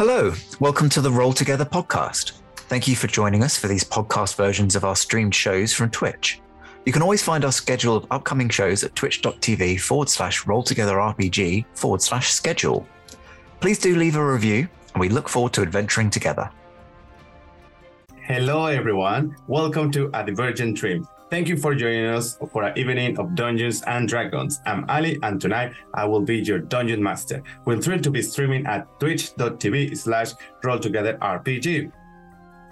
Hello, welcome to the Roll Together podcast. Thank you for joining us for these podcast versions of our streamed shows from Twitch. You can always find our schedule of upcoming shows at twitch.tv forward slash roll together RPG forward slash schedule. Please do leave a review, and we look forward to adventuring together. Hello, everyone. Welcome to A Divergent Dream. Thank you for joining us for our evening of Dungeons and Dragons. I'm Ali, and tonight I will be your dungeon master. We're thrilled to be streaming at twitch.tv slash rolltogetherrpg.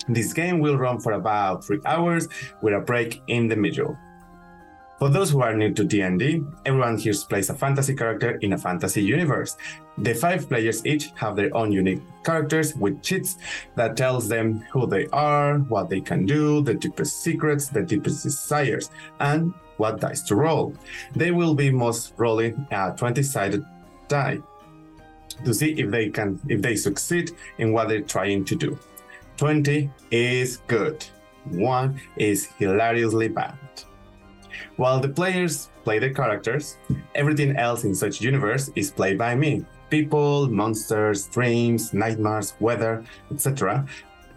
This game will run for about three hours with a break in the middle. For those who are new to D&D, everyone here plays a fantasy character in a fantasy universe. The five players each have their own unique characters with cheats that tells them who they are, what they can do, the deepest secrets, the deepest desires, and what dice to roll. They will be most rolling a 20-sided die to see if they can if they succeed in what they're trying to do. 20 is good. 1 is hilariously bad. While the players play their characters, everything else in such universe is played by me. People, monsters, dreams, nightmares, weather, etc.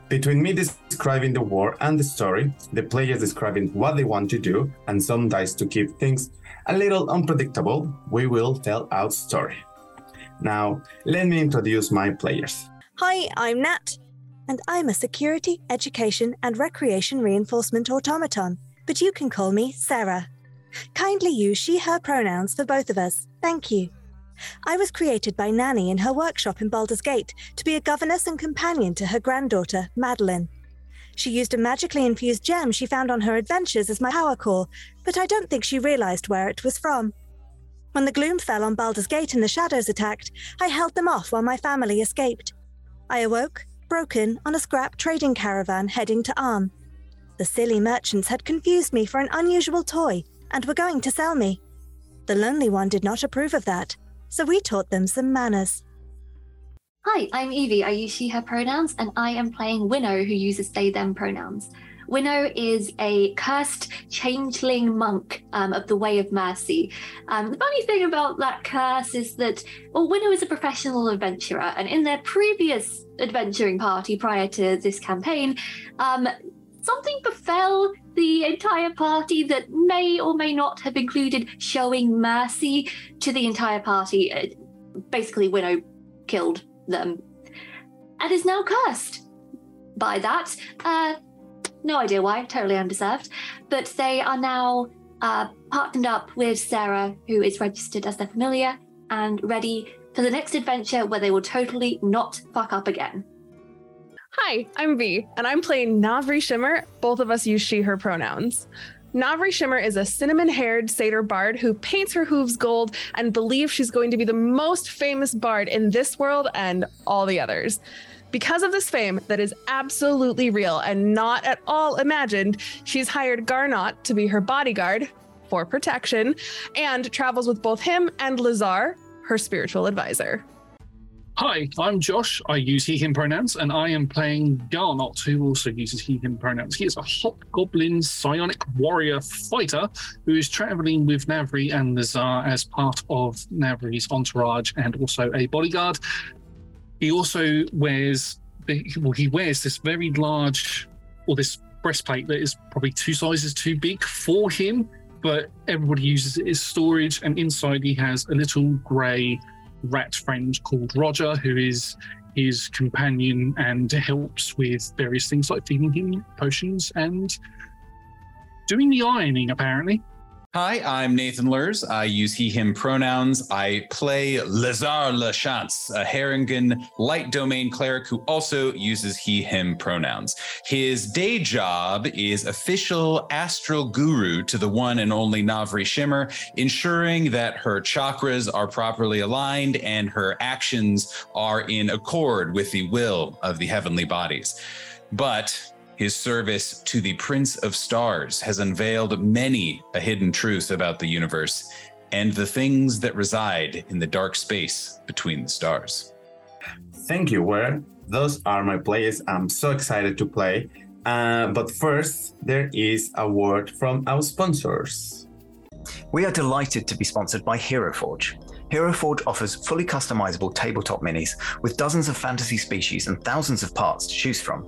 Between me describing the war and the story, the players describing what they want to do, and some dice to keep things a little unpredictable, we will tell our story. Now, let me introduce my players. Hi, I'm Nat, and I'm a security, education, and recreation reinforcement automaton but you can call me Sarah. Kindly use she, her pronouns for both of us. Thank you. I was created by Nanny in her workshop in Baldur's Gate to be a governess and companion to her granddaughter, Madeline. She used a magically infused gem she found on her adventures as my power core, but I don't think she realized where it was from. When the gloom fell on Baldur's Gate and the shadows attacked, I held them off while my family escaped. I awoke, broken, on a scrap trading caravan heading to Arm. The silly merchants had confused me for an unusual toy and were going to sell me. The Lonely One did not approve of that, so we taught them some manners. Hi, I'm Evie. I use she, her pronouns, and I am playing Winnow, who uses they, them pronouns. Winnow is a cursed changeling monk um, of the Way of Mercy. Um, the funny thing about that curse is that, well, Winnow is a professional adventurer, and in their previous adventuring party prior to this campaign, um, something befell the entire party that may or may not have included showing mercy to the entire party. Uh, basically, Winnow killed them and is now cursed by that. Uh, no idea why, totally undeserved. But they are now uh, partnered up with Sarah, who is registered as their familiar, and ready for the next adventure where they will totally not fuck up again. Hi, I'm V, and I'm playing Navri Shimmer. Both of us use she, her pronouns. Navri Shimmer is a cinnamon haired satyr bard who paints her hooves gold and believes she's going to be the most famous bard in this world and all the others. Because of this fame that is absolutely real and not at all imagined, she's hired Garnot to be her bodyguard for protection and travels with both him and Lazar, her spiritual advisor. Hi, I'm Josh. I use he, him pronouns, and I am playing Garnot, who also uses he, him pronouns. He is a hobgoblin psionic warrior fighter who is traveling with Navri and Lazar as part of Navri's entourage and also a bodyguard. He also wears, well, he wears this very large, or this breastplate that is probably two sizes too big for him, but everybody uses it as storage. And inside, he has a little grey rat friend called Roger, who is his companion and helps with various things like feeding him potions and doing the ironing, apparently. Hi, I'm Nathan Lurs. I use he, him pronouns. I play Lazar Lachance, a Harengon light domain cleric who also uses he, him pronouns. His day job is official astral guru to the one and only Navri Shimmer, ensuring that her chakras are properly aligned and her actions are in accord with the will of the heavenly bodies. But his service to the Prince of Stars has unveiled many a hidden truth about the universe and the things that reside in the dark space between the stars. Thank you, Ware. Those are my plays. I'm so excited to play. Uh, but first, there is a word from our sponsors. We are delighted to be sponsored by Hero Forge. Hero Forge offers fully customizable tabletop minis with dozens of fantasy species and thousands of parts to choose from.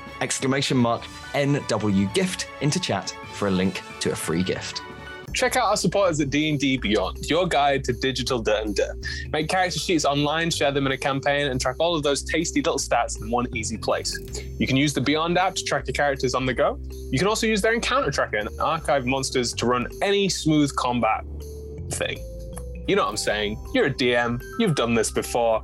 exclamation mark NW gift into chat for a link to a free gift. Check out our supporters at D&D Beyond, your guide to digital D&D. Make character sheets online, share them in a campaign, and track all of those tasty little stats in one easy place. You can use the Beyond app to track your characters on the go. You can also use their encounter tracker and archive monsters to run any smooth combat thing. You know what I'm saying? You're a DM. You've done this before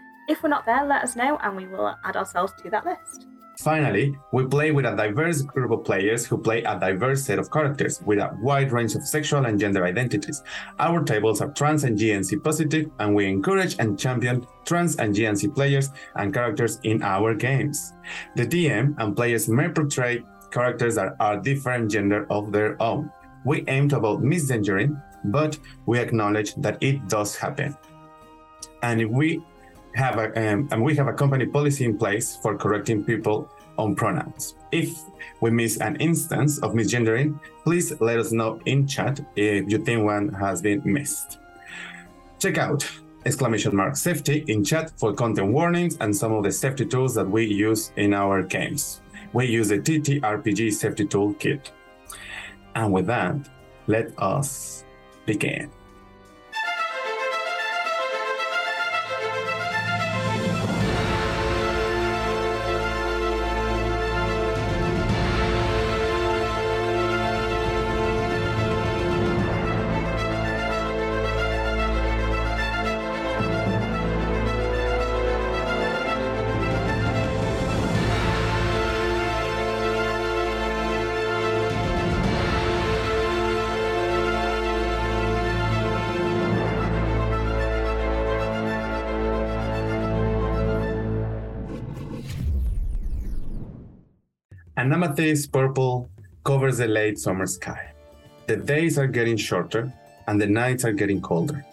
If we're not there, let us know and we will add ourselves to that list. Finally, we play with a diverse group of players who play a diverse set of characters with a wide range of sexual and gender identities. Our tables are trans and GNC positive, and we encourage and champion trans and GNC players and characters in our games. The DM and players may portray characters that are different gender of their own. We aim to avoid misgendering, but we acknowledge that it does happen. And if we have a um, and we have a company policy in place for correcting people on pronouns. If we miss an instance of misgendering, please let us know in chat if you think one has been missed. Check out exclamation mark safety in chat for content warnings and some of the safety tools that we use in our games we use the TTRPG safety toolkit. And with that, let us begin. Amethyst purple covers the late summer sky. The days are getting shorter and the nights are getting colder.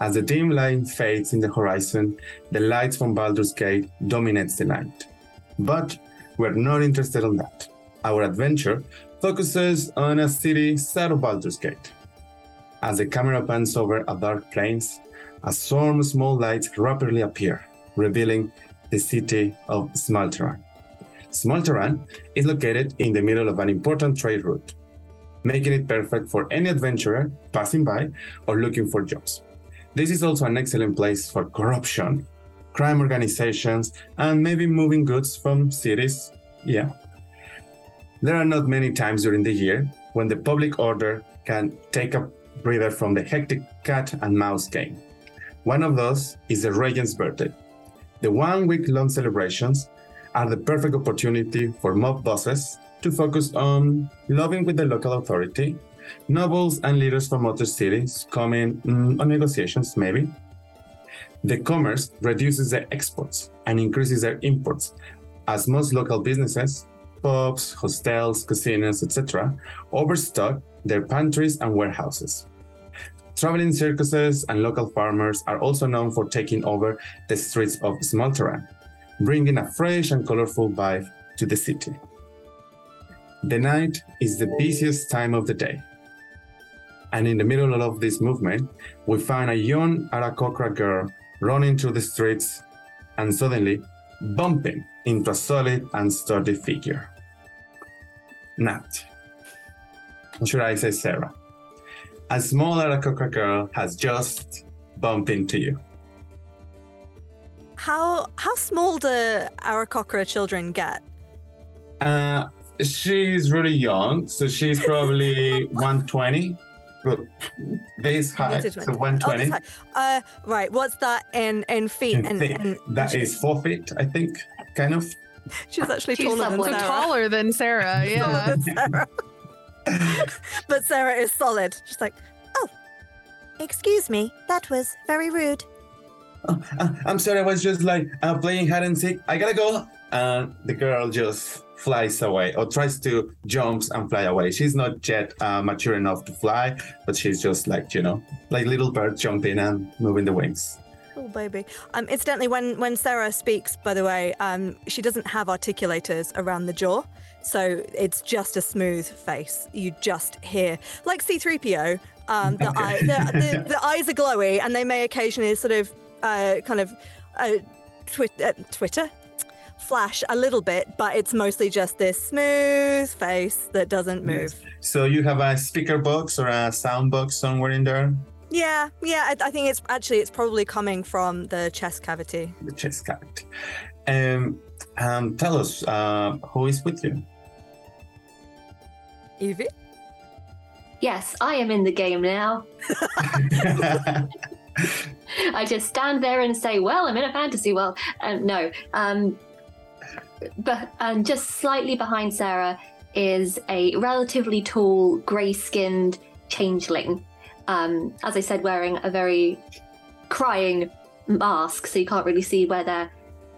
As the dim line fades in the horizon, the lights from Baldur's Gate dominates the night. But we're not interested in that. Our adventure focuses on a city south of Baldur's Gate. As the camera pans over a dark plains, a swarm of small lights rapidly appear, revealing the city of Smalteran. Smalteran is located in the middle of an important trade route, making it perfect for any adventurer passing by or looking for jobs. This is also an excellent place for corruption, crime organizations, and maybe moving goods from cities. Yeah. There are not many times during the year when the public order can take a breather from the hectic cat and mouse game. One of those is the Regent's birthday. The one week long celebrations are the perfect opportunity for mob bosses to focus on lobbying with the local authority, nobles and leaders from other cities coming mm, on negotiations, maybe. The commerce reduces their exports and increases their imports, as most local businesses, pubs, hostels, casinos, etc., overstock their pantries and warehouses. Traveling circuses and local farmers are also known for taking over the streets of Smalteran, bringing a fresh and colorful vibe to the city. The night is the busiest time of the day. And in the middle of this movement, we find a young Aarakocra girl running through the streets and suddenly bumping into a solid and sturdy figure. Nat. Should I say Sarah? A small Aarakocra girl has just bumped into you. How how small do Aarakocra children get? Uh, she's really young, so she's probably 120. But this high, so 120. Oh, uh, right. What's that in in feet? In and, feet. and that is four feet, I think, kind of. she's actually She's taller than Sarah. Taller than Sarah, yeah. Than Sarah. but Sarah is solid. She's like, oh, excuse me, that was very rude. I'm sorry, I was just like uh, playing hide and seek. I gotta go. And the girl just flies away or tries to jumps and fly away. She's not yet uh, mature enough to fly, but she's just like, you know, like little bird jumping and moving the wings. Oh baby. Um, incidentally, when when Sarah speaks, by the way, um, she doesn't have articulators around the jaw, so it's just a smooth face. You just hear, like C-3PO. Um, the, Okay. eye, the, the, the eyes are glowy, and they may occasionally sort of, uh, kind of, uh, twi- uh, Twitter. flash a little bit, but it's mostly just this smooth face that doesn't move. So you have a speaker box or a sound box somewhere in there? Yeah, yeah. I, I think it's actually it's probably coming from the chest cavity. The chest cavity. Um, um, tell us uh, who is with you. Evie. Yes, I am in the game now. I just stand there and say, "Well, I'm in a fantasy world." Um, no, um, but um, just slightly behind Sarah is a relatively tall, grey-skinned changeling. Um, as I said, wearing a very crying mask, so you can't really see where their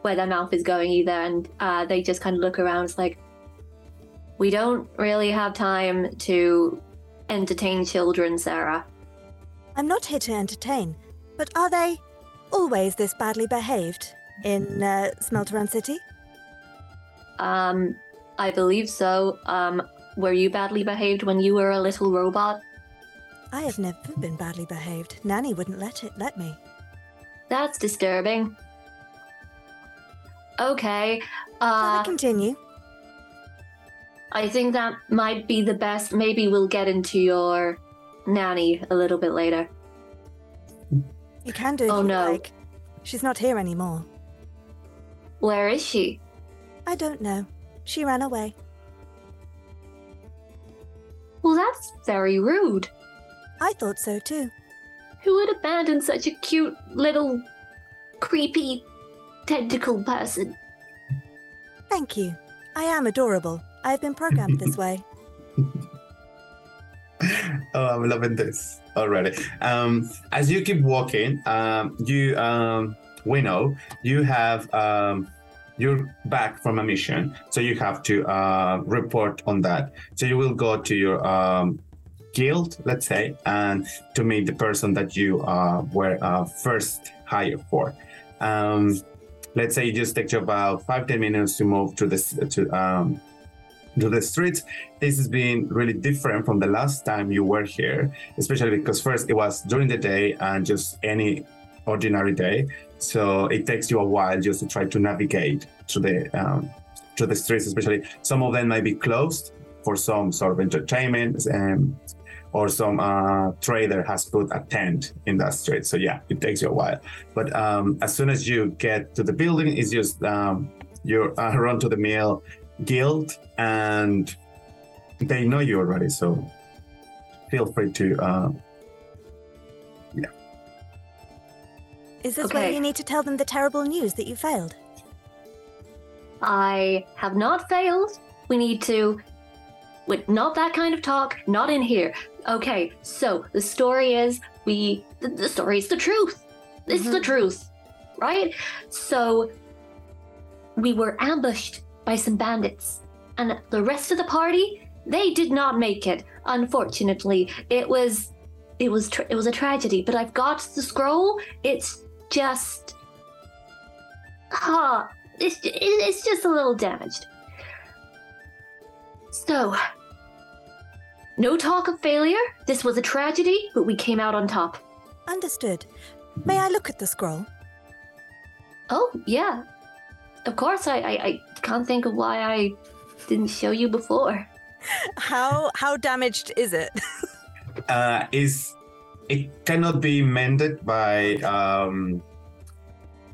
where their mouth is going either. And uh, they just kind of look around. It's like we don't really have time to entertain children, Sarah. I'm not here to entertain, but are they always this badly behaved in uh, Smelteran City? Um, I believe so. Um, were you badly behaved when you were a little robot? I have never been badly behaved. Nanny wouldn't let it let me. That's disturbing. Okay. Shall Uh, we continue? I think that might be the best. Maybe we'll get into your nanny a little bit later. You can do Oh, no. like. She's not here anymore. Where is she? I don't know. She ran away. Well, that's very rude. I thought so too. Who would abandon such a cute little creepy tentacle person? Thank you. I am adorable. I have been programmed this way. oh, I'm loving this already. Um, as you keep walking, um, you um, we know you have um, you're back from a mission, so you have to uh, report on that. So you will go to your um, guild, let's say, and to meet the person that you uh, were uh, first hired for. Um, let's say it just takes you about five ten minutes to move to this to um, to the streets. This has been really different from the last time you were here, especially because first it was during the day and just any ordinary day. So it takes you a while just to try to navigate to the um, to the streets, especially some of them might be closed for some sort of entertainment. Um, or some uh, trader has put a tent in that street. So yeah, it takes you a while. But um, as soon as you get to the building, it's just um, you uh, run to the mill guild, and they know you already. So feel free to. Uh, yeah. Is this where Okay. you need to tell them the terrible news that you failed? I have not failed. We need to. With not that kind of talk, not in here. Okay, so the story is we. The, the story is the truth. It's the truth, right? So we were ambushed by some bandits, and the rest of the party they did not make it. Unfortunately, it was it was tra- it was a tragedy. But I've got the scroll. It's just. Ah, it's, it's just a little damaged. So, no talk of failure. This was a tragedy, but we came out on top. Understood. May I look at the scroll? Oh, yeah. Of course, I, I, I can't think of why I didn't show you before. How how damaged is it? uh, is it cannot be mended by um,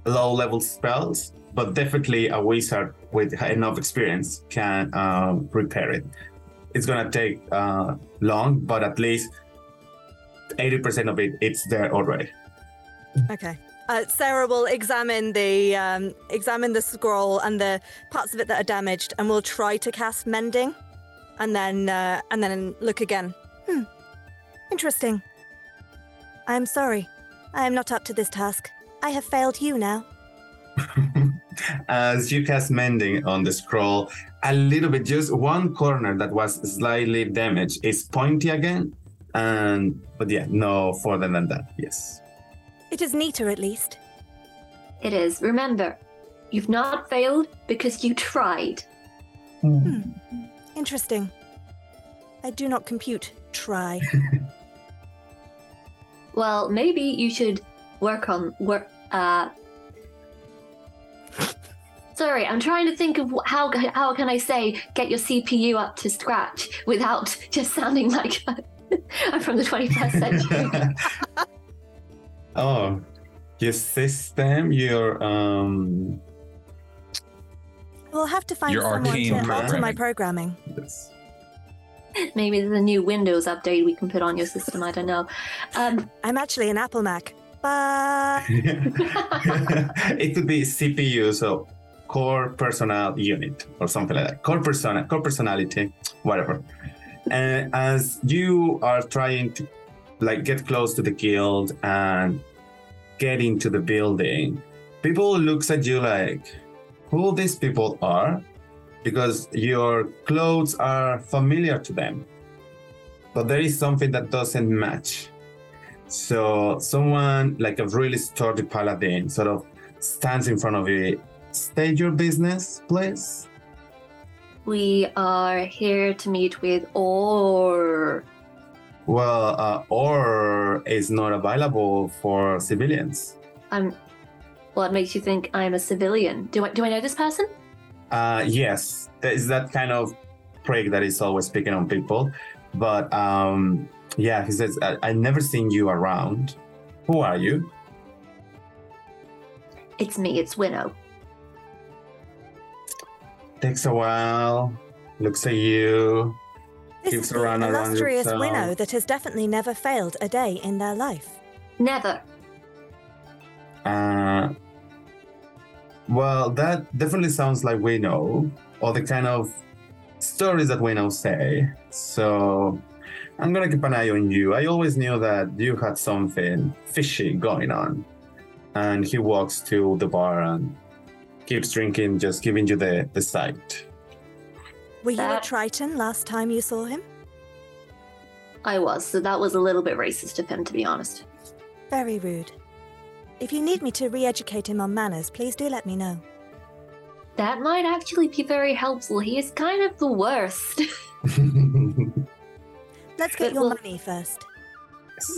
low level spells, but definitely a wizard with enough experience can um, repair it. It's gonna take uh, long, but at least eighty percent of it it's there already. Okay. Uh, Sarah will examine the um, examine the scroll and the parts of it that are damaged, and will try to cast mending, and then uh, and then look again. Hmm. Interesting. I am sorry. I am not up to this task. I have failed you now. As you cast mending on the scroll, a little bit, just one corner that was slightly damaged is pointy again, and but yeah, no further than that. Yes. It is neater, at least. It is. Remember, you've not failed because you tried. Hmm. Interesting. I do not compute. Try. Well, maybe you should work on work. Uh, Sorry, I'm trying to think of how how can I say get your CPU up to scratch without just sounding like I'm from the 21st century. Oh, your system, your um. We'll have to find Your someone arcane to alter my programming. programming. Yes. Maybe there's a new Windows update we can put on your system. I don't know. Um, I'm actually an Apple Mac. But it could be CPU, so core personal unit or something like that. Core persona, core personality, whatever. And as you are trying to like get close to the guild and get into the building, people looks at you like who these people are because your clothes are familiar to them. But there is something that doesn't match. So someone like a really sturdy paladin sort of stands in front of you. State your business, please. we are here to meet with Or. Well, uh, or is not available for civilians. I'm. What makes you think I'm a civilian? Do I do I know this person? Uh, yes, there is that kind of prick that is always picking on people. But um, yeah, he says, I- I've never seen you around. Who are you? It's me. It's Winnow. Takes a while, looks at you. This Keeps is the around- around illustrious yourself. winnow that has definitely never failed a day in their life. Never. Uh, well, that definitely sounds like we know, or the kind of stories that we know say. So I'm gonna keep an eye on you. I always knew that you had something fishy going on. And he walks to the bar and keeps drinking, just giving you the, the sight. Were you That- at Triton last time you saw him? I was. So that was a little bit racist of him, to be honest. Very rude. If you need me to re educate him on manners, please do let me know. That might actually be very helpful. He is kind of the worst. Let's get But your we'll- money first.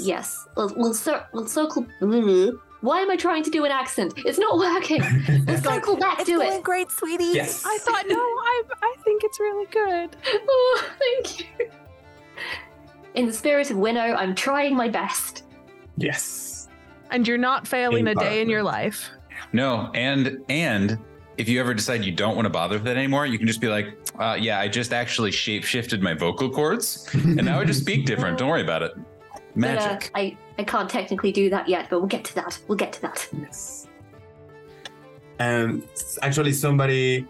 yes. We'll, we'll, cir- we'll circle. Mm-hmm. Why am I trying to do an accent? It's not working. We'll circle back It's to going it. great, sweetie. yes. I thought, no, I, I think it's really good. Oh, thank you. In the spirit of Winnow, I'm trying my best. yes. And you're not failing a day in your life. No, and and if you ever decide you don't want to bother with that anymore, you can just be like, uh, "Yeah, I just actually shape shifted my vocal cords, and now I just speak different. Don't worry about it. But, uh, Magic." I, I can't technically do that yet, but we'll get to that. We'll get to that. Yes. And actually, somebody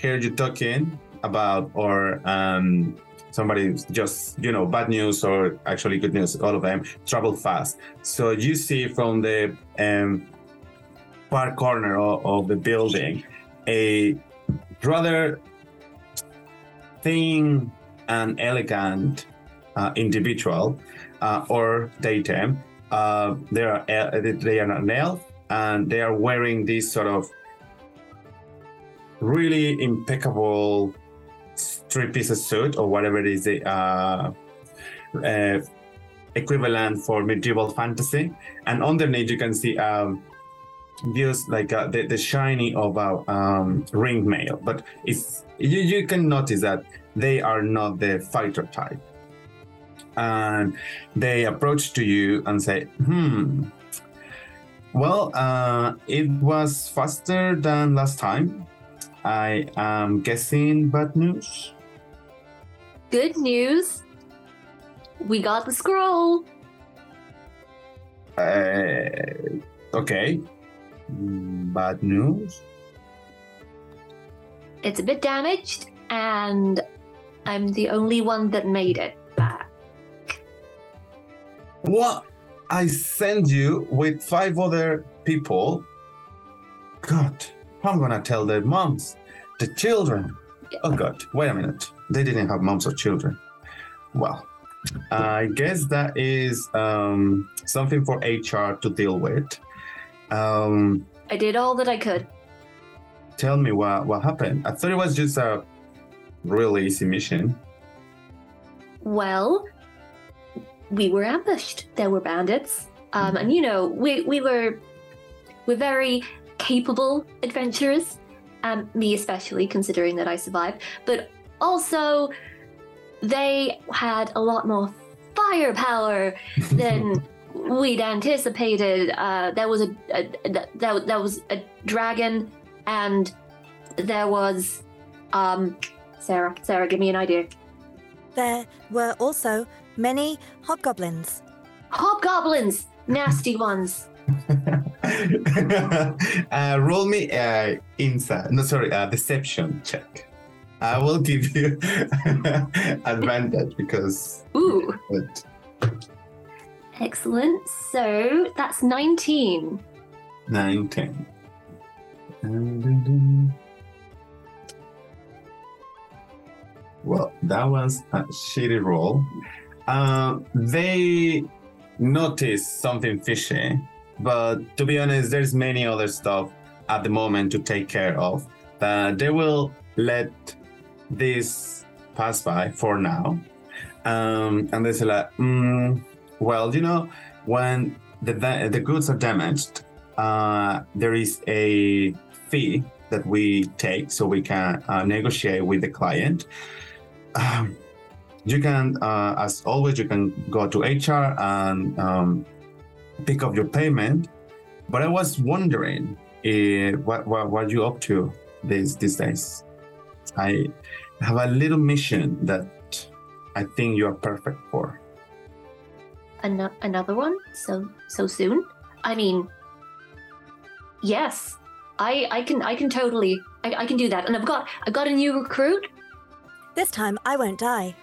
heard you talking about, or um, somebody just, you know, bad news or actually good news, all of them travel fast. So you see from the um, far corner of, of the building a rather thin and elegant uh, individual uh, or datem. Uh, they are el- they are an elf and they are wearing this sort of really impeccable three-piece suit or whatever it is the uh, uh, equivalent for medieval fantasy. And underneath you can see um, views like uh, the, the shiny of a um, ring mail, but it's you, you can notice that they are not the fighter type. And they approach to you and say, "Hmm, well, uh, it was faster than last time. I am guessing bad news. Good news. We got the scroll. Uh, okay. Bad news. It's a bit damaged, and I'm the only one that made it back. What? I sent you with five other people. God, I'm gonna tell their moms, the children. Oh God, wait a minute. They didn't have moms or children. Well, I guess that is um, something for HR to deal with. Um, I did all that I could. tell me what what happened. I thought it was just a really easy mission. Well, we were ambushed. There were bandits. Um, and you know, we we were we're very capable adventurers. and me especially, considering that I survived. But also, they had a lot more firepower than we'd anticipated. Uh, there was a, a, a there, there was a dragon, and there was um, Sarah. Sarah, give me an idea. There were also many hobgoblins. Hobgoblins, nasty ones. uh, roll me uh, insight. No, sorry, uh, deception check. I will give you advantage because. Ooh. But Excellent. So that's 19. 19. Well, that was a shitty roll. Uh, they notice something fishy, but to be honest, there's many other stuff at the moment to take care of. That they will let this pass by for now. Um, and they say like, mm, well, you know, when the the goods are damaged, uh, there is a fee that we take so we can uh, negotiate with the client. Um, you can, uh, as always, you can go to HR and um, pick up your payment. But I was wondering, uh, what, what what you up to these these days? I have a little mission that I think you are perfect for. Ano- another one? So so soon? I mean, yes. I I can I can totally I, I can do that. And I've got I've got a new recruit. This time I won't die.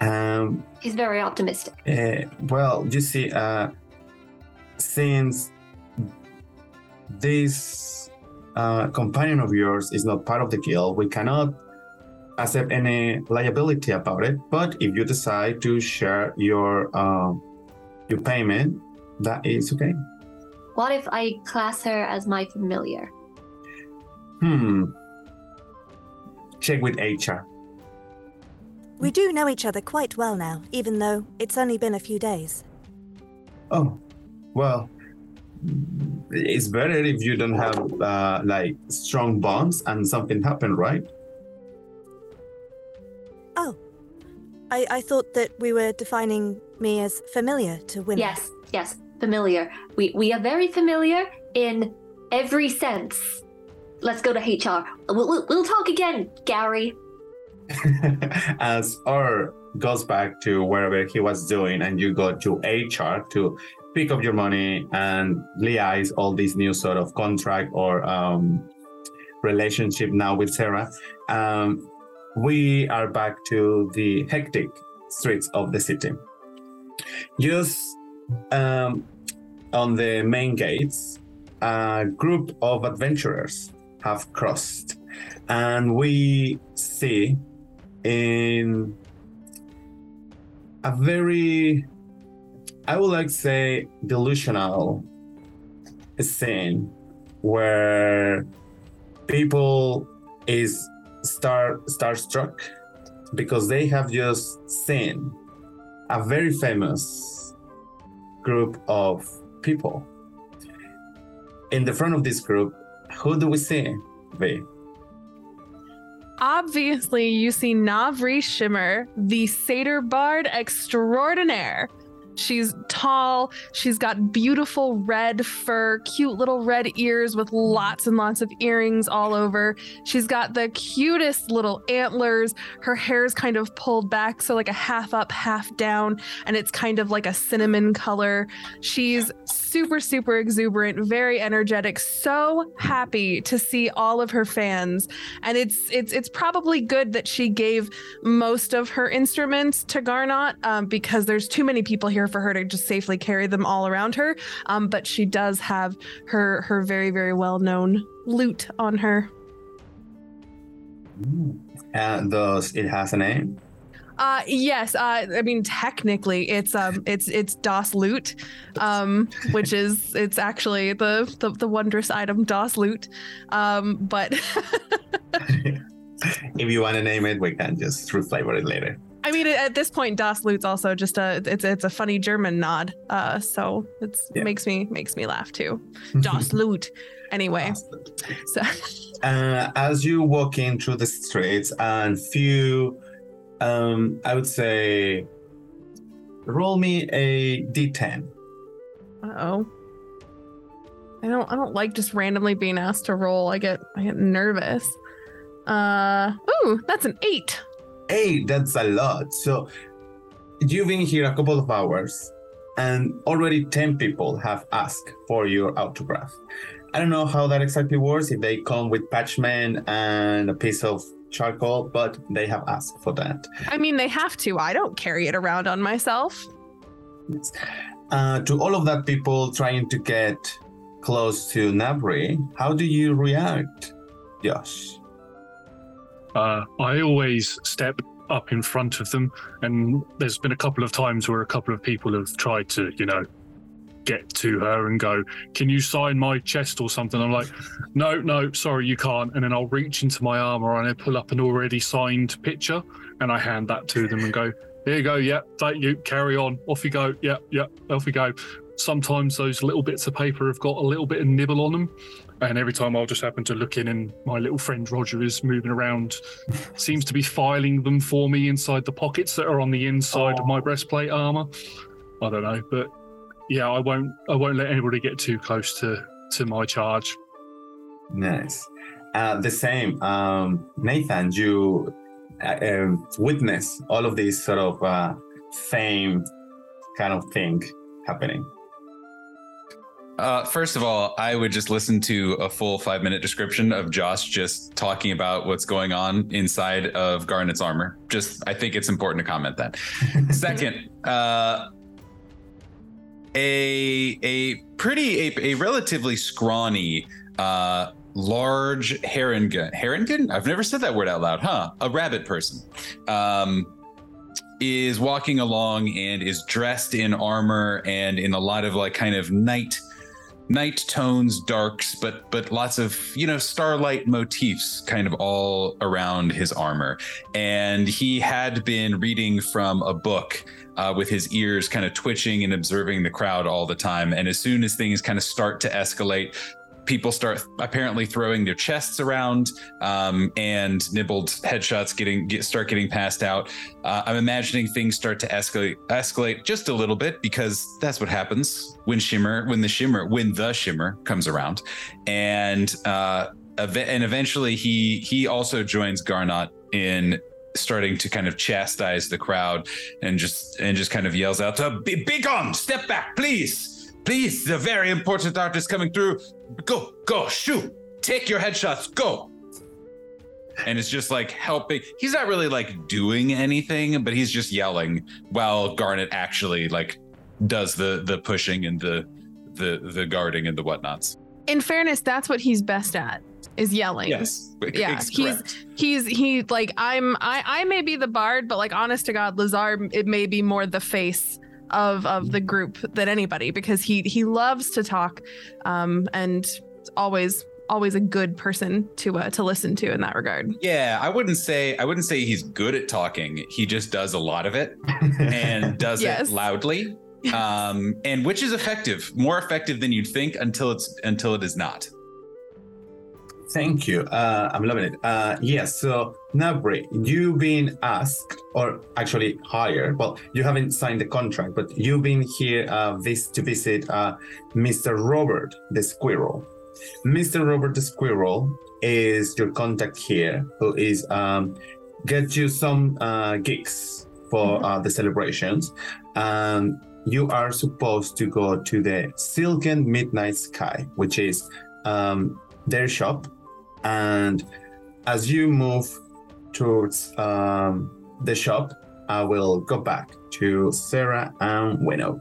Um, He's very optimistic. Uh, well, you see, uh, since this uh, companion of yours is not part of the guild, we cannot accept any liability about it. But if you decide to share your um, your payment, that is okay. What if I class her as my familiar? Hmm. Check with HR. We do know each other quite well now, even though it's only been a few days. Oh, well, it's better if you don't have uh, like strong bonds and something happened, right? Oh, I, I thought that we were defining me as familiar to Winnow. Yes, yes, familiar. We we are very familiar in every sense. Let's go to HR. We'll, we'll, we'll talk again, Gary. As R goes back to wherever he was doing, and you go to HR to pick up your money and liaise all these new sort of contract or um, relationship now with Sarah. Um, we are back to the hectic streets of the city. Just um, on the main gates, a group of adventurers have crossed, and we see in a very, I would like to say, delusional scene where people is star starstruck because they have just seen a very famous group of people. In the front of this group, who do we see? V. Obviously, you see Navri Shimmer, the satyr bard extraordinaire. She's tall. She's got beautiful red fur, cute little red ears with lots and lots of earrings all over. She's got the cutest little antlers. Her hair's kind of pulled back, so like a half up, half down, and it's kind of like a cinnamon color. She's super, super exuberant, very energetic, so happy to see all of her fans. And it's it's it's probably good that she gave most of her instruments to Garnot um, because there's too many people here for her to just safely carry them all around her. Um, but she does have her her very very well known lute on her. And does it has a name? Uh, yes. Uh, I mean, technically, it's um, it's it's Das Loot, um, which is it's actually the the, the wondrous item Das Loot. Um, but If you want to name it, we can just reflavor it later. I mean, at this point, Das Lut's also just a it's it's a funny German nod. Uh, so it's Yeah. makes me makes me laugh too. Das Lut. Anyway, so Uh, as you walk in through the streets and few, um, I would say, roll me a d10. uh oh. I don't I don't like just randomly being asked to roll. I get I get nervous. Uh oh, that's an eight. Hey, that's a lot. So you've been here a couple of hours, and already 10 people have asked for your autograph. I don't know how that exactly works, if they come with parchment and a piece of charcoal, but they have asked for that. I mean, they have to. I don't carry it around on myself. Uh, to all of that people trying to get close to Nabri, how do you react, Josh? Uh, I always step up in front of them, and there's been a couple of times where a couple of people have tried to, you know, get to her and go, "Can you sign my chest or something?" I'm like, "No, no, sorry, you can't." And then I'll reach into my armor and I pull up an already signed picture, and I hand that to them and go, "Here you go. Yep, thank you. Carry on. Off you go. Yep, yep. Off you go." Sometimes those little bits of paper have got a little bit of nibble on them, and every time I'll just happen to look in, and my little friend Roger is moving around, seems to be filing them for me inside the pockets that are on the inside of my breastplate armor. I don't know, but yeah, I won't. I won't let anybody get too close to to my charge. Nice. Uh, the same, um, Nathan. You uh, um, witness all of this sort of uh, fame kind of thing happening. Uh, first of all, I would just listen to a full five minute description of Josh just talking about what's going on inside of Garnet's armor. Just, I think it's important to comment that. Second, uh, a a pretty a, a relatively scrawny, uh, large harengon. Harengon? I've never said that word out loud, huh? A rabbit person. Um, is walking along and is dressed in armor and in a lot of like kind of night night tones darks but but lots of you know starlight motifs kind of all around his armor. And he had been reading from a book uh, with his ears kind of twitching and observing the crowd all the time. And as soon as things kind of start to escalate people start apparently throwing their chests around um, and nibbled headshots getting get, start getting passed out. Uh, i'm imagining things start to escalate escalate just a little bit because that's what happens when shimmer when the shimmer when the shimmer comes around. And uh ev- and eventually he he also joins garnot in starting to kind of chastise the crowd and just and just kind of yells out to be, be gone! Step back please! Please the very important artist coming through go go shoot. Take your headshots go. And it's just like helping. He's not really like doing anything but he's just yelling while garnet actually like does the the pushing and the the the guarding and the whatnots. In fairness, that's what he's best at is yelling. yes. Yeah, he's correct. he's he like I'm I I may be the bard, but like honest to God, Lazar it may be more the face of of the group than anybody because he he loves to talk, um, and always always a good person to uh, to listen to in that regard. yeah i wouldn't say i wouldn't say he's good at talking he just does a lot of it and does Yes. it loudly um and which is effective more effective than you'd think until it's until it is not Thank you. Uh, I'm loving it. Uh, yes. So, Nabri, you've been asked, or actually hired. Well, you haven't signed the contract, but you've been here uh, vis- to visit uh, Mr. Robert the Squirrel. Mr. Robert the Squirrel is your contact here, who is um, get you some uh, gigs for uh, the celebrations. Um, you are supposed to go to the Silken Midnight Sky, which is um, their shop. And as you move towards um, the shop, I will go back to Sarah and Winnow.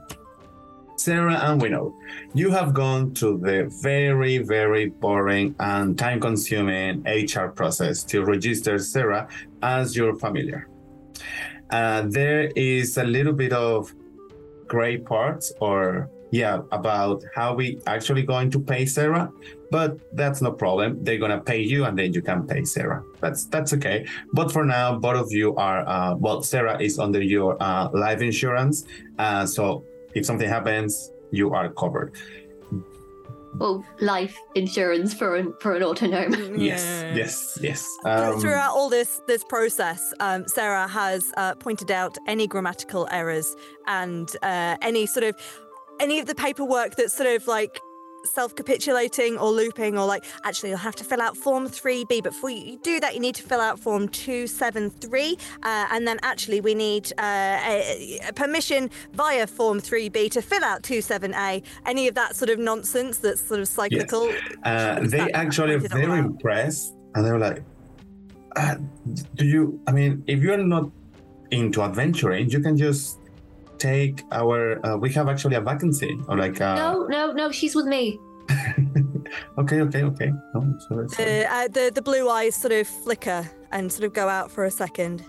Sarah and Winnow, you have gone to the very, very boring and time consuming HR process to register Sarah as your familiar. Uh, there is a little bit of gray parts or yeah, about how we actually going to pay Sarah, but that's no problem. They're gonna pay you, and then you can pay Sarah. That's that's okay. But for now, both of you are uh, well. Sarah is under your uh, life insurance, uh, so if something happens, you are covered. Well, life insurance for an for an autognome. Yes, yes, yes. Um, Throughout all this this process, um, Sarah has uh, pointed out any grammatical errors and uh, any sort of any of the paperwork that's sort of like self-capitulating or looping or like actually you'll have to fill out form 3b but before you do that you need to fill out form 273 uh, and then actually we need uh, a, a permission via form 3b to fill out 27a any of that sort of nonsense that's sort of cyclical Uh, they actually very impressed, and they were like, uh, "Do you? I mean, if you're not into adventuring, you can just take our. Uh, we have actually a vacancy, or like. Uh, No, no, no. She's with me. Okay, okay, okay. Oh, sorry, sorry. The, uh, the the blue eyes sort of flicker and sort of go out for a second.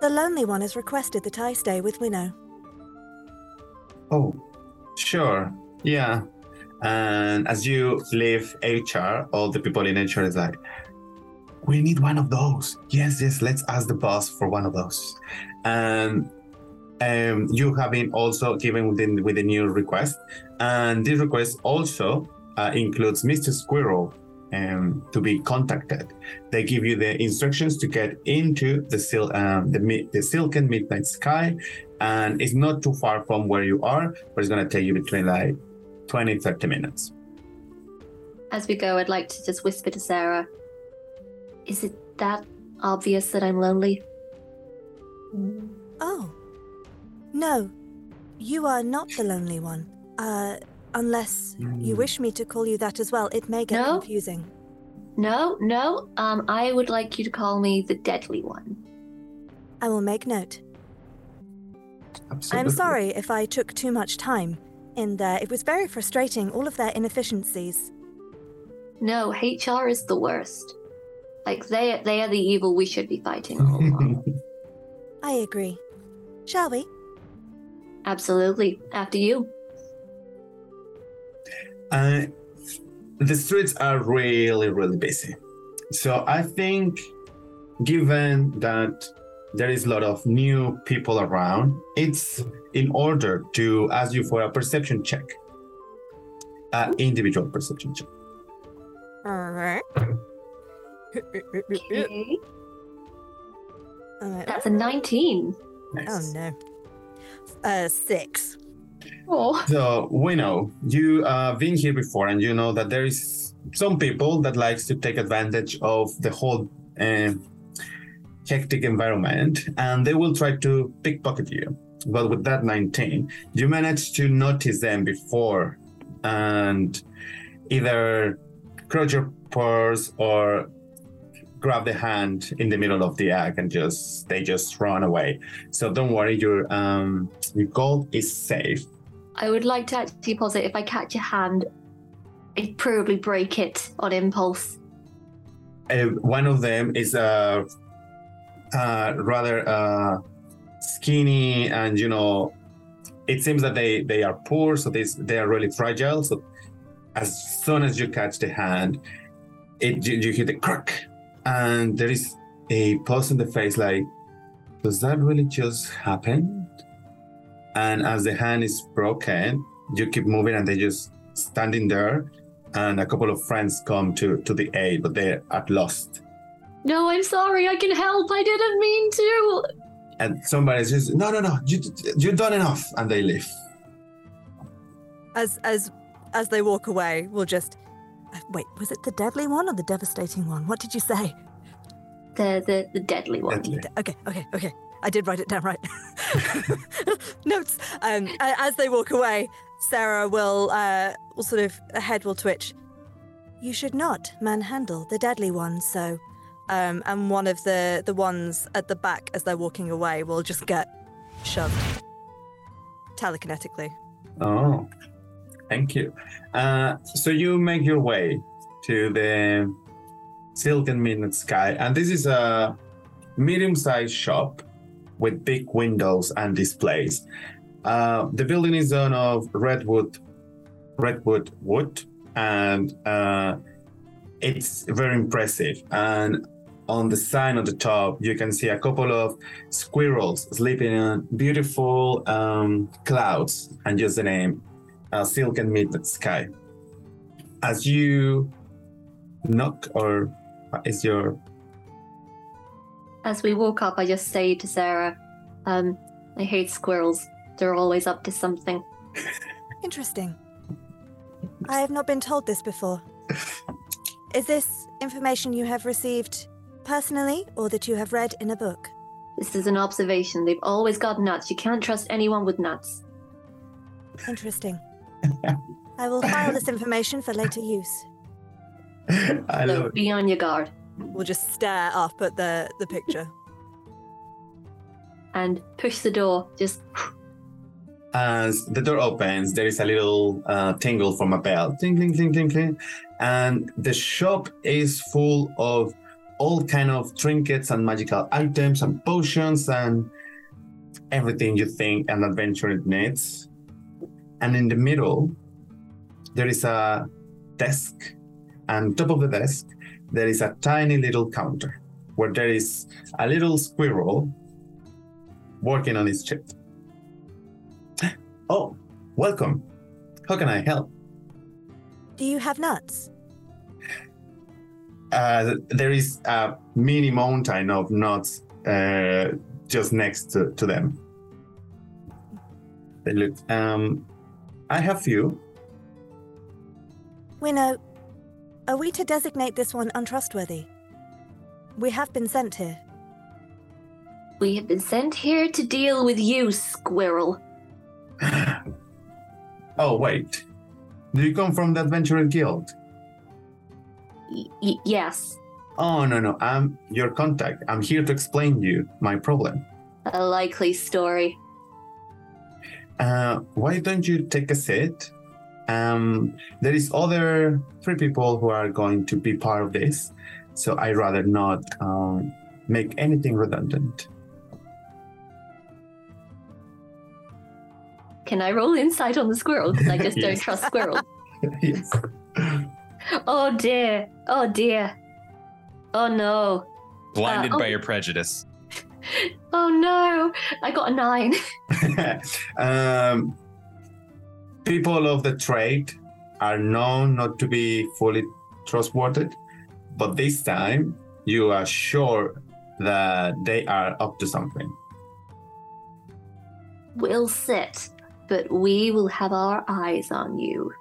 The lonely one has requested that I stay with Winnow. Oh, sure. Yeah. And as you leave HR, all the people in HR is like, we need one of those. Yes, yes, let's ask the boss for one of those. And um, you have been also given with the, with the new request. And this request also uh, includes Mr. Squirrel um, to be contacted. They give you the instructions to get into the, sil- um, the, the Silken Midnight Sky and it's not too far from where you are, but it's gonna take you between like 20, 30 minutes. As we go, I'd like to just whisper to Sarah. Is it that obvious that I'm lonely? Oh. No. You are not the lonely one. Uh, unless you wish me to call you that as well. It may get No. confusing. No, no. Um, I would like you to call me the deadly one. I will make note. I'm Absolutely. sorry if I took too much time in there. It was very frustrating, all of their inefficiencies. No, HR is the worst. Like they they are the evil we should be fighting all along. I agree. Shall we? Absolutely. After you. Uh, the streets are really, really busy. So I think, given that there is a lot of new people around, it's in order to ask you for a perception check, uh, individual perception check. Alright. Okay. Alright. That's a 19. Oh no. Uh, six. Oh. So we know you uh, been here before, and you know that there is some people that likes to take advantage of the whole uh, hectic environment, and they will try to pickpocket you. But with that 19, you manage to notice them before, and either crouch your purse or grab the hand in the middle of the act and just they just run away. So don't worry, your um your gold is safe. I would like to actually posit if I catch a hand, I'd probably break it on impulse. Uh, one of them is uh, uh, rather uh, skinny, and you know, it seems that they they are poor, so they they are really fragile. So as soon as you catch the hand, it you, you hear the crack, and there is a pause in the face, like, does that really just happen? And as the hand is broken, you keep moving, and they just standing there and a couple of friends come to to the aid, but they're at lost. No, I'm sorry. I can help. I didn't mean to. And somebody says, "No, no, no, you you've done enough," and they leave. As as as they walk away, we'll just wait. Was it the deadly one or the devastating one? What did you say? The the the deadly one. Deadly. Okay, okay, okay. I did write it down right. Notes. Um, as they walk away, Sarah will uh, will sort of a head will twitch. You should not manhandle the deadly one. So, um, and one of the the ones at the back as they're walking away will just get shoved telekinetically. Oh, thank you. Uh, so you make your way to the Silken Midnight Sky, and this is a medium-sized shop with big windows and displays. Uh, the building is done of redwood, redwood wood, and uh, it's very impressive. And on the sign on the top, you can see a couple of squirrels sleeping in beautiful um, clouds, and just the name, uh, Silken Midnight Sky. As you knock, or is your As we walk up, I just say to Sarah, um, I hate squirrels. They're always up to something. Interesting. I have not been told this before. Is this information you have received personally or that you have read in a book? This is an observation. They've always got nuts. You can't trust anyone with nuts. Interesting. I will file this information for later use. I So love it. be on your guard. We'll just stare up at the, the picture. And push the door. Just As the door opens, there is a little uh, tingle from a bell. Ting, ting, ting, ting, ting. And the shop is full of all kind of trinkets and magical items and potions and everything you think an adventurer needs. And in the middle, there is a desk. And top of the desk, there is a tiny little counter where there is a little squirrel working on his chip. Oh, welcome. How can I help? Do you have nuts? Uh, there is a mini mountain of nuts uh, just next to, to them. They look. Um, I have few. We know. Are we to designate this one untrustworthy? We have been sent here. we have been sent here to deal with you, squirrel. Oh wait, do you come from the Adventurer Guild? Y- y- yes, Oh no no, I'm your contact. I'm here to explain you my problem. a likely story. Uh, why don't you take a seat? Um, there is other three people who are going to be part of this, so I rather not um, make anything redundant. Can I roll insight on the squirrel? Because I just don't trust squirrels. yes. Oh dear. Oh dear. Oh no. Blinded Uh, by oh. your prejudice. Oh no. I got a nine. um, people of the trade are known not to be fully trustworthy, but this time you are sure that they are up to something. We'll sit, but we will have our eyes on you.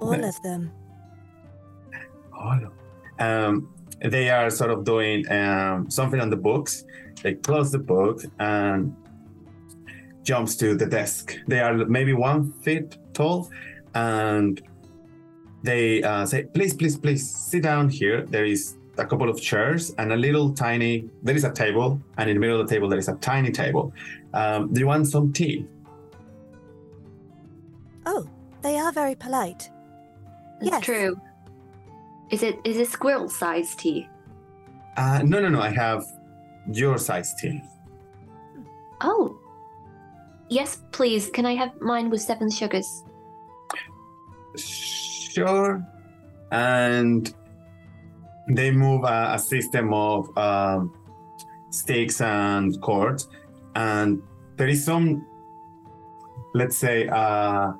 All Nice. of them. Um, they are sort of doing um, something on the books. They close the book and jumps to the desk. They are maybe one feet tall, and they uh, say, "Please, please, please, sit down here." There is a couple of chairs and a little tiny. There is a table, and in the middle of the table there is a tiny table. Um, do you want some tea? Oh, they are very polite. It's Yes. true. Is it is it squirrel sized tea? Uh, no, no, no. I have your size tea. Oh. Yes, please. Can I have mine with seven sugars? Sure. And they move a, a system of um, stakes and cords, and there is some, let's say, uh,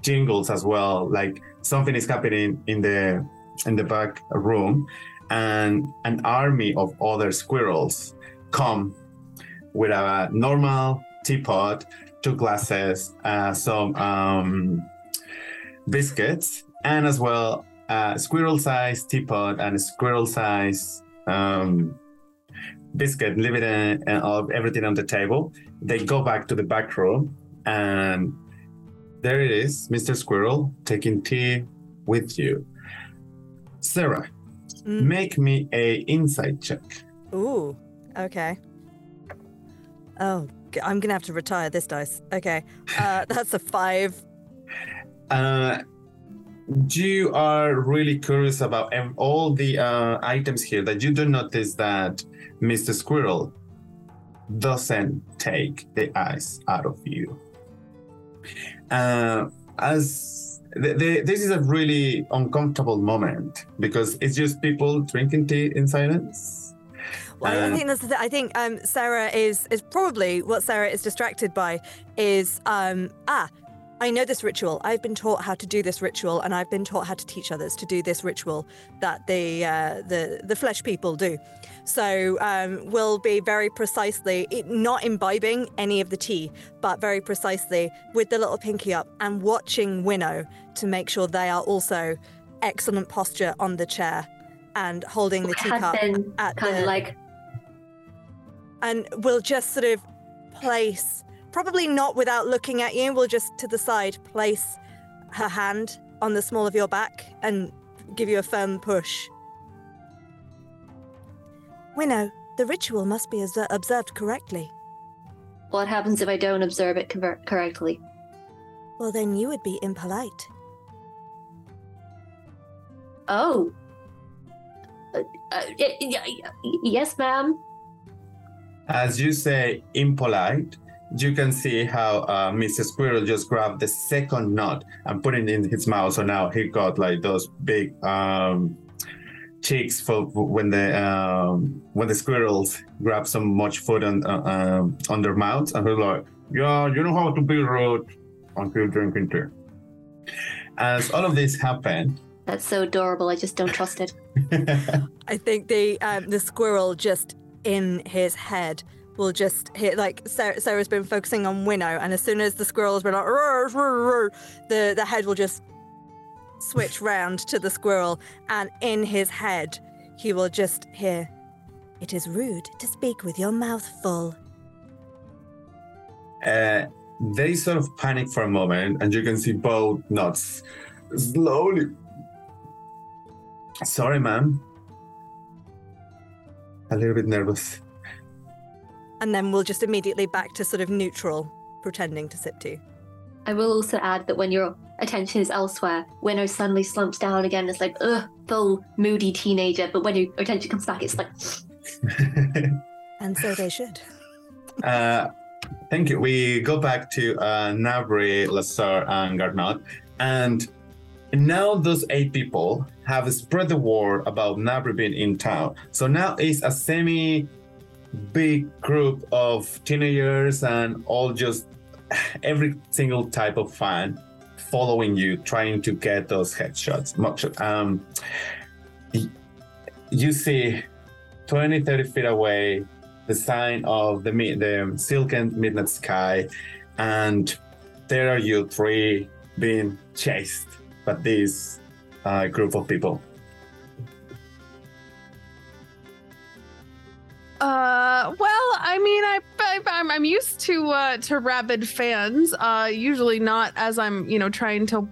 jingles as well. Like something is happening in the in the back room, and an army of other squirrels come with a normal teapot, two glasses, uh, some um, biscuits, and as well a squirrel-sized teapot and a squirrel-sized um, biscuit, leave it in, and all- everything on the table. They go back to the back room, and there it is, Mr. Squirrel taking tea with you. Sarah, Mm. make me a insight check. Ooh, okay. Oh, I'm gonna have to retire this dice. Okay, uh, that's a five. Uh, you are really curious about all the uh, items here that you do notice that Mr. Squirrel doesn't take the eyes out of you. Uh, as th- th- this is a really uncomfortable moment because it's just people drinking tea in silence. Well, I think that's the thing. I think um, Sarah is is probably what Sarah is distracted by is um, ah, I know this ritual. I've been taught how to do this ritual, and I've been taught how to teach others to do this ritual that the uh, the the flesh people do. So um, we'll be very precisely not imbibing any of the tea, but very precisely with the little pinky up and watching Winnow to make sure they are also excellent posture on the chair and holding the teacup at kind the, of like and we'll just sort of place, probably not without looking at you, we'll just to the side place her hand on the small of your back and give you a firm push. Winnow, the ritual must be observed correctly. what happens if I don't observe it conver- correctly? Well, then you would be impolite. Oh. Uh, uh, y- y- y- yes, ma'am. As you say impolite, you can see how uh, Mr. Squirrel just grabbed the second nut and put it in his mouth. So now he got like those big um, cheeks for when the um, when the squirrels grab so much food on uh, um, on their mouths, and he's like, "Yeah, you know how to be rude until drinking tea." As all of this happened, That's so adorable. I just don't trust it. I think the um, the squirrel just in his head will just hit like Sarah, Sarah's been focusing on Winnow, and as soon as the squirrel's been like "Roar, roar, roar," the the head will just switch round to the squirrel, and in his head he will just hear, "It is rude to speak with your mouth full." uh, they sort of panic for a moment, and you can see both nuts slowly. Sorry, ma'am. A little bit nervous. And then we'll just immediately back to sort of neutral, pretending to sip tea. I will also add that when your attention is elsewhere, Winnow suddenly slumps down again. It's like, ugh, full moody teenager. But when your attention comes back, it's like, And so they should. Uh, thank you. We go back to uh, Nabri, Lazar, and Garnot. And now those eight people have spread the word about Nabri being in town. So now it's a semi big group of teenagers and all just every single type of fan following you, trying to get those headshots. Um, you see 20, 30 feet away the sign of the the silken midnight sky, and there are you three being chased by this uh, group of people. Uh, well, I mean, I, I I'm, I'm used to uh, to rabid fans. Uh, usually not as I'm, you know, trying to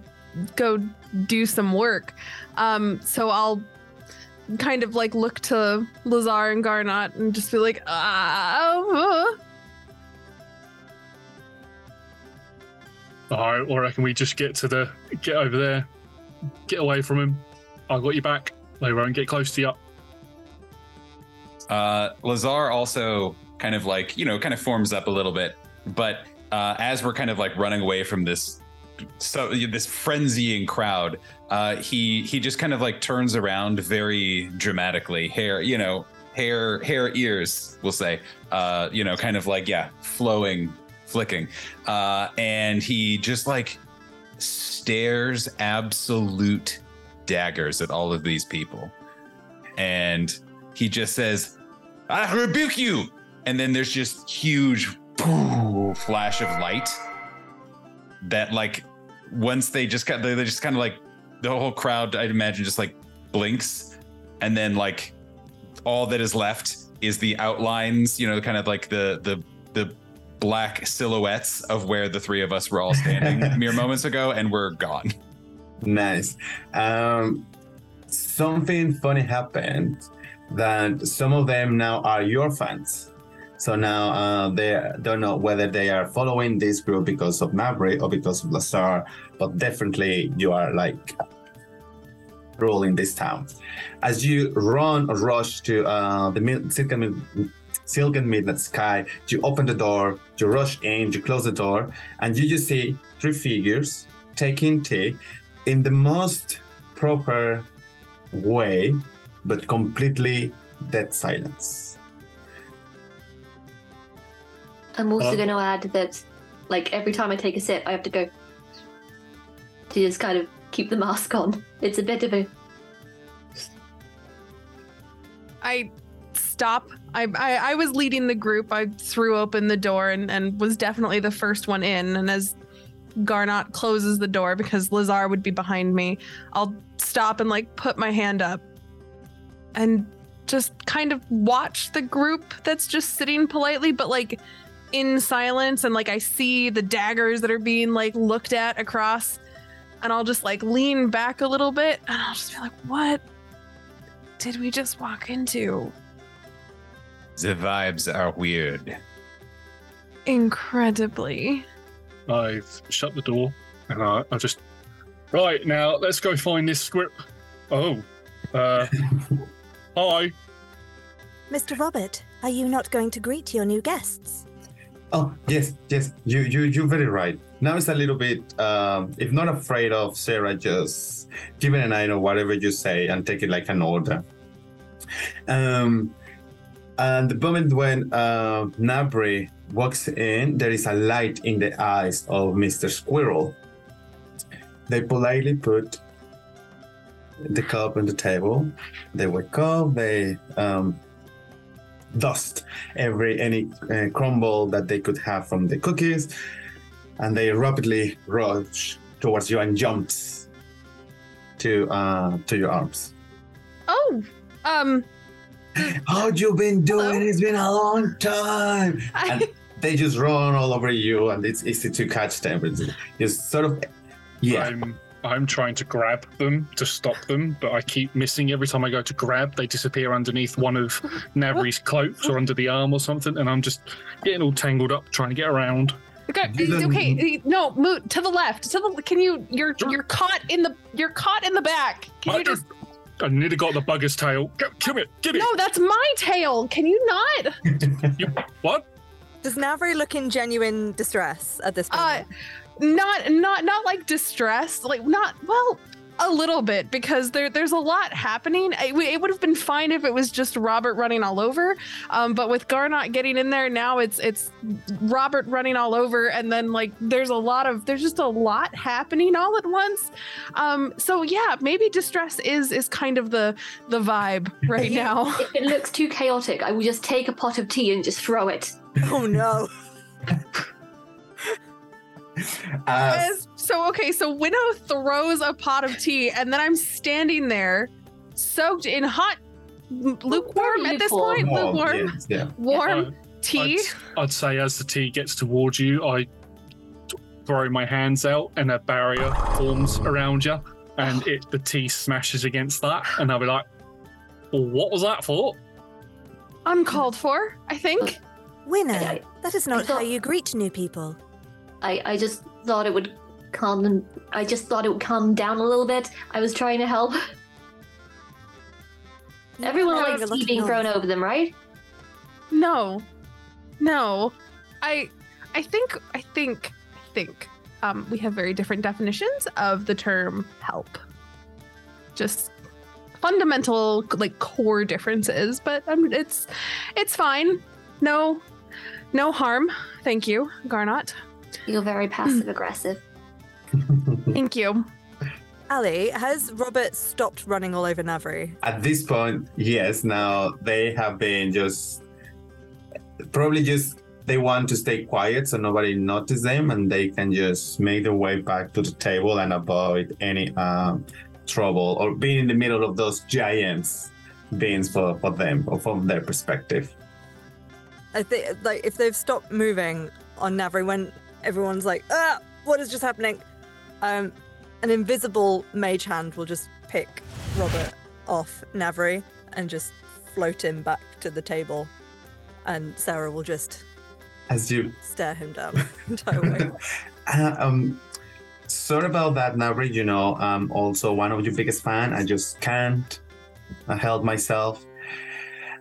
go do some work. Um, so I'll kind of like look to Lazar and Garnot and just be like, ah, uh, All right, or reckon we just get to the get over there, get away from him. I got you back. They won't get close to you. Uh, Lazar also kind of like, you know, kind of forms up a little bit. But uh, as we're kind of like running away from this, so this frenzying crowd, uh, he he just kind of like turns around very dramatically, hair, you know, hair, hair, ears, we'll say, uh, you know, kind of like yeah, flowing, flicking, uh, and he just like stares absolute daggers at all of these people, and he just says, I rebuke you. And then there's just huge poof, flash of light that like once they just kind they just kind of like the whole crowd I'd imagine just like blinks and then like all that is left is the outlines, you know, kind of like the the the black silhouettes of where the three of us were all standing mere moments ago and we're gone. Nice. Um, something funny happened that some of them now are your fans. So now uh, they don't know whether they are following this group because of Maverick or because of Lazar, but definitely you are like ruling this town. As you run or rush to uh, the silken, silken midnight sky, you open the door, you rush in, you close the door, and you just see three figures taking tea in the most proper way, but completely dead silence. I'm also Um, going to add that, like, every time I take a sip, I have to go to just kind of keep the mask on. It's a bit of a. I stop. I, I I was leading the group. I threw open the door and, and was definitely the first one in. And as Garnot closes the door because Lazar would be behind me, I'll stop and like put my hand up and just kind of watch the group that's just sitting politely, but like in silence. And like I see the daggers that are being like looked at across. And I'll just like lean back a little bit and I'll just be like, what did we just walk into? The vibes are weird. Incredibly. I've shut the door and I, I just. Right, now let's go find this script. Oh. Uh. hi. Mr. Robert, are you not going to greet your new guests? Oh yes, yes, you you you're very right. Now it's a little bit, um, if not afraid of Sarah, just giving an eye on whatever you say and take it like an order. Um, and the moment when uh, Nabri walks in, there is a light in the eyes of Mr. Squirrel. They politely put the cup on the table. They wake up. They um, dust every any uh, crumble that they could have from the cookies, and they rapidly rush towards you and jumps to uh, to your arms. Oh, um, How you been doing? It's been a long time. And they just run all over you, and it's easy to catch them. It's, it's sort of yeah. I'm I'm trying to grab them to stop them, but I keep missing every time I go to grab. They disappear underneath one of Navri's cloaks or under the arm or something, and I'm just getting all tangled up trying to get around. okay, okay, no, move to the left. To the can you? You're you're caught in the you're caught in the back. Can you just? I nearly got the bugger's tail. Go, come here, get it. No, that's my tail. Can you not? you, what? Does Navri look in genuine distress at this point? Uh, not not not like distressed. Like not well. A little bit because there there's a lot happening. It, it would have been fine if it was just Robert running all over, um, but with Garnot getting in there now, it's it's Robert running all over, and then like there's a lot of there's just a lot happening all at once. Um, so yeah, maybe distress is is kind of the the vibe right now. If it looks too chaotic, I will just take a pot of tea and just throw it. Oh no. Uh, So okay, so Winnow throws a pot of tea, and then I'm standing there, soaked in hot, lukewarm at this point, Warm, lukewarm, yes, yeah. warm tea. I'd, I'd say as the tea gets towards you, I throw my hands out and a barrier forms around you, and it the tea smashes against that, and I'll be like, well, "What was that for?" Uncalled for, I think. Winnow, that is not how you greet new people. I, I just thought it would calm them. I just thought it would calm down a little bit. I was trying to help. Everyone likes are a lot tea being noise. thrown over them, right? No, no, I, I think, I think, I think, um, we have very different definitions of the term help. Just fundamental, like core differences, but um, it's, it's fine. No, no harm. Thank you, Garnot. You're very passive aggressive. Thank you. Ali, has Robert stopped running all over Navri? At this point, yes. Now they have been just probably just they want to stay quiet so nobody notice them, and they can just make their way back to the table and avoid any um, trouble or being in the middle of those giants beings for, for them or from their perspective. I think like if they've stopped moving on Navri when everyone's like, ah, what is just happening? Um, an invisible mage hand will just pick Robert off Navri and just float him back to the table, and Sarah will just As you stare him down the entire. Uh, um, sorry about that, Nabri. You know, I'm also one of your biggest fan. I just can't uh, help myself.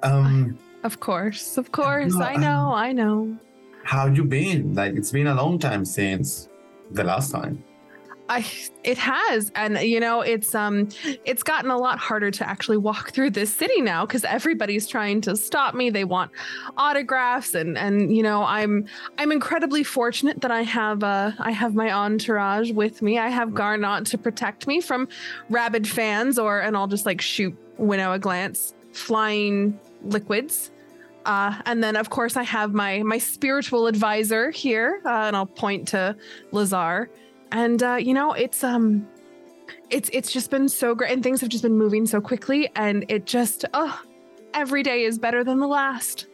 Um, Of course, of course. No, I know, I know. How you been? Like it's been a long time since the last time. I it has and you know it's um it's gotten a lot harder to actually walk through this city now cuz everybody's trying to stop me they want autographs and and you know I'm I'm incredibly fortunate that I have uh I have my entourage with me I have Garnot to protect me from rabid fans or and I'll just like shoot Winnow a glance flying liquids uh, and then, of course, I have my my spiritual advisor here, uh, and I'll point to Lazar. And uh, you know, it's um, it's it's just been so great, and things have just been moving so quickly, and it just oh, every day is better than the last.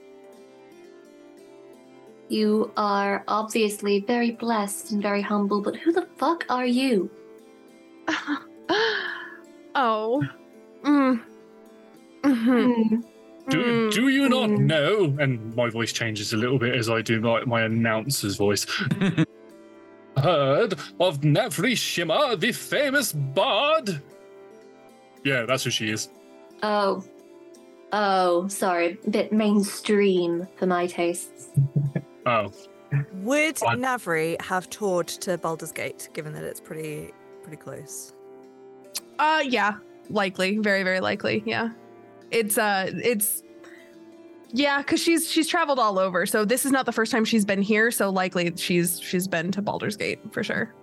You are obviously very blessed and very humble, but who the fuck are you? oh, mm. Mhm. Do, do you not Mm. know? And my voice changes a little bit as I do my, my announcer's voice. Heard of Navri Shimmer, the famous bard? Yeah, that's who she is. Oh. Oh, sorry. A bit mainstream for my tastes. Oh. Would I- Navri have toured to Baldur's Gate, given that it's pretty pretty close? Uh, yeah, likely, very very likely. Yeah, it's uh, it's yeah, because she's she's traveled all over. So this is not the first time she's been here. So likely she's she's been to Baldur's Gate for sure.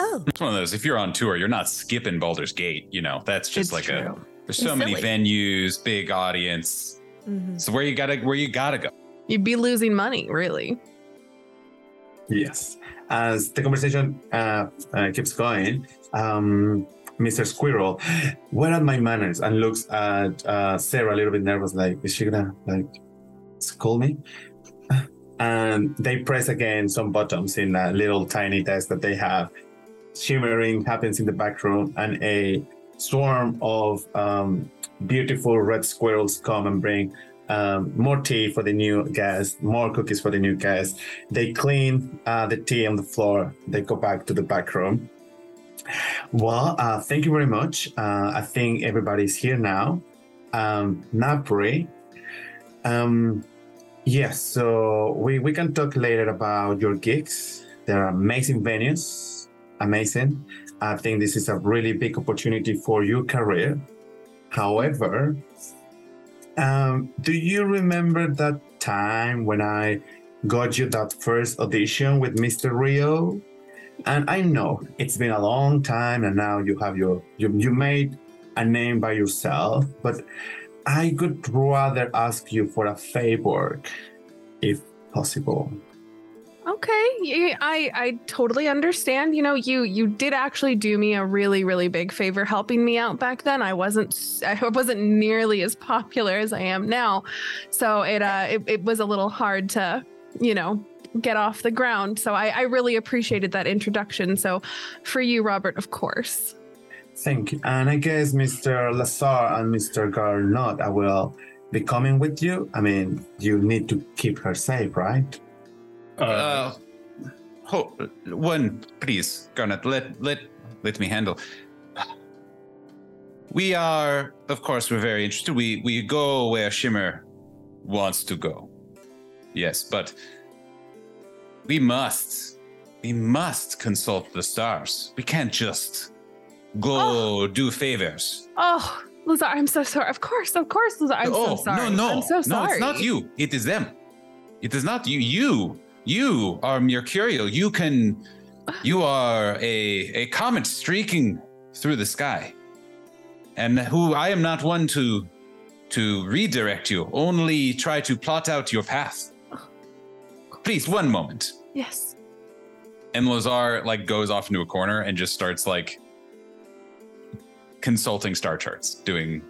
Oh, It's one of those. If you're on tour, you're not skipping Baldur's Gate. You know, that's just It's like a. There's so It's many silly. venues, big audience. Mhm. So where you gotta where you gotta go. You'd be losing money, really. Yes. As the conversation uh, uh, keeps going, um, Mr. Squirrel, where are my manners? And looks at uh, Sarah a little bit nervous, like, is she gonna like scold me? And they press again some buttons in a little tiny desk that they have. Shimmering happens in the back room, and a swarm of um, beautiful red squirrels come and bring um, more tea for the new guest, more cookies for the new guest. They clean uh, the tea on the floor. They go back to the back room. Well, uh, thank you very much. Uh, I think everybody's here now. Um, Napri. Um, yes, so we, we can talk later about your gigs. They're amazing venues, amazing. I think this is a really big opportunity for your career. However, um, do you remember that time when I got you that first audition with Mr. Rio? And I know it's been a long time, and now you have your you, you made a name by yourself. But I would rather ask you for a favor, if possible. Okay, I I totally understand. You know, you you did actually do me a really really big favor helping me out back then. I wasn't I wasn't nearly as popular as I am now, so it uh it, it was a little hard to you know get off the ground. So I I really appreciated that introduction. So for you, Robert, of course. Thank you. And I guess Mr. Lazar and Mr. Garnot, I will be coming with you. I mean, you need to keep her safe, right? Uh, ho- one, please, Garnet. Let let let me handle. We are, of course, we're very interested. We we go where Shimmer wants to go. Yes, but we must we must consult the stars. We can't just go oh. do favors. Oh, Lazar, I'm so sorry. Of course, of course, Lazar. I'm oh so sorry. no no I'm so sorry. no! It's not you. It is them. It is not you. You you are Mercurial. You can. You are a a comet streaking through the sky, and who I am not one to to redirect you. Only try to plot out your path. Please, one moment. Yes. And Lazar like goes off into a corner and just starts like consulting star charts, doing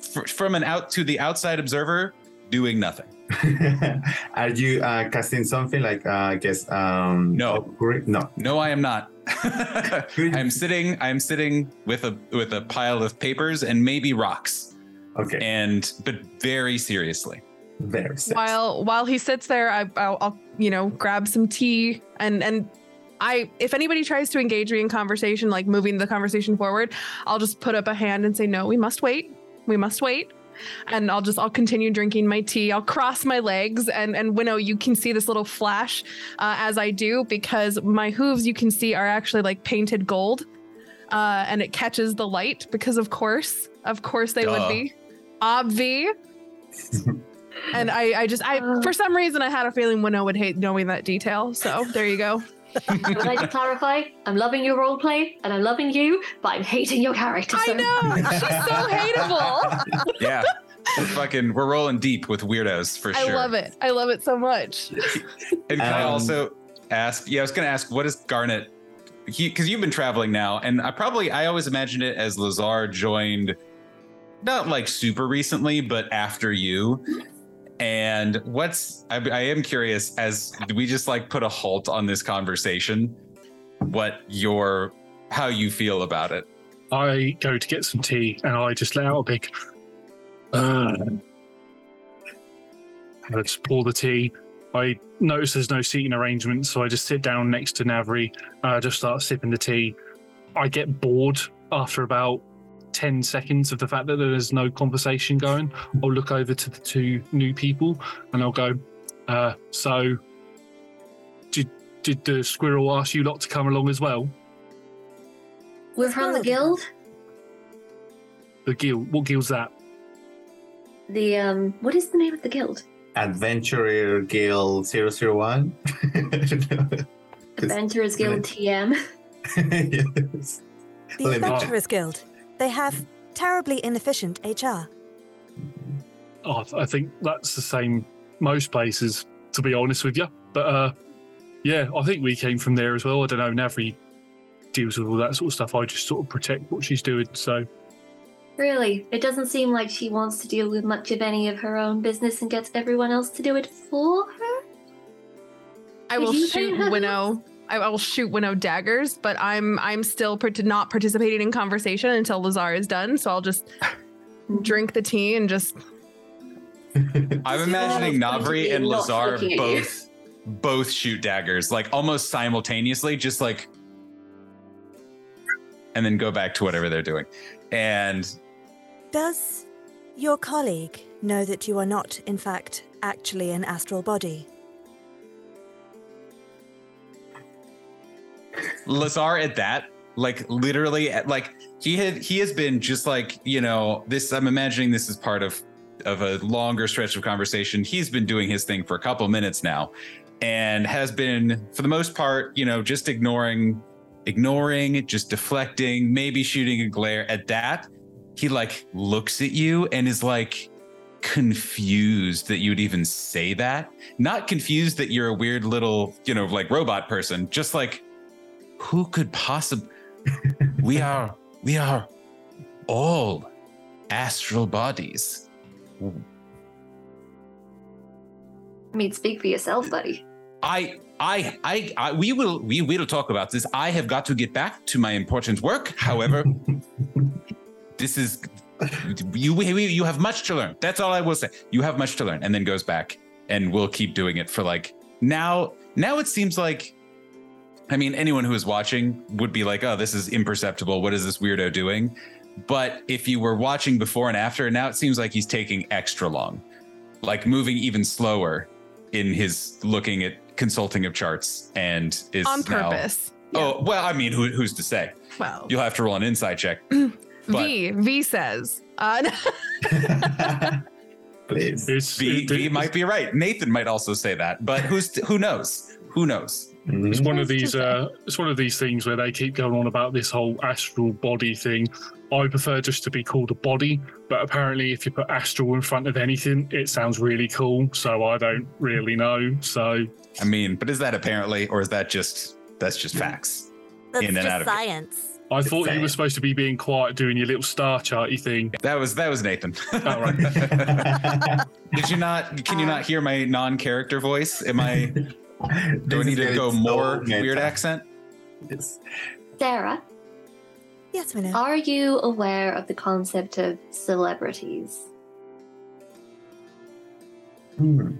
fr- from an out to the outside observer, doing nothing. Are you uh, casting something like, uh, I guess, um, No. upgrade- No. No, I am not. I'm sitting. I'm sitting with a with a pile of papers and maybe rocks. Okay. And but very seriously. Very while while he sits there I, I'll, I'll you know grab some tea and and i if anybody tries to engage me in conversation like moving the conversation forward i'll just put up a hand and say no we must wait we must wait And I'll just I'll continue drinking my tea. I'll cross my legs and and Winnow, you can see this little flash uh, as I do because my hooves you can see are actually like painted gold. Uh, and it catches the light because of course, of course they would be. Obvi. and I, I just I for some reason I had a feeling Winnow would hate knowing that detail. So there you go. Would I like to clarify? I'm loving your roleplay and I'm loving you, but I'm hating your character. I know she's so hateable. Yeah. We're fucking we're rolling deep with weirdos for I sure. I love it. I love it so much. And can I Um, also ask? Yeah, I was going to ask, what is Garnet? Because you've been traveling now, and I probably I always imagined it as Lazar joined, not like super recently, but after you. And what's I, I am curious as we just like put a halt on this conversation? What your how you feel about it? I go to get some tea and I just let out a big. Uh, I just pour the tea. I notice there's no seating arrangement, so I just sit down next to Navri. Uh, just start sipping the tea. I get bored after about 10 seconds of the fact that there's no conversation going. I'll look over to the two new people and I'll go, uh, So, did, did the squirrel ask you lot to come along as well? We're from the guild. The guild? What guild's that? The um, what is the name of the guild? Adventurer Guild 001. Adventurers Guild TM. yes. The Adventurers Guild. They have terribly inefficient HR. Oh, I think that's the same most places, to be honest with you. But uh, yeah, I think we came from there as well. I don't know. Navri deals with all that sort of stuff. I just sort of protect what she's doing. So Really, it doesn't seem like she wants to deal with much of any of her own business and gets everyone else to do it for her. I Did will you shoot Winnow. I I will shoot Winnow daggers, but I'm I'm still part- not participating in conversation until Lazar is done. So I'll just drink the tea and just I'm imagining Yeah, it's going to Navri and Lazar looking at you. both both shoot daggers, like almost simultaneously, just like and then go back to whatever they're doing. And Does your colleague know that you are not, in fact, actually an astral body? Lazar at that, like literally, like he had he has been just like you know this. I'm imagining this is part of of a longer stretch of conversation. He's been doing his thing for a couple minutes now, and has been for the most part, you know, just ignoring, ignoring, just deflecting, maybe shooting a glare. At that, he like looks at you and is like confused that you'd even say that. Not confused that you're a weird little, you know, like robot person. Just like who could possibly we are we are all astral bodies. I mean, speak for yourself, buddy. I, I i i we will we will talk about this. I have got to get back to my important work. However this is you you have much to learn. That's all i will say. You have much to learn and then goes back and we'll keep doing it for like now now it seems like i mean anyone who is watching would be like oh this is imperceptible. What is this weirdo doing? But if you were watching before and after now it seems like he's taking extra long like moving even slower in his looking at consulting of charts and is on now- purpose. oh well i mean who, who's to say? Well, you'll have to roll an insight check. But V V says. Uh, Please. v, it- v might be right. Nathan might also say that but who's who knows? Who knows It's one of these. Uh, it's one of these things where they keep going on about this whole astral body thing. I prefer just to be called a body, but apparently, if you put astral in front of anything, it sounds really cool. So I don't really know. So i mean but is that apparently or is that just that's just facts That's In and just out of it. science. I thought you were supposed to be being quiet, doing your little star charty thing. that was that was nathan All right. did you not can you not hear my non-character voice am i do we need to go more weird accent Yes. Sarah, Yes, we know. are you aware of the concept of celebrities? Hmm.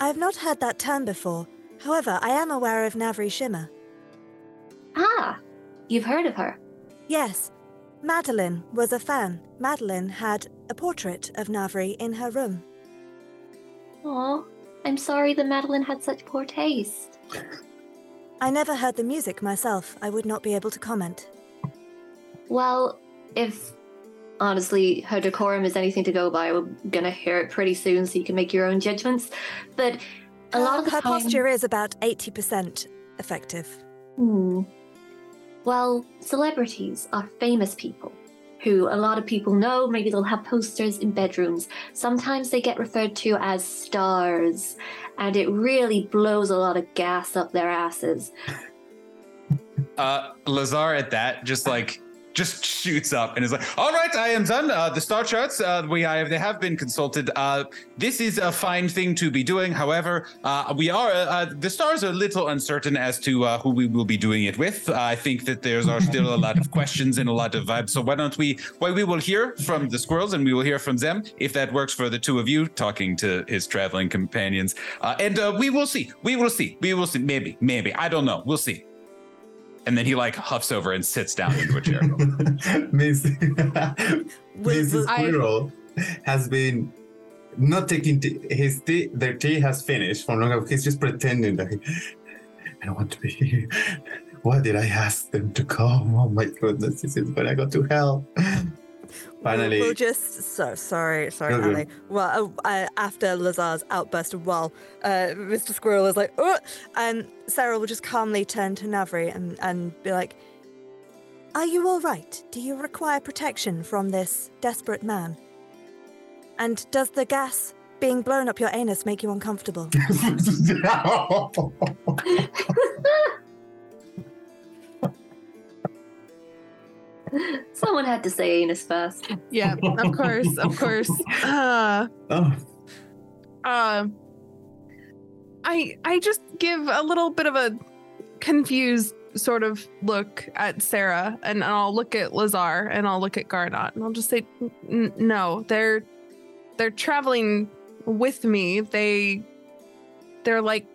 I have not heard that term before. However, I am aware of Navri Shimmer. Ah, you've heard of her. Yes. Madeline was a fan. Madeline had a portrait of Navri in her room. Aw, I'm sorry that Madeline had such poor taste. I never heard the music myself. I would not be able to comment. Well, if honestly her decorum is anything to go by, we're gonna hear it pretty soon, so you can make your own judgments. But a lot of the her time, posture is about 80% effective. Hmm. Well, celebrities are famous people who a lot of people know. Maybe they'll have posters in bedrooms. Sometimes they get referred to as stars, and it really blows a lot of gas up their asses. Uh, Lazar at that just like just shoots up and is like, "All right, I am done. Uh, the star charts uh, we have they have been consulted. Uh, this is a fine thing to be doing. However, uh, we are uh, the stars are a little uncertain as to uh, who we will be doing it with. I think that there's are still a lot of questions and a lot of vibes. So why don't we? Well, we will hear from the squirrels and we will hear from them if that works for the two of you talking to his traveling companions. Uh, and uh, we will see. We will see. We will see. Maybe. Maybe. I don't know. We'll see. And then he like huffs over and sits down into a chair. Miss, Miss Squirrel has been not taking tea. His tea, their tea has finished for long. He's just pretending that he, I don't want to be here. Why did I ask them to come? Oh my goodness, this is when I go to hell. Finally, We'll just so sorry, sorry, Okay. Ali. Well, uh, uh, after Lazar's outburst of "Well," uh, Mr. Squirrel is like, "Oh," and Sarah will just calmly turn to Navri and and be like, "Are you all right? Do you require protection from this desperate man? And does the gas being blown up your anus make you uncomfortable?" Someone had to say anus first. Yeah, of course, of course. Uh, oh, uh, I I just give a little bit of a confused sort of look at Sarah, and I'll look at Lazar, and I'll look at Garnot, and I'll just say, "N- "No, they're they're traveling with me. They they're like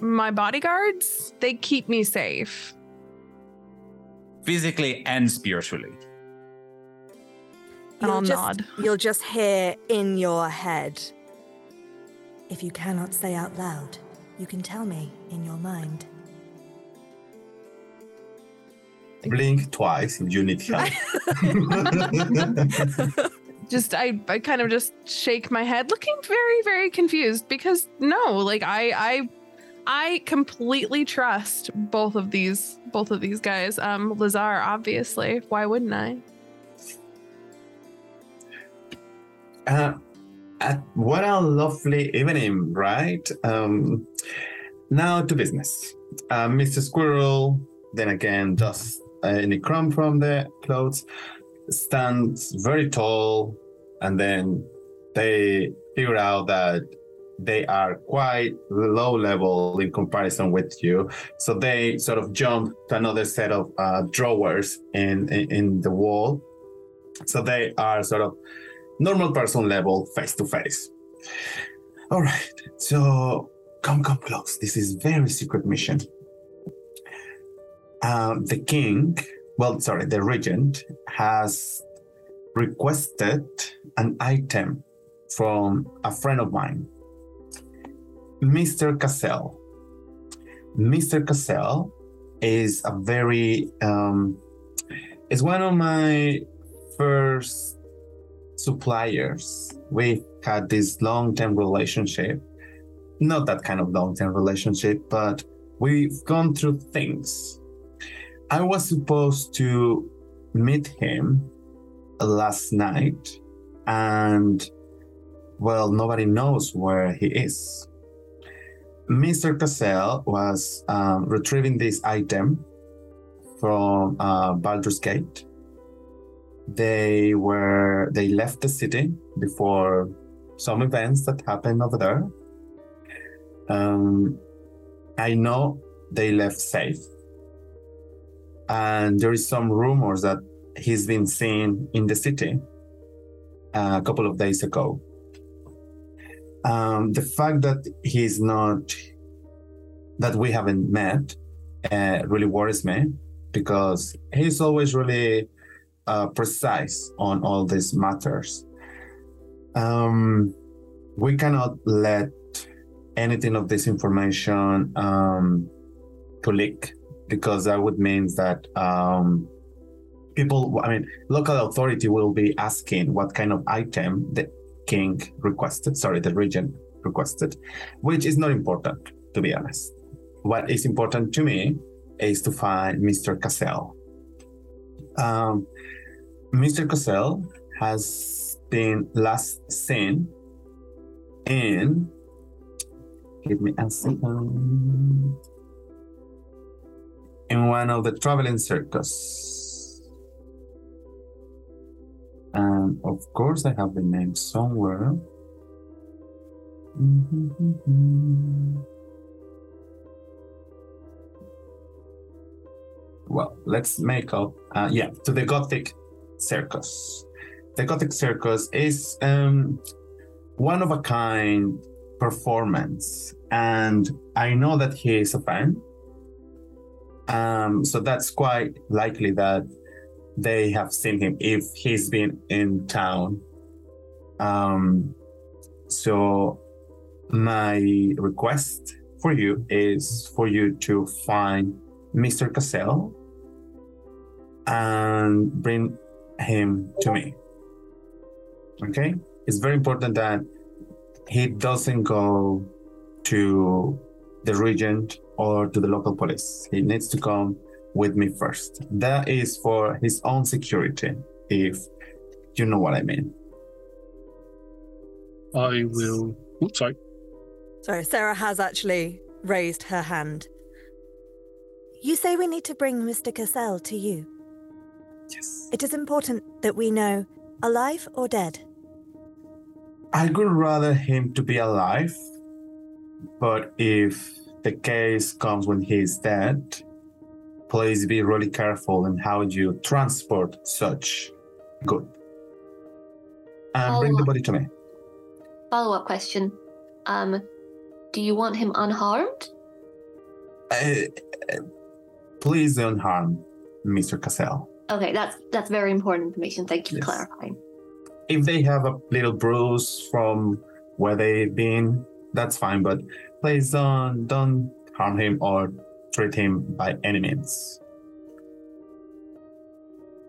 my bodyguards. They keep me safe." Physically and spiritually. And I'll You'll just, nod. You'll just hear in your head. If you cannot say out loud, you can tell me in your mind. blink twice if you need help. just I, I kind of just shake my head looking very very confused because no like i i i completely trust both of these both of these guys um lazar obviously why wouldn't i Uh, uh, what a lovely evening, right? Um, now to business. Uh, Mr. Squirrel, then again, does uh, any crumb from the clothes, stands very tall, and then they figure out that they are quite low level in comparison with you. So they sort of jump to another set of uh, drawers in, in in the wall. So they are sort of normal person level face to face. All right, so come, come close. This is very secret mission. Um, the king, well, sorry, the regent has requested an item from a friend of mine, Mr. Cassell. Mr. Cassell is a very um, is one of my first suppliers. We've had this long-term relationship. Not that kind of long-term relationship, but we've gone through things. I was supposed to meet him last night, and well, nobody knows where he is. Mr. Cassell was um, retrieving this item from uh, Baldur's Gate. They were they left the city before some events that happened over there. Um, I know they left safe, and there is some rumors that he's been seen in the city uh, a couple of days ago. Um, the fact that he's not that we haven't met uh, really worries me because he's always really uh, precise on all these matters. Um, we cannot let anything of this information um, to leak because that would mean that um, people, I mean, local authority will be asking what kind of item the king requested, sorry, the regent requested, which is not important, to be honest. What is important to me is to find Mr. Cassell. Um, Mr. Cassell has been last seen in. Give me a second. In one of the traveling circus. And of course, I have the name somewhere. Well, let's make up. Uh, yeah, to the Gothic Circus. The Gothic Circus is um, one of a kind performance, and I know that he is a fan. Um, so that's quite likely that they have seen him if he's been in town. Um, so my request for you is for you to find Mr. Cassell and bring him to me. Okay? It's very important that he doesn't go to the regent or to the local police. He needs to come with me first. That is for his own security, if you know what I mean. I will. Oops, sorry. Sorry, Sarah has actually raised her hand. You say we need to bring Mr. Cassell to you. Yes. It is important that we know alive or dead. I would rather him to be alive, but if the case comes when he's dead, please be really careful in how you transport such good. And bring the body to me. Follow up question. Um, do you want him unharmed? Uh, please don't harm Mr. Cassell. Okay, that's that's very important information. Thank you for clarifying. If they have a little bruise from where they've been, that's fine. But please don't don't harm him or him by any means.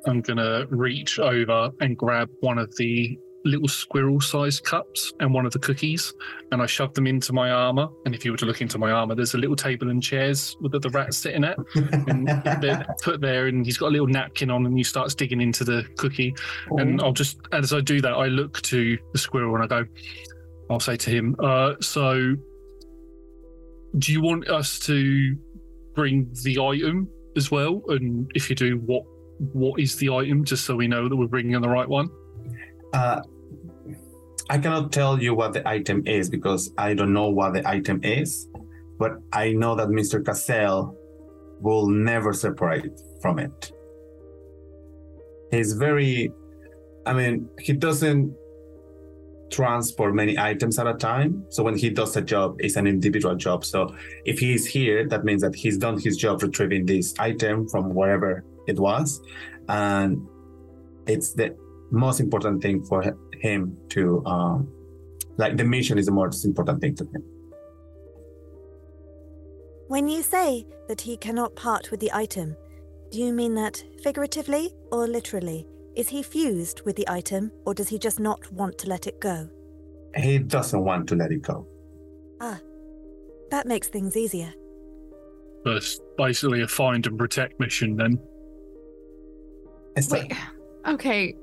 I'm gonna reach over and grab one of the little squirrel-sized cups and one of the cookies, and I shove them into my armor. And if you were to look into my armor, there's a little table and chairs with the, rat's sitting at, and they're put there. And he's got a little napkin on, and he starts digging into the cookie. And I'll just, as I do that, I look to the squirrel and I go, I'll say to him, uh, "So, do you want us to bring the item as well? And if you do, what what is the item, just so we know that we're bringing in the right one?" Uh, I cannot tell you what the item is because I don't know what the item is, but I know that Mr. Cassell will never separate from it. He's very, I mean, he doesn't transport many items at a time. So when he does a job, it's an individual job. So if he's here, that means that he's done his job retrieving this item from wherever it was. And it's the most important thing for him to um like the mission is the most important thing to him When you say that he cannot part with the item, do you mean that figuratively or literally? Is he fused with the item, or does he just not want to let it go? he doesn't want to let it go Ah, that makes things easier. That's basically a find and protect mission. Then Wait, okay,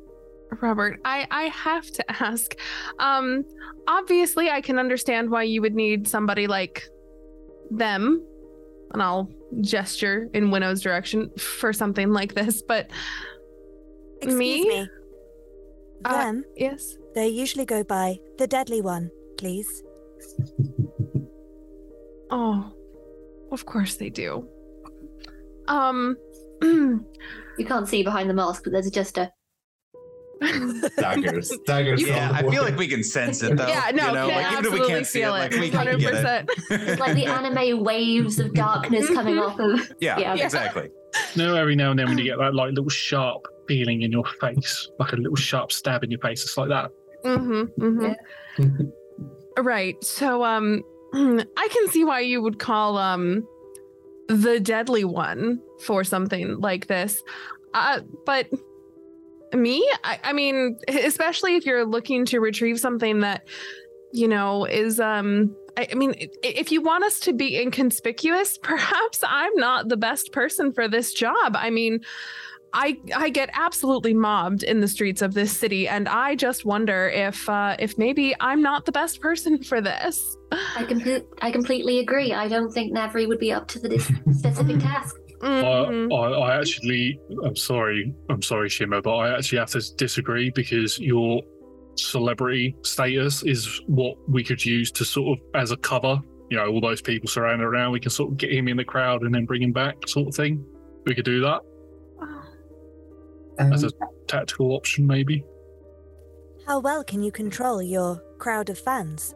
Robert, I I have to ask. Um, obviously, I can understand why you would need somebody like them, and I'll gesture in Winnow's direction for something like this. But Excuse me, me. Them? yes. They usually go by the deadly one, please. Oh, of course they do. Um, you can't see behind the mask, but there's just a daggers daggers Yeah, I feel like we can sense it though. Yeah, no, you know, can like even if we absolutely can't see it, feel like it. we can get it. 100%. it's like the anime waves of darkness coming off of Yeah, Yeah. exactly. no, every now and then when you get that like little sharp feeling in your face, like a little sharp stab in your face. It's like that. Mm-hmm. mm-hmm. right. So um I can see why you would call um the deadly one for something like this. Uh but me, I, I mean, especially if you're looking to retrieve something that, you know, is um I, I mean, if you want us to be inconspicuous, perhaps I'm not the best person for this job. I mean, I I get absolutely mobbed in the streets of this city, and I just wonder if uh, if maybe I'm not the best person for this. I complete I completely agree. I don't think Navri would be up to the dis- specific task. Mhm. I, I, I actually, I'm sorry, I'm sorry, Shimmer, but I actually have to disagree because your celebrity status is what we could use to sort of as a cover. You know, all those people surrounding around, we can sort of get him in the crowd and then bring him back, sort of thing. We could do that as a tactical option, maybe. How well can you control your crowd of fans?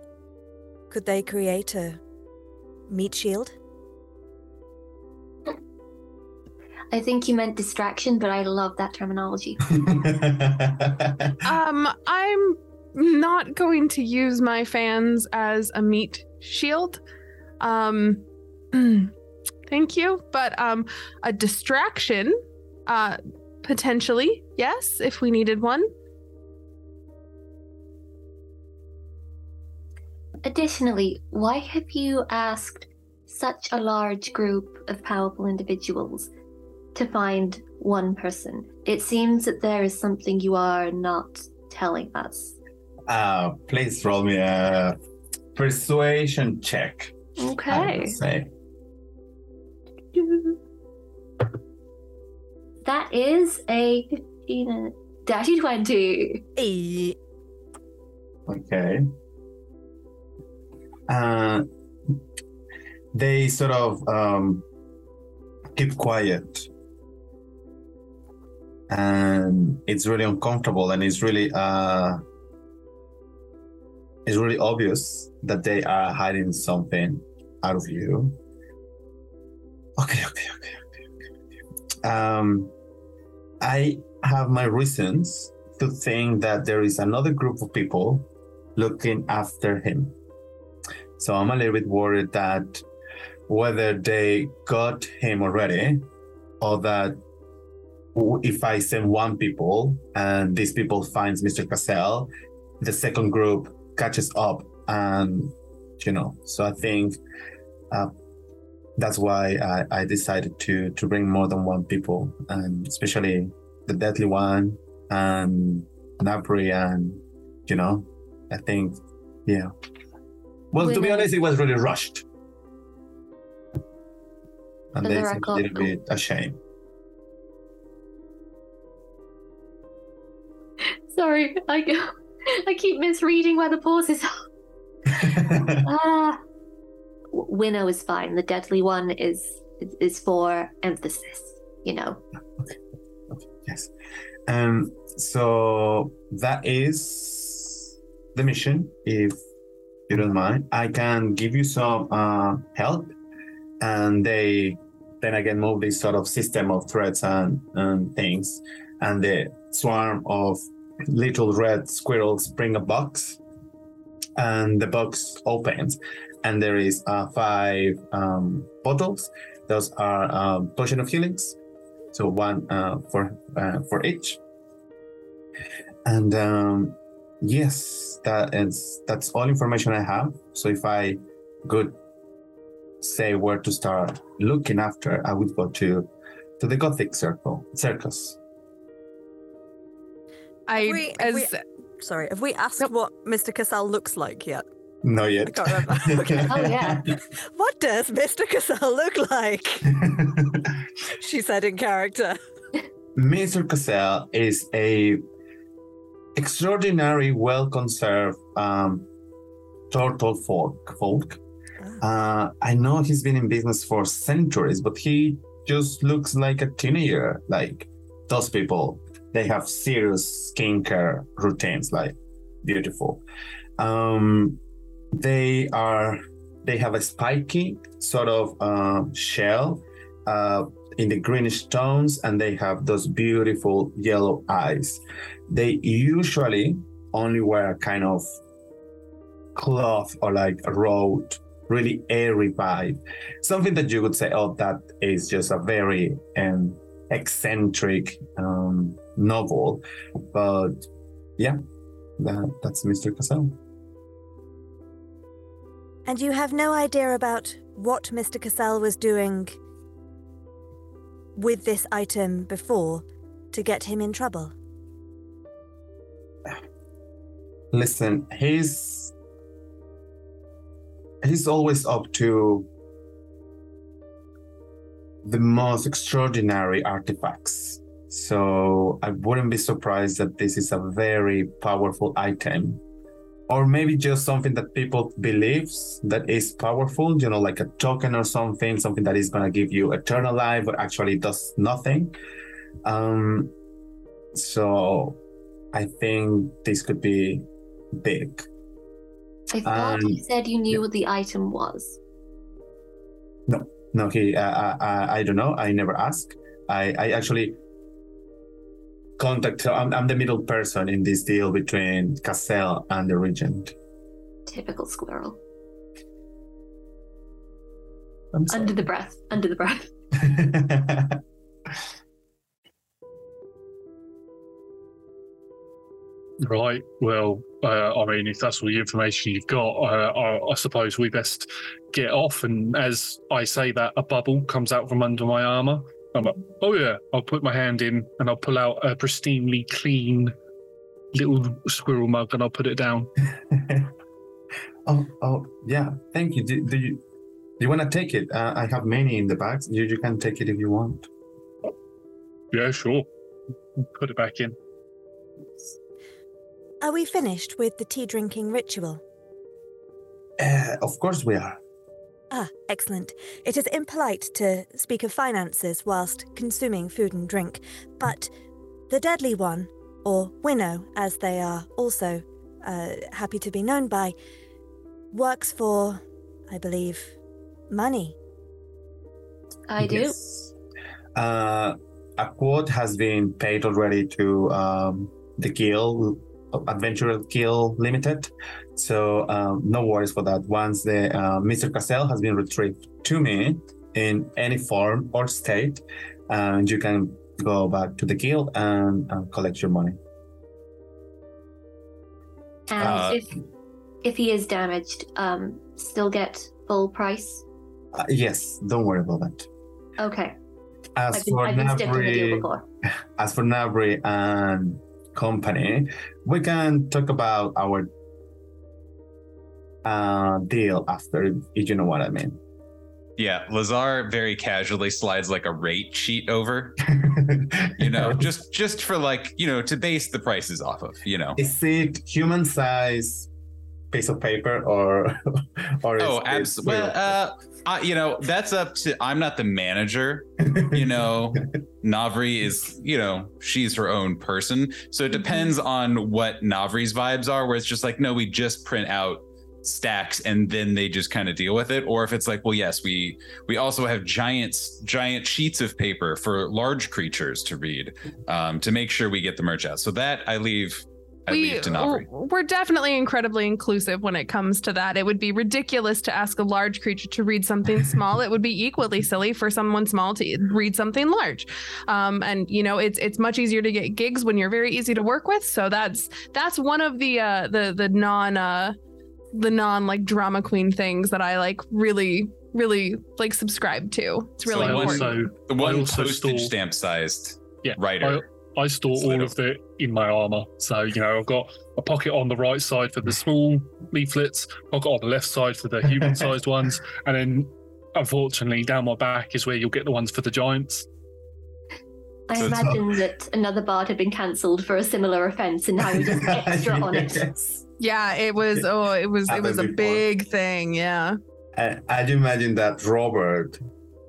Could they create a meat shield? I think you meant distraction, but I love that terminology. Um, I'm not going to use my fans as a meat shield. Um, thank you, but um, a distraction, uh, potentially, yes, if we needed one. Additionally, why have you asked such a large group of powerful individuals to find one person? It seems that there is something you are not telling us. Uh, please roll me a persuasion check. I Okay. That is a 15 and dirty 20. Okay. Uh, they sort of um, keep quiet. And it's really uncomfortable and it's really uh, it's really obvious that they are hiding something out of you. Okay, okay, okay, okay, okay. okay. Um, I have my reasons to think that there is another group of people looking after him. So I'm a little bit worried that whether they got him already or that if I send one people and these people finds Mr. Cassell, the second group catches up and you know, so I think uh, that's why I, I decided to to bring more than one people and especially the deadly one and Navri and you know, I think yeah. Well, to be honest, it was really rushed. And For the they seem a little bit ashamed. Sorry, I. I keep misreading where the pauses are. Ah, Winnow is fine. The deadly one is is, for emphasis. You know. Okay. Yes. Um, so that is the mission. If you don't mind, I can give you some uh, help, and they then again move this sort of system of threads and, and things, and the swarm of little red squirrels bring a box, and the box opens, and there is uh, five um, bottles. Those are um, potion of healings, so one uh, for uh, for each. And um, yes, that is that's all information I have. So if I could say where to start looking after, I would go to to the Gothic Circle Circus. I Have we- as we- Sorry, have we asked what Mr. Cassell looks like yet? Not yet. I can't remember. Okay. Oh yeah. What does Mr. Cassell look like? she said in character. Mr. Cassell is a extraordinary, well-conserved um, turtle folk. folk. Uh, I know he's been in business for centuries, but he just looks like a teenager. Like those people, they have serious skincare routines, like beautiful. Um, they are they have a spiky sort of uh, shell. Uh, in the greenish tones and they have those beautiful yellow eyes. They usually only wear a kind of cloth or like a robe, really airy vibe. Something that you would say, oh, that is just a very um, eccentric um, novel. But yeah, that, that's Mr. Cassell. And you have no idea about what Mr. Cassell was doing with this item before to get him in trouble? Listen, he's he's always up to the most extraordinary artifacts. So I wouldn't be surprised that this is a very powerful item. Or maybe just something that people believes that is powerful, you know, like a token or something, something that is gonna give you eternal life, but actually does nothing. Um, so I think this could be big. I thought Um, you said you knew what the item was. No, no, he. Uh, I, I, I don't know. I never ask. I, I actually contact. I'm, I'm the middle person in this deal between Cassell and the regent. Typical squirrel. I'm sorry. Under the breath. Under the breath. Right. Well, uh, I mean, if that's all the information you've got, uh, I, I suppose we best get off. And as I say that, a bubble comes out from under my armor. I'm like, oh yeah. I'll put my hand in and I'll pull out a pristinely clean little squirrel mug and I'll put it down. oh, oh, yeah. Thank you. Do, do you do you want to take it? Uh, I have many in the bags. You, you can take it if you want. Yeah, sure. Put it back in. Are we finished with the tea drinking ritual? Uh, of course we are. Ah, excellent. It is impolite to speak of finances whilst consuming food and drink, but the deadly one, or Winnow as they are also uh, happy to be known by, works for, I believe, money. I do. Yes. Uh, a quote has been paid already to um, the Gill, Adventure Guild Limited. So um, no worries for that. Once the uh, Mr. Cassell has been retrieved to me in any form or state, and you can go back to the guild and uh, collect your money. And Uh, if if he is damaged, um, still get full price. Uh, yes, don't worry about that. Okay. As I've been, for I've been stiffed in the deal Navri, before. as for Navri and company, we can talk about our uh, deal after, if you know what I mean. Yeah, Lazar very casually slides like a rate sheet over. you know, just just for like, you know, to base the prices off of, you know. Is it human size piece of paper or or Oh, absolutely. Well, uh, I, you know, that's up to. I'm not the manager. You know, Navri is. You know, she's her own person. So it depends on what Navri's vibes are. Where it's just like, no, we just print out stacks and then they just kind of deal with it or if it's like well yes we we also have giants giant sheets of paper for large creatures to read um to make sure we get the merch out so that i leave i we, leave to Navri. we're definitely incredibly inclusive when it comes to that. It would be ridiculous to ask a large creature to read something small. it would be equally silly for someone small to read something large. Um, and you know, it's it's much easier to get gigs when you're very easy to work with. So that's that's one of the uh, the the non uh, the non like drama queen things that I like really really like subscribe to. It's really So important. also- the one also postage store- stamp sized Yeah, writer I, I store all of it in my armor. So, you know, I've got a pocket on the right side for the small leaflets, pocket on the left side for the human sized ones, and then unfortunately down my back is where you'll get the ones for the giants. I imagine that another bard had been cancelled for a similar offence, and now you're just extra on it. Yeah, it was. Oh, it was. It was a before. big thing. Yeah. I, I'd imagine that Robert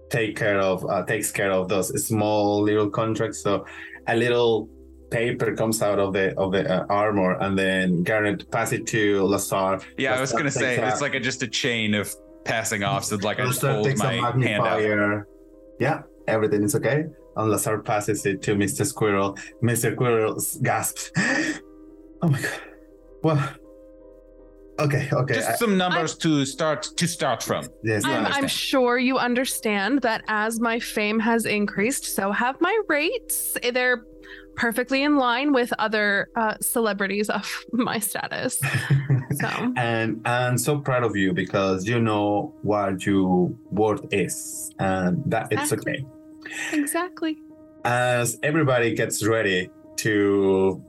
take care of uh, takes care of those small little contracts. So a little paper comes out of the of the uh, armor, and then Garnet pass it to Lazar. yeah i was gonna say takes it's like a just a chain of passing off so like i just hold my a hand out. Yeah, everything is okay. And Lazar passes it to Mr. Squirrel. Mr. Squirrel gasps. oh my god. Well, okay, okay. Just I- some numbers to start to start from. Yes, I'm, I'm sure you understand that as my fame has increased, so have my rates. They're perfectly in line with other uh, celebrities of my status. So and I'm so proud of you because you know what your worth is, and that it's okay. exactly. As everybody gets ready to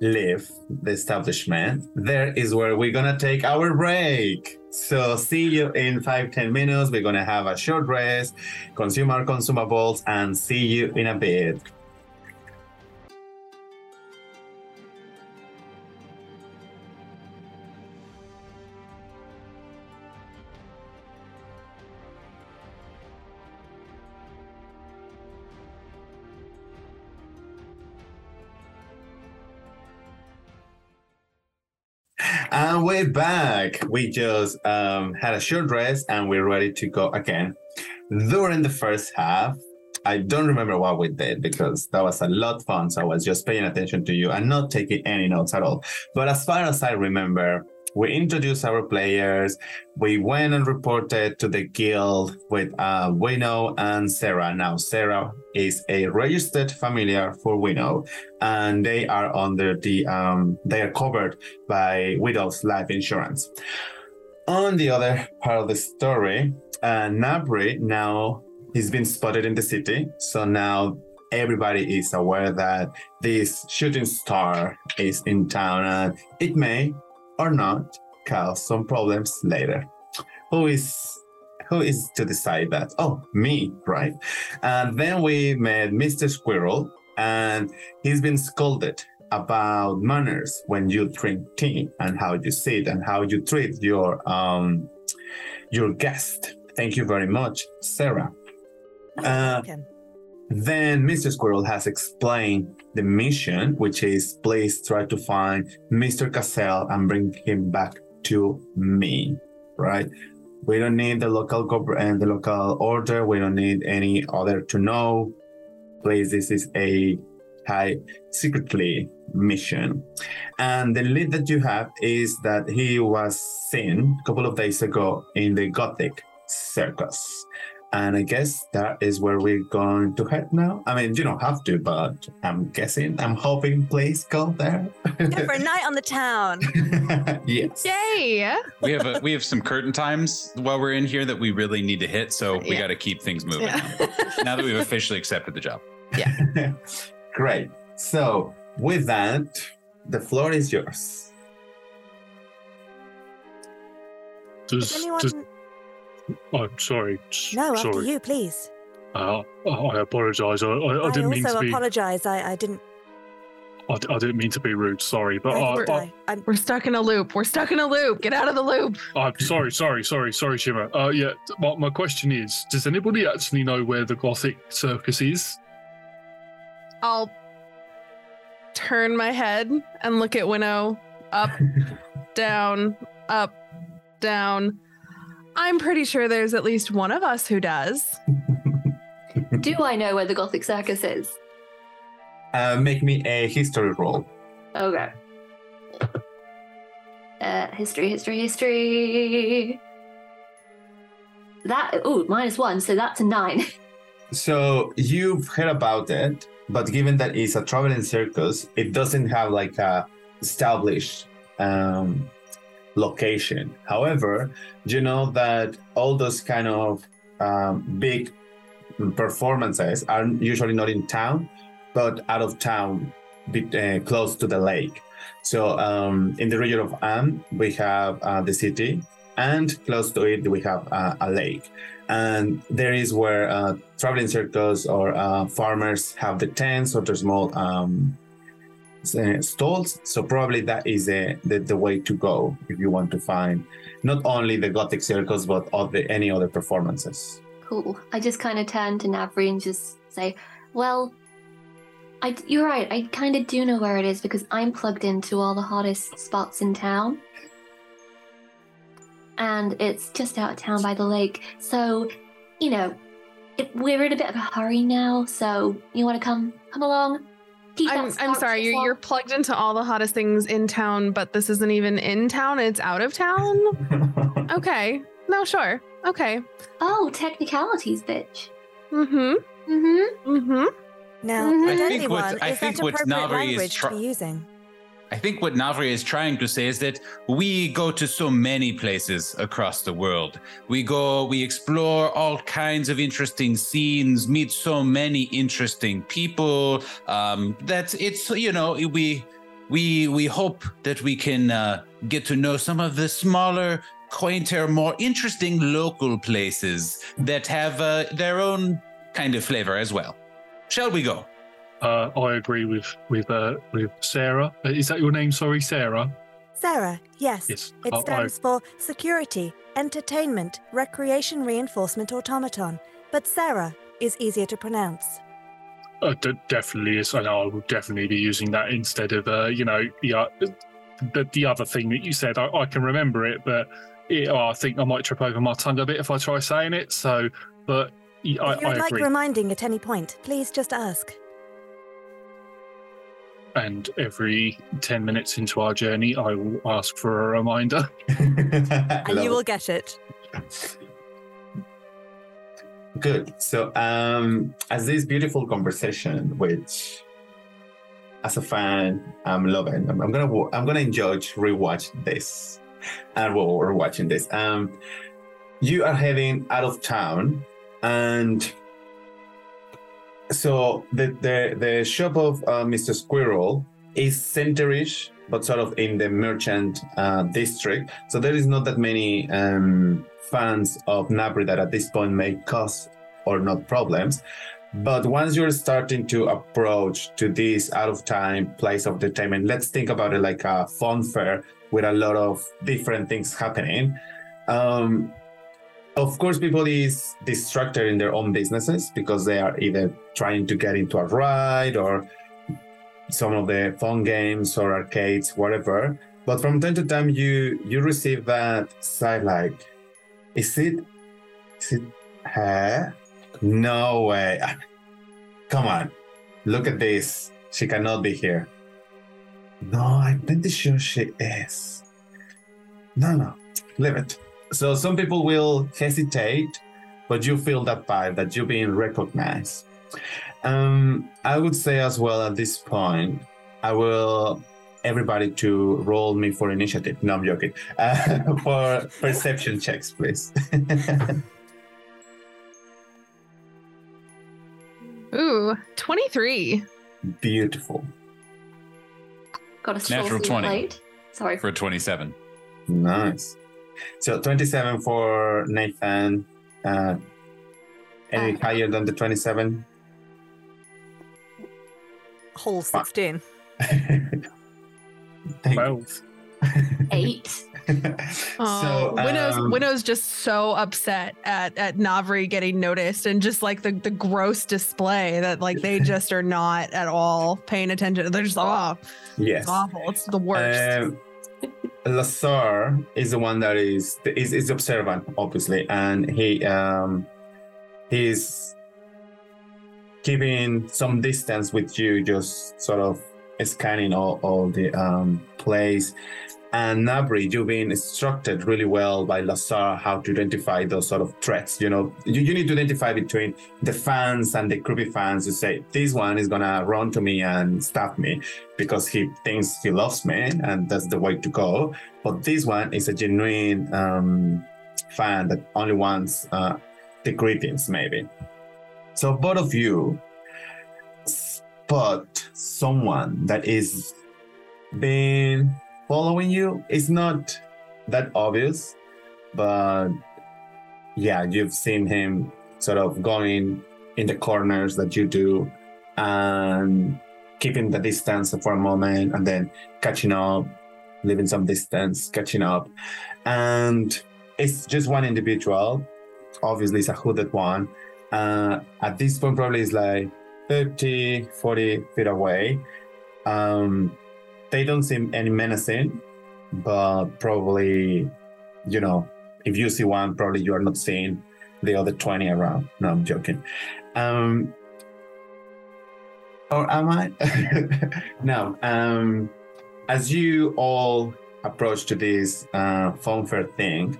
leave the establishment, there is where we're gonna take our break. So see you in five ten minutes. We're gonna have a short rest, consume our consumables, and see you in a bit. And we're back. We just um, had a short rest and we're ready to go again. During the first half, I don't remember what we did because that was a lot of fun. So I was just paying attention to you and not taking any notes at all. But as far as I remember, we introduced our players. We went and reported to the guild with uh, Winnow and Sarah. Now, Sarah is a registered familiar for Winnow, and they are under the um, they are covered by Winnow's life insurance. On the other part of the story, uh, Navri now he's been spotted in the city, so now everybody is aware that this shooting star is in town, and it may or not cause some problems later. Who is who is to decide that? Oh, me, right? And then we met Mr. Squirrel, and he's been scolded about manners when you drink tea and how you sit and how you treat your um your guest. Thank you very much, Sarah. Uh, then Mr. Squirrel has explained the mission, which is please try to find Mr. Cassell and bring him back to me. Right? We don't need the local and uh, the local order. We don't need any other to know. Please, this is a high secretly mission. And the lead that you have is that he was seen a couple of days ago in the Gothic circus. And I guess that is where we're going to head now. I mean, you don't have to, but I'm guessing, I'm hoping, please go there. Yeah, for a night on the town. yes. Yay! we have a, we have some curtain times while we're in here that we really need to hit, so we Yeah. got to keep things moving. Yeah. now that we've officially accepted the job. Yeah. Great. So, with that, the floor is yours. Does, Anyone? does, I'm sorry. s- No, after sorry. you, please. Uh, I apologise. I, I, I I, didn't mean also to be. apologize. I, I didn't. I, I didn't mean to be rude. Sorry, but I, I, didn't I, I, We're stuck in a loop. We're stuck in a loop. Get out of the loop. I'm sorry, sorry, sorry, sorry, Shimmer. Uh, yeah, my, my question is: Does anybody actually know where the Gothic Circus is? I'll turn my head and look at Winnow. Up, down, up, down. I'm pretty sure there's at least one of us who does. Do I know where the Gothic Circus is? Uh, make me a history roll. Okay. Uh, history, history, history. That oh minus one, so that's a nine. So you've heard about it, but given that it's a traveling circus, it doesn't have like a established um, location. However, you know that all those kind of um, big performances are usually not in town, but out of town, be- uh, close to the lake. So um, in the region of Amn, we have uh, the city, and close to it we have uh, a lake and there is where uh, traveling circles or uh, farmers have the tents or the small um, uh, stalls. So probably that is uh, the, the way to go if you want to find not only the Gothic circles but other, any other performances. Cool. I just kind of turn to Navri and just say, "Well, I you're right. I kind of do know where it is because I'm plugged into all the hottest spots in town." And it's just out of town by the lake. So, you know, it, we're in a bit of a hurry now, so you want to come come along? Keep I'm, I'm sorry, you're, you're plugged into all the hottest things in town, but this isn't even in town, it's out of town? okay. No, sure. Okay. Oh, technicalities, bitch. Mm-hmm. Mm-hmm. Mm-hmm. Now, Mhm. I with think what- anyone, I think that what appropriate Navri is language try- to be using? I think what Navri is trying to say is that we go to so many places across the world. We go, we explore all kinds of interesting scenes, meet so many interesting people. Um, that it's you know we we we hope that we can uh, get to know some of the smaller, quainter, more interesting local places that have uh, their own kind of flavor as well. Shall we go? Uh, I agree with with uh, with Sarah. Uh, Is that your name? Sorry, Sarah. Sarah, yes. Yes. It I- I- stands for Security, Entertainment, Recreation Reinforcement Automaton. But Sarah is easier to pronounce. Uh, d- definitely is, and I will definitely be using that instead of uh, you know the, uh, the the other thing that you said. I, I can remember it, but it, oh, I think I might trip over my tongue a bit if I try saying it. So, but I, if you I like agree. reminding at any point, please just ask. And every ten minutes into our journey, I will ask for a reminder. And you will get it. Good. So, um, as this beautiful conversation, which, as a fan, I'm loving. I'm, I'm gonna, wa- I'm gonna enjoy rewatch this, and well, we're watching this. Um, you are heading out of town, and so the the the shop of uh, Mr. Squirrel is centerish, but sort of in the merchant uh, district. So there is not that many um, fans of Navri that at this point may cause or not problems. But once you're starting to approach to this out of time place of entertainment, let's think about it like a fun fair with a lot of different things happening. Um, of course, people is distracted in their own businesses because they are either trying to get into a ride or some of the phone games or arcades, whatever. But from time to time, you you receive that side like, is it is it her? No way! Come on, look at this. She cannot be here. No, I'm pretty sure she is. No, no, leave it. So some people will hesitate, but you feel that vibe that you're being recognized. Um, I would say as well at this point, I will everybody to roll me for initiative. No, I'm joking. Uh, for perception checks, please. Ooh, 23. Beautiful. Got a Natural through 20. plate. Sorry. For 27. Nice. So 27 for Nathan. Uh, any higher than the 27? Whole 16. Twelve. Eight. Oh, Winnow's, um, Winnow's just so upset at, at Navri getting noticed and just like the, the gross display that like they just are not at all paying attention. They're just, oh, Yes. it's awful. It's the worst. Um, Lazar is the one that is is, is observant, obviously, and he um he's keeping some distance with you, just sort of scanning all, all the um place. And Navri, you've been instructed really well by Lazar how to identify those sort of threats. You know, you, you need to identify between the fans and the creepy fans. You say, this one is gonna run to me and stab me because he thinks he loves me, and that's the way to go. But this one is a genuine um, fan that only wants uh, the greetings, maybe. So both of you spot someone that is been following you. It's not that obvious, but yeah, you've seen him sort of going in the corners that you do and keeping the distance for a moment and then catching up, leaving some distance, catching up. And it's just one individual. Obviously, it's a hooded one. Uh, at this point, probably it's like 30, 40 feet away. Um, they don't seem any menacing, but probably, you know, if you see one, probably you are not seeing the other 20 around. No, I'm joking. Um, or am I? no. Um, as you all approach to this uh, phone fair thing,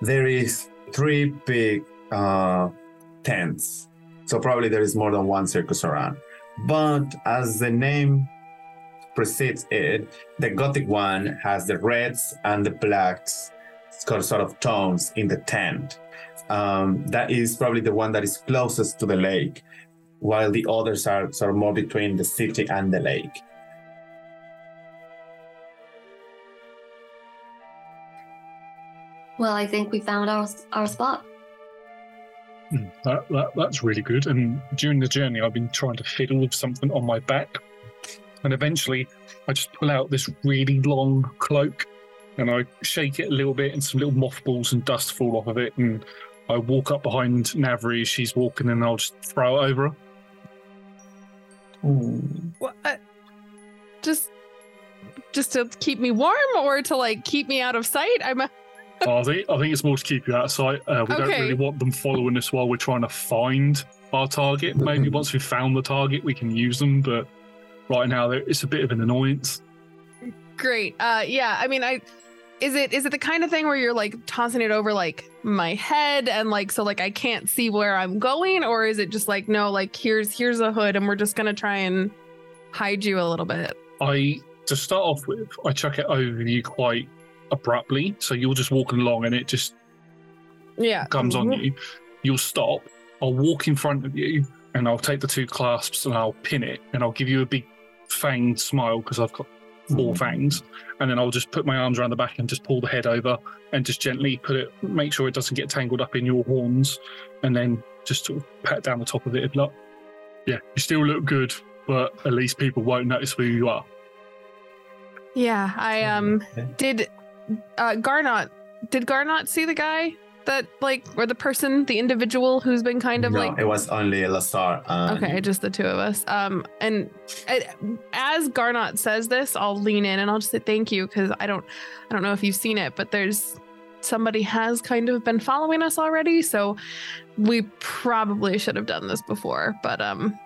there is three big uh, tents. So probably there is more than one circus around. But as the name precedes it, the Gothic one has the reds and the blacks sort of tones in the tent. Um, that is probably the one that is closest to the lake, while the others are sort of more between the city and the lake. Well, I think we found our our spot. Hmm, That, that that's really good. And during the journey, I've been trying to fiddle with something on my back, and eventually, I just pull out this really long cloak, and I shake it a little bit, and some little mothballs and dust fall off of it, and I walk up behind Navri as she's walking, and I'll just throw it over her. What? uh, Just, just to keep me warm, or to like keep me out of sight? I'm. A- I think I think it's more to keep you out of sight. Uh, we don't really want them following us while we're trying to find our target. Maybe once we've found the target, we can use them. But right now, it's a bit of an annoyance. Great. Uh, yeah. I mean, I is it is it the kind of thing where you're like tossing it over like my head and like so like I can't see where I'm going, or is it just like no, like here's here's a hood and we're just gonna try and hide you a little bit? I to start off with, I chuck it over you quite abruptly, so you're just walking along and it just Yeah. comes on Mhm. you. You'll stop. I'll walk in front of you and I'll take the two clasps and I'll pin it and I'll give you a big fanged smile because I've got 4 fangs. And then I'll just put my arms around the back and just pull the head over and just gently put it, make sure it doesn't get tangled up in your horns. And then just sort of pat down the top of it. and be Like, yeah, you still look good, but at least people won't notice who you are. Yeah. I um did uh Garnet did Garnet see the guy that like or the person the individual who's been kind of no, like it was only Lazar. And Okay, just the two of us. Um, and uh, as Garnet says this, I'll lean in and I'll just say thank you because I don't, I don't know if you've seen it, but there's somebody has kind of been following us already, so we probably should have done this before. But um,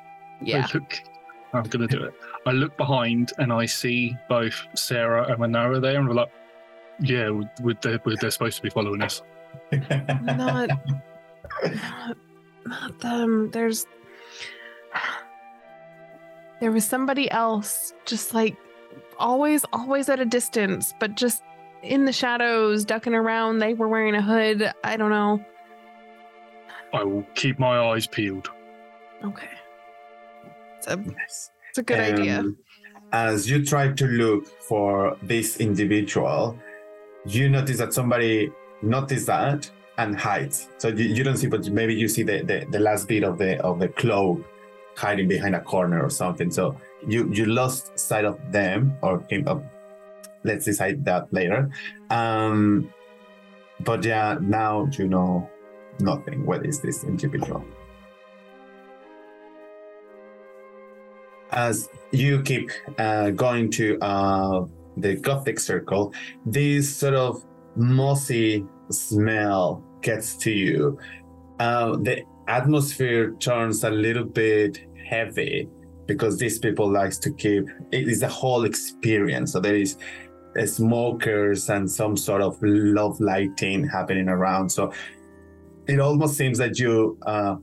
yeah, I look, I'm gonna do it. I look behind and I see both Sarah and Manara there, and we're like, yeah, would, would they, would they're supposed to be following us. Not, not, not them. There's, there was somebody else, just like always, always at a distance, but just in the shadows, ducking around. They were wearing a hood. I don't know. I will keep my eyes peeled. Okay. It's a, it's a good idea. Um, As you try to look for this individual, you notice that somebody noticed that and hides. So you, you don't see, but maybe you see the, the, the last bit of the of the cloak hiding behind a corner or something. So you you lost sight of them or him. Uh, let's decide that later. Um, but yeah, now you know nothing. What is this individual? as you keep uh, going to uh, the Gothic circle, this sort of mossy smell gets to you. Uh, the atmosphere turns a little bit heavy because these people likes to keep it is a whole experience. So there is uh, smokers and some sort of love lighting happening around. So it almost seems that you uh,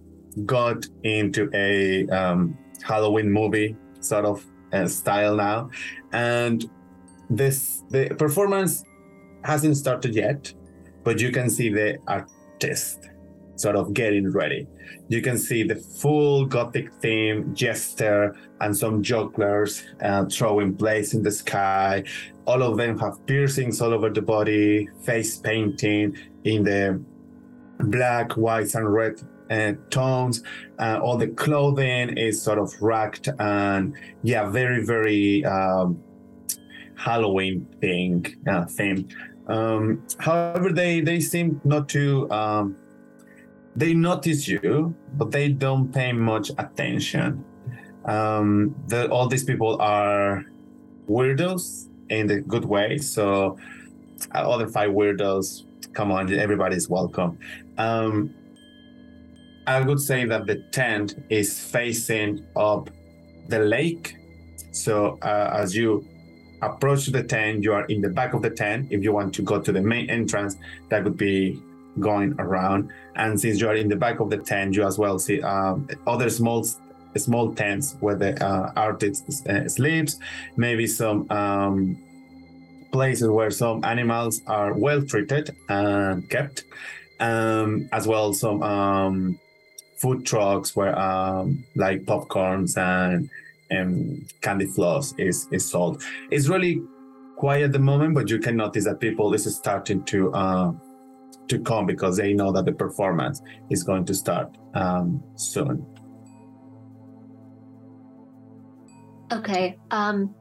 got into a um, Halloween movie sort of uh, style now, and this the performance hasn't started yet, but you can see the artist sort of getting ready. You can see the full gothic theme, jester, and some jugglers uh, throwing blades in the sky. All of them have piercings all over the body, face painting in the black, whites, and red uh, tones. Uh, all the clothing is sort of racked and yeah, very very um, Halloween thing uh, theme. Um, however, they they seem not to. Um, they notice you, but they don't pay much attention. Um, the, all these people are weirdos in the good way. So, other five weirdos, come on, everybody's welcome. Um, I would say that the tent is facing up the lake. So uh, as you approach the tent, you are in the back of the tent. If you want to go to the main entrance, that would be going around. And since you are in the back of the tent, you as well see um, other small small tents where the uh, artist uh, sleeps. Maybe some um, places where some animals are well treated and kept. Um, as well some um, food trucks where um, like popcorns and and candy floss is is sold. It's really quiet at the moment, but you can notice that people is starting to uh, to come because they know that the performance is going to start um, soon. Okay. Um,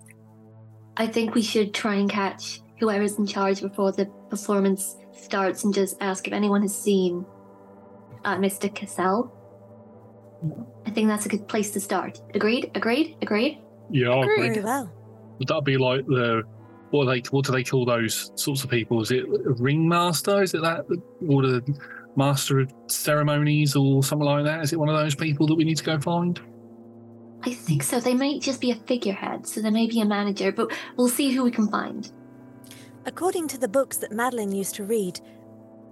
I think we should try and catch whoever's in charge before the performance starts and just ask if anyone has seen uh, Mr. Cassell. I think that's a good place to start. Agreed? Agreed? Agreed? Yeah, I agree. Very well. Would that be like the what are they what do they call those sorts of people? Is it a ringmaster? Is it that or the master of ceremonies or something like that? Is it one of those people that we need to go find? I think so. They might just be a figurehead, so there may be a manager, but we'll see who we can find. According to the books that Madeline used to read,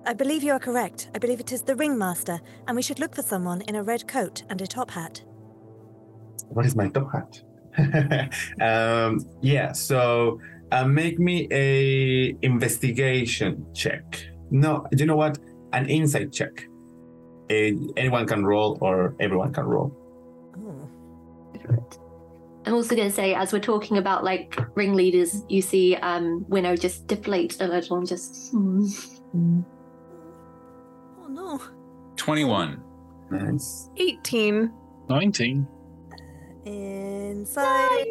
I believe you are correct. I believe it is the ringmaster, and we should look for someone in a red coat and a top hat. What is my top hat? um, yeah, so uh, make me a investigation check. No, you know what? An insight check. A, anyone can roll, or everyone can roll. I'm also going to say, as we're talking about like ringleaders, you see um, Winnow just deflate a little and just. hmm. Oh no. 21. Nice. 18. 19. Inside.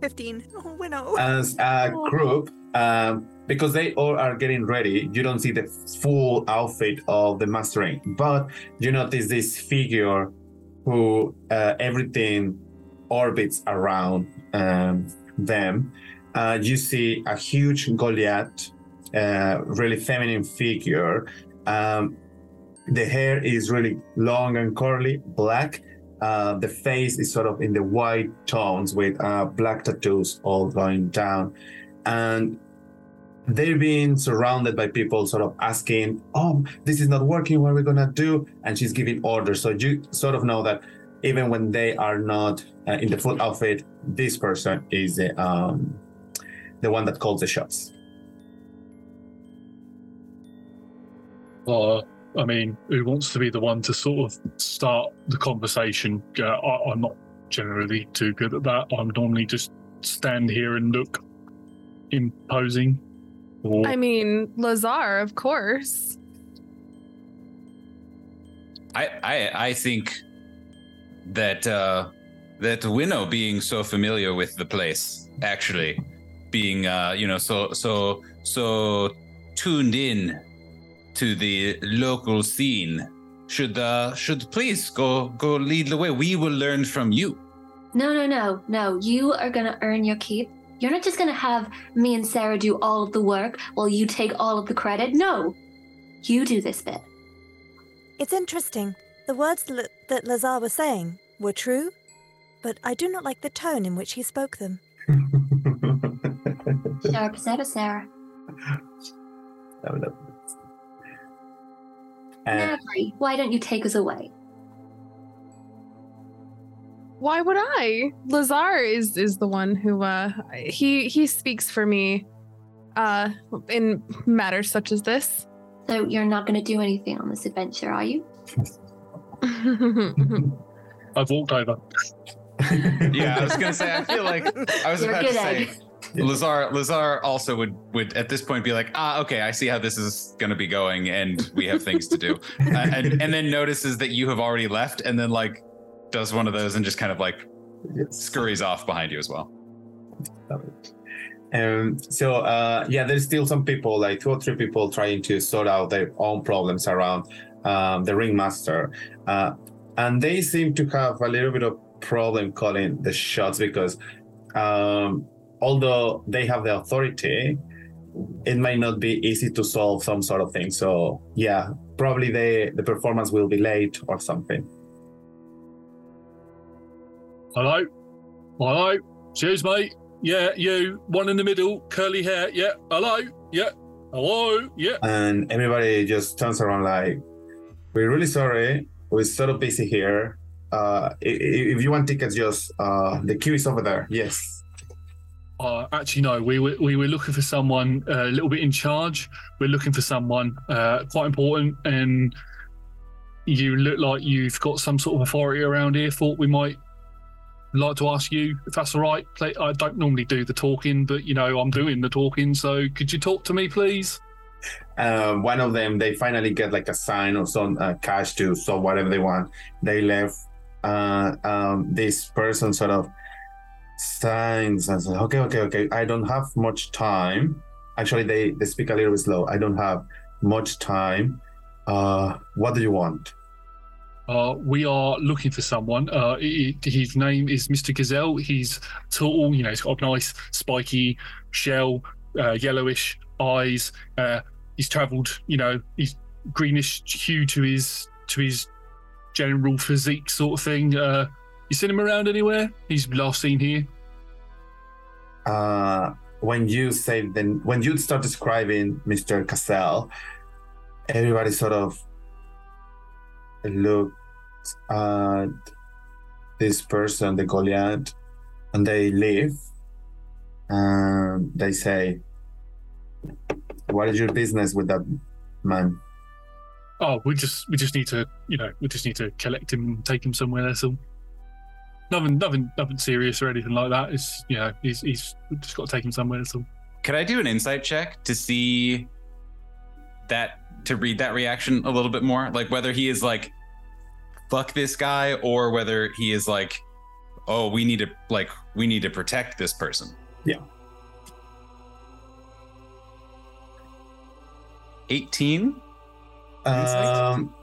15. Oh, Winnow. As a group, um, because they all are getting ready, you don't see the full outfit of the mastering, but you notice this figure who uh, everything orbits around um, them. Uh, you see a huge Goliath, uh, really feminine figure. Um, the hair is really long and curly, black. Uh, the face is sort of in the white tones with uh, black tattoos all going down. And they're being surrounded by people sort of asking, Oh, this is not working. What are we going to do? And she's giving orders. So you sort of know that even when they are not uh, in the full outfit, this person is the, um, the one that calls the shots. Uh, I mean, who wants to be the one to sort of start the conversation? Uh, I, I'm not generally too good at that. I'm normally just stand here and look imposing. Or I mean, Lazar, of course. I, I I think that uh that Winnow being so familiar with the place, actually being uh, you know, so so so tuned in to the local scene should uh should please go go lead the way. We will learn from you. No, no, no, no. You are going to earn your keep. You're not just going to have me and Sarah do all of the work while you take all of the credit. No. You do this bit. It's interesting. The words l- that Lazar was saying were true, but I do not like the tone in which he spoke them. Sharp Sarah, Sarah. And Navri, why don't you take us away? Why would I? Lazar is is the one who uh he he speaks for me uh in matters such as this. So you're not going to do anything on this adventure, are you? I've walked over. yeah, I was gonna say. I feel like I was You're about to good say. Lazar Lazar also would would at this point be like, ah, okay, I see how this is going to be going, and we have things to do, uh, and and then notices that you have already left, and then like does one of those and just kind of like scurries off behind you as well. Um, so uh, yeah, there's still some people, like two or three people, trying to sort out their own problems around um, the ringmaster, uh, and they seem to have a little bit of problem calling the shots because um, although they have the authority, it might not be easy to solve some sort of thing. So yeah, probably the the performance will be late or something. Hello? Hello? Cheers, mate. Yeah, you, one in the middle, curly hair. Yeah, hello? Yeah, hello? Yeah. And everybody just turns around like, we're really sorry. We're sort of busy here. Uh, if you want tickets, just uh, the queue is over there. Yes. Uh, actually, no. We were we were looking for someone uh, a little bit in charge. We're looking for someone uh, quite important, and you look like you've got some sort of authority around here. Thought we might like to ask you if that's all right. I don't normally do the talking, but you know I'm doing the talking. So could you talk to me, please? uh, one of them they finally get like a sign or some uh, cash to so whatever they want they left uh, um, this person sort of signs and says okay okay okay i don't have much time actually they they speak a little bit slow i don't have much time uh what do you want Uh, we are looking for someone. Uh, he- his name is Mr. Gazelle. He's tall, you know, he's got a nice spiky shell, uh, yellowish eyes. Uh, he's travelled, you know, he's greenish hue to his to his general physique, sort of thing. You seen him around anywhere? He's last seen here. uh when you say then when you start describing mr cassell everybody sort of looked at this person the goliath and they leave and they say what is your business with that man Oh, we just we just need to, you know, we just need to collect him and take him somewhere. That's all. Nothing, nothing, nothing serious or anything like that. It's you know, he's he's just got to take him somewhere. That's all. Could I do an insight check to see that to read that reaction a little bit more? Like whether he is like fuck this guy or whether he is like oh we need to like we need to protect this person. Yeah. 18 Um,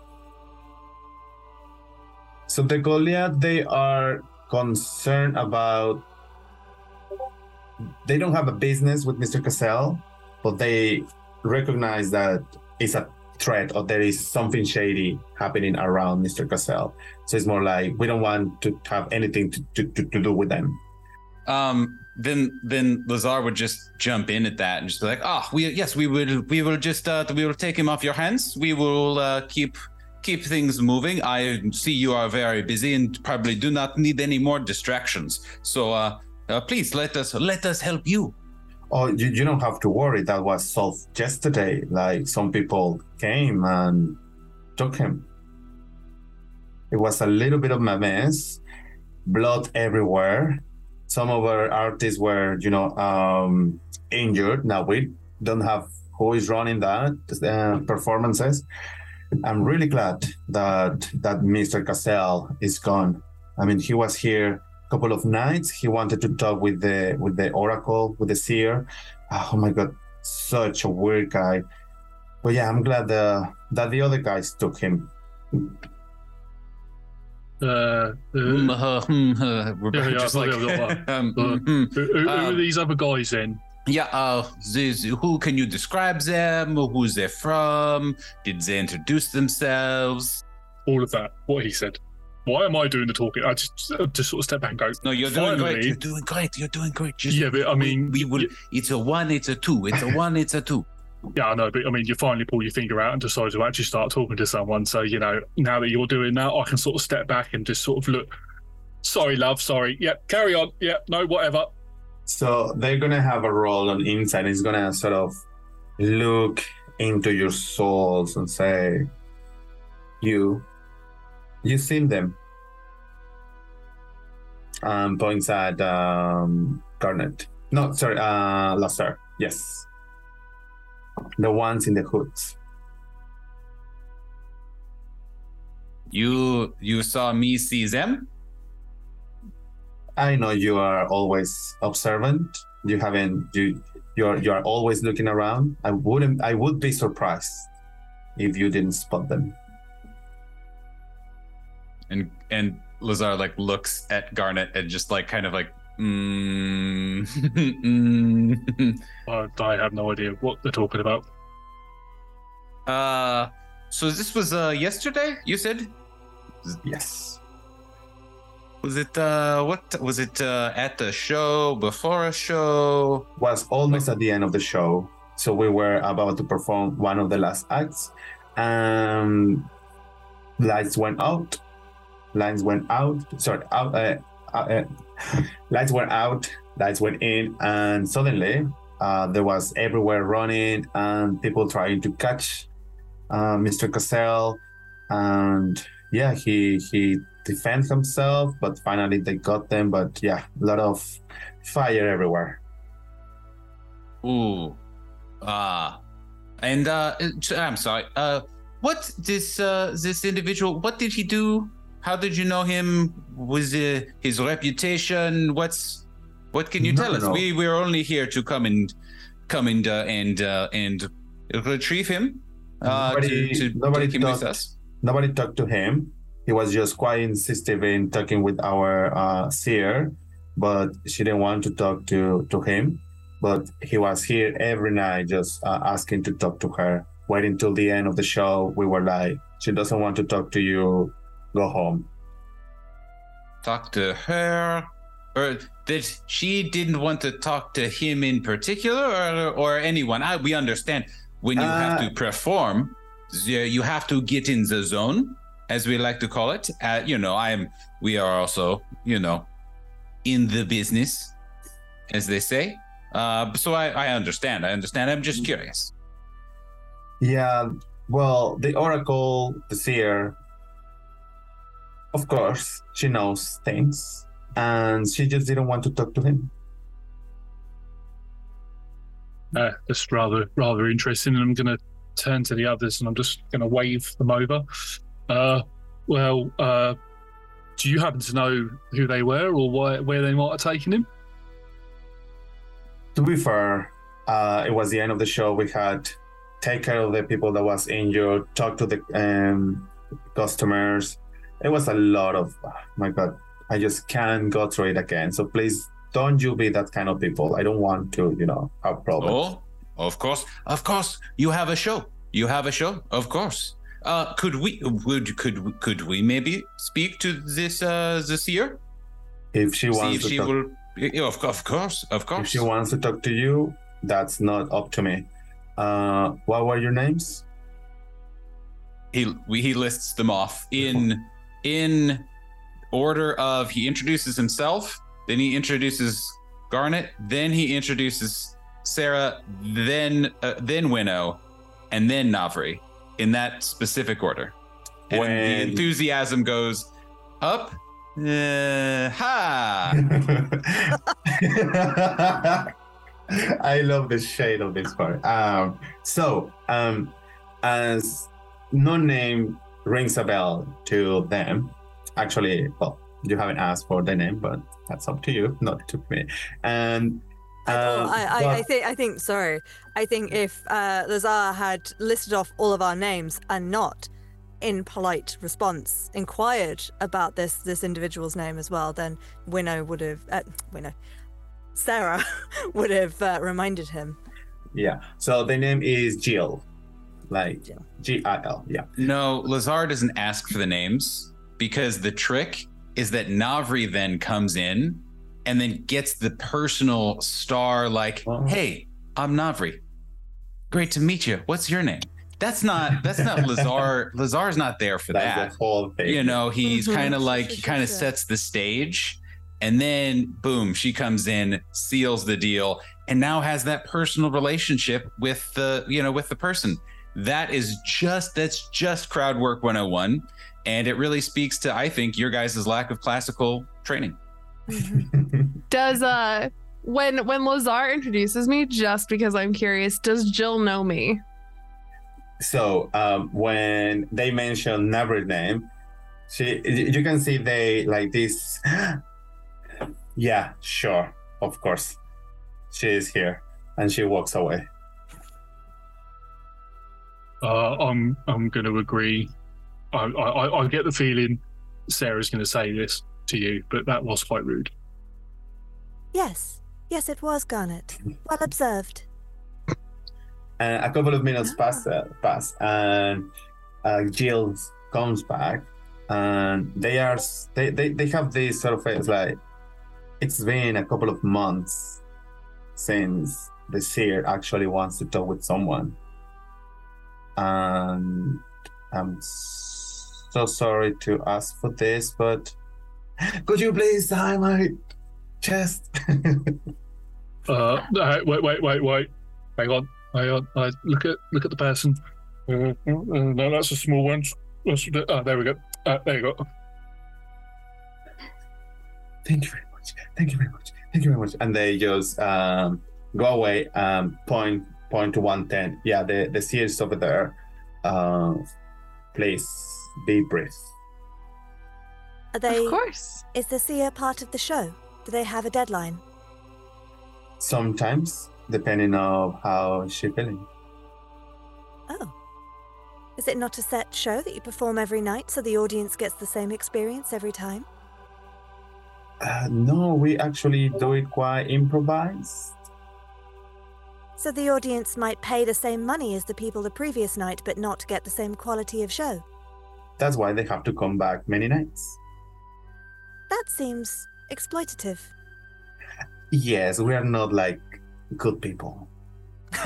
so the Goliath, they are concerned about. They don't have a business with Mr. Cassell, but they recognize that it's a threat or there is something shady happening around Mr. Cassell. So it's more like we don't want to have anything to, to, to, to do with them. um then then lazar would just jump in at that and just be like ah we yes we will we will just uh we will take him off your hands we will uh keep keep things moving i see you are very busy and probably do not need any more distractions so uh, uh please let us let us help you Oh, you, you don't have to worry. That was solved yesterday. Like some people came and took him. It was a little bit of a mess, blood everywhere. Some of our artists were, you know, um, injured. Now we don't have who is running that uh, performances. I'm really glad that that Mr. Cassell is gone. I mean, he was here a couple of nights. He wanted to talk with the with the oracle, with the seer. Oh my god, such a weird guy. But yeah, I'm glad uh, that the other guys took him. Uh, uh, uh, mm, uh, we're Yeah, yeah, just like thought they were like, um, uh, mm, mm. who, who are Um, these other guys then? Yeah, uh, this, who can you describe them? Who's they from? Did they introduce themselves? All of that. What he said. Why am I doing the talking? I just uh, just sort of step back and go. No, you're doing great. You're doing great. You're doing great. Just, Yeah, but I mean, we, will. It's a one. It's a two. It's a one. It's a two. Yeah, I know, but I mean, you finally pull your finger out and decide to actually start talking to someone. So you know, now that you're doing that, I can sort of step back and just sort of look. Sorry, love. Sorry. Yep. Carry on. Yep. No. Whatever. So they're gonna have a roll on insight. It's gonna sort of look into your souls and say, "You, you seen them." Um, points at um, Garnet. No, sorry, uh, Lazar. Yes, the ones in the hoods. You you saw me see them. I know you are always observant. You haven't you you're you are always looking around. I wouldn't I would be surprised if you didn't spot them. And and Lazar like looks at Garnet and just like kind of like Mm, mm, Uh, I have no idea what they're talking about. uh, so this was uh yesterday. You said Yes. Was it uh what was it uh at the show before a show? Was almost at the end of the show. So we were about to perform one of the last acts. Um, lights went out. Lights went out. Sorry, out. Uh, uh, uh, lights went out. Lights went in, and suddenly uh, there was everywhere running and people trying to catch uh, Mr. Cassell. And yeah, he he defends himself, but finally they got them. But yeah, a lot of fire everywhere. Ooh, ah, and uh, I'm sorry. Uh, what this uh this individual? What did he do? How did you know him? Was uh, his reputation? What's what can you No, tell us? no. We we're only here to come and come and uh, and uh, and retrieve him. Uh, Nobody- to, to nobody take him with talked. us. Nobody talked to him. He was just quite insistent in talking with our uh, seer, but she didn't want to talk to to him. But he was here every night, just uh, asking to talk to her. Waiting till the end of the show, we were like, "She doesn't want to talk to you. Go home." Talk to her, or that she didn't want to talk to him in particular, or or anyone. I, we understand when you have Uh, to perform, you have to get in the zone, as we like to call it. Uh, you know, I'm. We are also, you know, in the business, as they say. Uh, so I, I understand. I understand. I'm just curious. Yeah, well, the Oracle, the seer, of course, she knows things, and she just didn't want to talk to him. Uh, that's rather rather interesting, and I'm going to turn to the others, and I'm just going to wave them over. Uh, well, uh, do you happen to know who they were or why, where they might have taken him? to be fair, uh, it was the end of the show. We had take care of the people that was injured, talk to the um, customers. It was a lot of oh my god. I just can't go through it again. So please don't you be that kind of people. I don't want to, you know, have problems. Oh, of course, of course. You have a show. You have a show. Of course. Uh, could we would could could we maybe speak to this uh the seer? If she See wants if to she talk, will. Yeah, of, of course, of course. if she wants to talk to you, that's not up to me. Uh, what were your names? he we, he lists them off in in order of he introduces himself, then he introduces Garnet, then he introduces Sarah, then uh, then Winnow, and then Navri in that specific order. And the enthusiasm goes up. Uh, ha! I love the shade of this part. Um, so, um, as no name rings a bell to them, actually, well, you haven't asked for the name, but that's up to you, not to me. And Well, um, I, I, I think I think sorry. I think if uh, Lazar had listed off all of our names and not, in polite response, inquired about this this individual's name as well, then Winnow would have uh, Winnow, Sarah would have uh, reminded him. yeah. So the name is Jill, like G I L. Yeah. No, Lazar doesn't ask for the names because the trick is that Navri then comes in and then gets the personal star, like, hey, I'm Navri. Great to meet you. What's your name? That's not that's not Lazar. Lazar's not there for That's that. whole thing. You know, he's Mhm. kind of like he kind of sets the stage and then boom, she comes in, seals the deal, and now has that personal relationship with the, you know, with the person. That is just that's just crowd work 101. And it really speaks to, I think, your guys' lack of classical training. Does uh when when Lazar introduces me, just because I'm curious, does Jill know me? So um, when they mention Navri's name, she you can see they like this. yeah, sure, of course, she is here, and she walks away. Uh, I'm I'm going to agree. I, I I get the feeling Sarah's going to say this to you, but that was quite rude. Yes, yes, it was Garnet. Well observed. And a couple of minutes pass, uh, pass and uh, Jill comes back, and they are they, they they have this sort of face like it's been a couple of months since the seer actually wants to talk with someone, and I'm s- so sorry to ask for this, but could you please sign my chest? Uh, no, wait, wait, wait, wait. Hang on, hang on. I look at look at the person. Uh, no, that's a small one. Oh, there we go. Uh, there you go. Thank you very much. Thank you very much. Thank you very much. And they just um, go away. Um, point point to one ten. Yeah, the the seers over there. Uh, please be brief. Are they? Of course. Is the seer part of the show? Do they have a deadline? Sometimes, depending on how she feeling. Oh. Is it not a set show that you perform every night so the audience gets the same experience every time? Uh, no, we actually do it quite improvised. So the audience might pay the same money as the people the previous night but not get the same quality of show. That's why they have to come back many nights. That seems exploitative. Yes, we are not like good people.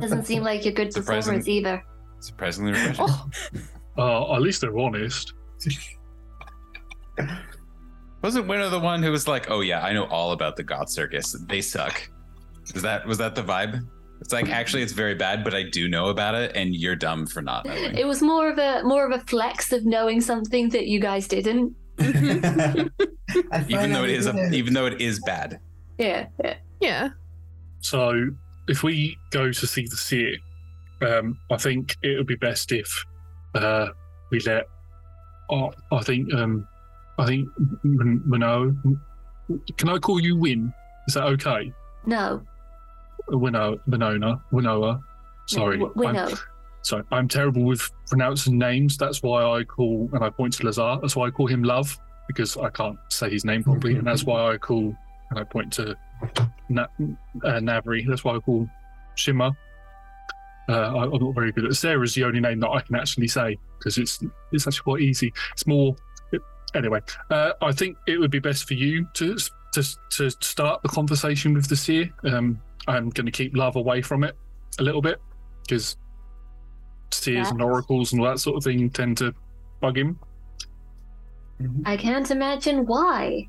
Doesn't seem like you're good Surprising. performers either. Surprisingly refreshing. Uh, at least they're honest. Wasn't Winnow the one who was like, "Oh yeah, I know all about the God Circus. They suck." Was that was that the vibe? It's like actually, it's very bad, but I do know about it, and you're dumb for not knowing. It was more of a more of a flex of knowing something that you guys didn't. even though it is a, finally did it. even though it is bad. Yeah, yeah. Yeah. So if we go to see the seer, um, I think it would be best if uh, we let. Uh, I think um, I think Min- Minnow. Can I call you Win? Is that okay? No. Winnow, Winona, Winnowa. Sorry, W- Winnow. I'm, sorry, I'm terrible with pronouncing names. That's why I call and I point to Lazar. That's why I call him Love because I can't say his name properly, and that's why I call and I point to Na- uh, Navri. That's why I call Shimmer. Uh, I, I'm not very good at Sarah's the only name that I can actually say because it's it's actually quite easy. It's more it, anyway. Uh, I think it would be best for you to to to start the conversation with the seer. Um, I'm going to keep love away from it a little bit because seers and oracles and all that sort of thing tend to bug him. I can't imagine why.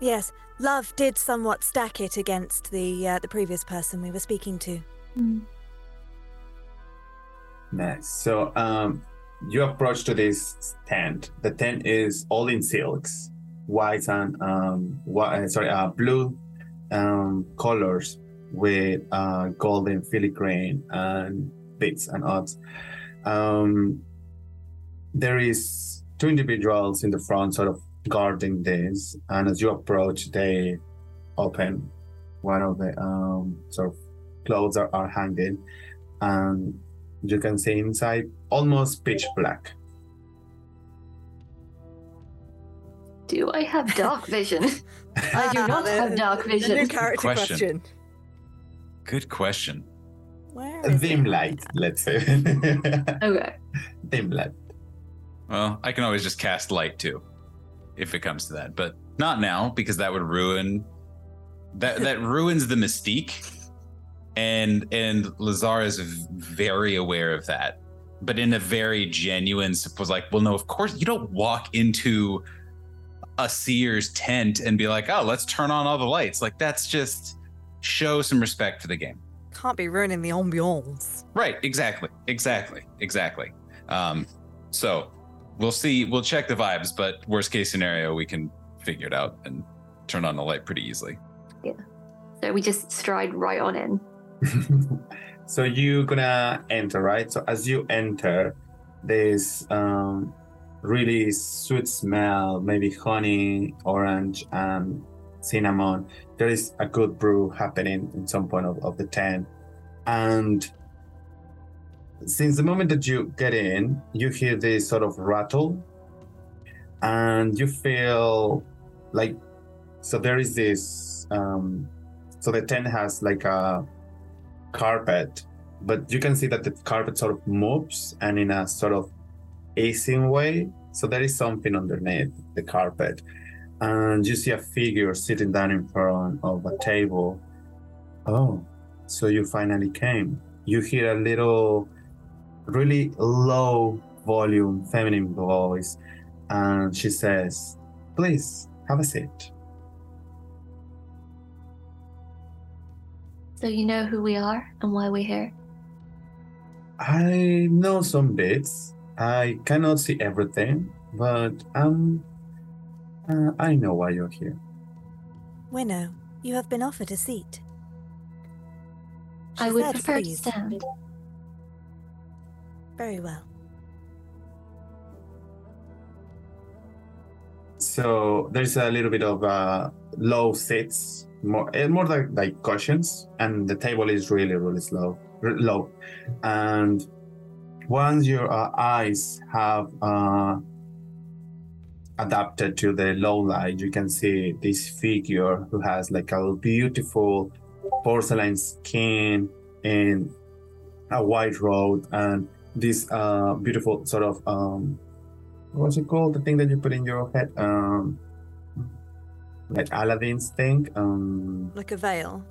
Yes, Love did somewhat stack it against the uh, the previous person we were speaking to. Nice. So um, you approach to this tent. The tent is all in silks, white and um, whi- uh, sorry, uh, blue um, colors with uh, golden filigrane and bits and odds. Um, there is two individuals in the front, sort of guarding this, and as you approach, they open one of the um, sort of clothes are, are hanging, and you can see inside almost pitch black. Do I have dark vision? I do not have dark vision. The new character Question. question. Good question. Where Dim light, let's say. Okay. Dim light. Well, I can always just cast light too, if it comes to that, but not now because that would ruin that that ruins the mystique. And and Lazar is very aware of that, but in a very genuine, suppose like, well, no, of course you don't walk into a seer's tent and be like, oh, let's turn on all the lights. Like that's just show some respect for the game. Can't be ruining the ambiance. Right, exactly, exactly, exactly. Um, so we'll see. We'll check the vibes, but worst case scenario, we can figure it out and turn on the light pretty easily. Yeah. So we just stride right on in. so you're gonna enter, right? So as you enter, there's um, really sweet smell, maybe honey, orange, and cinnamon. There is a good brew happening in some point of, of the tent. And since the moment that you get in, you hear this sort of rattle, and you feel like so there is this um so the tent has like a carpet but you can see that the carpet sort of moves and in a sort of async way. So there is something underneath the carpet. And you see a figure sitting down in front of a table. Oh so you finally came. You hear a little really low volume feminine voice. And she says please have a seat. So you know who we are and why we're here? I know some bits. I cannot see everything, but um, uh, I know why you're here. Winnow, you have been offered a seat. I would said prefer to stand. Very well. So there's a little bit of uh, low seats, more eh, more like, like cushions, and the table is really really slow, r- low. And once your uh, eyes have uh, adapted to the low light, you can see this figure who has like a beautiful porcelain skin and a white robe and this uh, beautiful sort of um, what's it called? The thing that you put in your head, um, like Aladdin's thing. Um, Like a veil.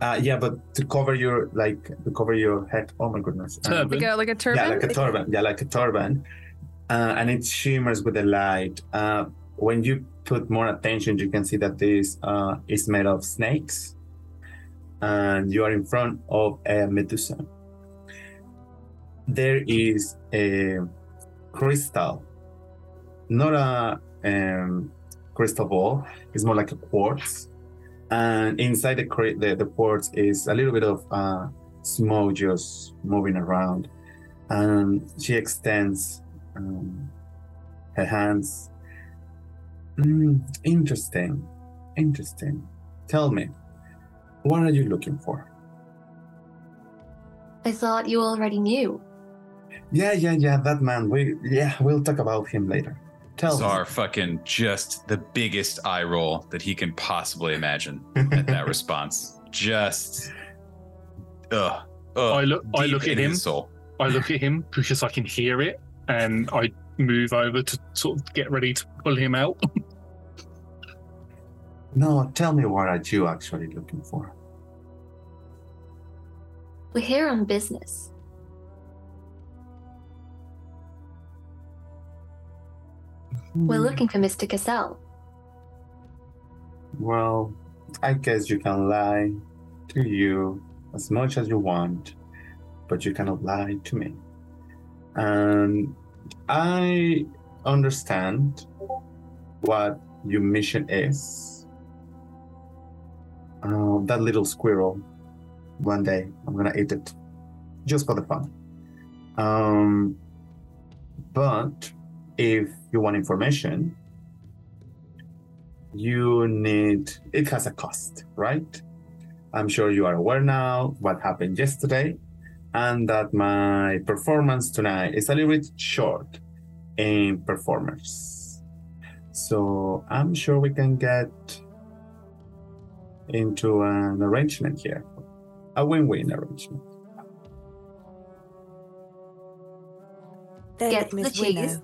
Uh, yeah, but to cover your like to cover your head. Oh my goodness. Um, Like a like a turban. yeah, like a turban. Yeah, like a turban. Uh, and it shimmers with the light. Uh, when you put more attention, you can see that this uh, is made of snakes. And you are in front of a Medusa. There is a crystal, not a um, crystal ball, it's more like a quartz. And inside the, the, the quartz is a little bit of uh, smoke just moving around and she extends um, her hands. Mm, interesting, interesting. Tell me, what are you looking for? I thought you already knew. Yeah, yeah, yeah. That man. We yeah, we'll talk about him later. Tell me. Czar fucking just the biggest eye roll that he can possibly imagine at that response. Just, ugh. ugh I look. I look at him. soul. I look at him because I can hear it, and I move over to sort of get ready to pull him out. No, tell me what are you actually looking for? We're here on business. We're looking for Mr. Cassell. Well, I guess you can lie to you as much as you want, but you cannot lie to me. And I understand what your mission is. Uh, that little squirrel, one day I'm gonna eat it just for the fun. Um, but if you want information, you need it has a cost right? I'm sure you are aware now what happened yesterday and that my performance tonight is a little bit short in performers. So i'm sure we can get into an arrangement here a win-win arrangement. Get the cheese.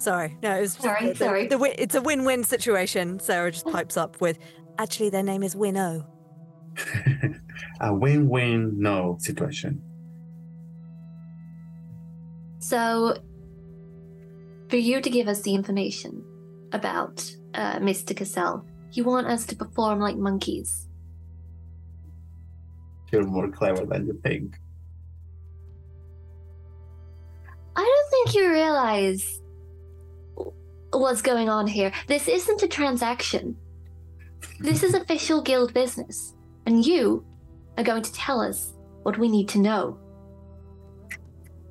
Sorry, no, it was Sorry, the- sorry. The, wi- it's a win-win situation. Sarah just pipes up with, "Actually, their name is Winnow." a win-win no situation So, for you to give us the information about uh, Mr. Cassell, you want us to perform like monkeys. you're more clever than you think I don't think you realize what's going on here. This isn't a transaction. This is official guild business, and you are going to tell us what we need to know.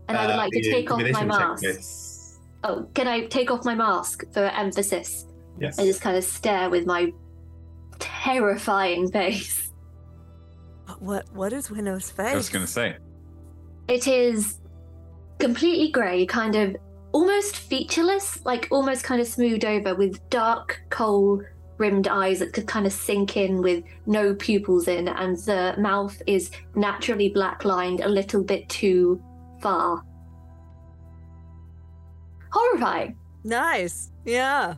And I would Uh, like to take off my intimidation check, mask. yes. Oh, can I take off my mask for emphasis? Yes. I just kind of stare with my terrifying face. What? What is Winnow's face? I was gonna say. It is completely grey, kind of almost featureless, like almost kind of smoothed over with dark coal rimmed eyes that could kind of sink in with no pupils in, and the mouth is naturally black lined a little bit too far. Horrifying. Nice. Yeah.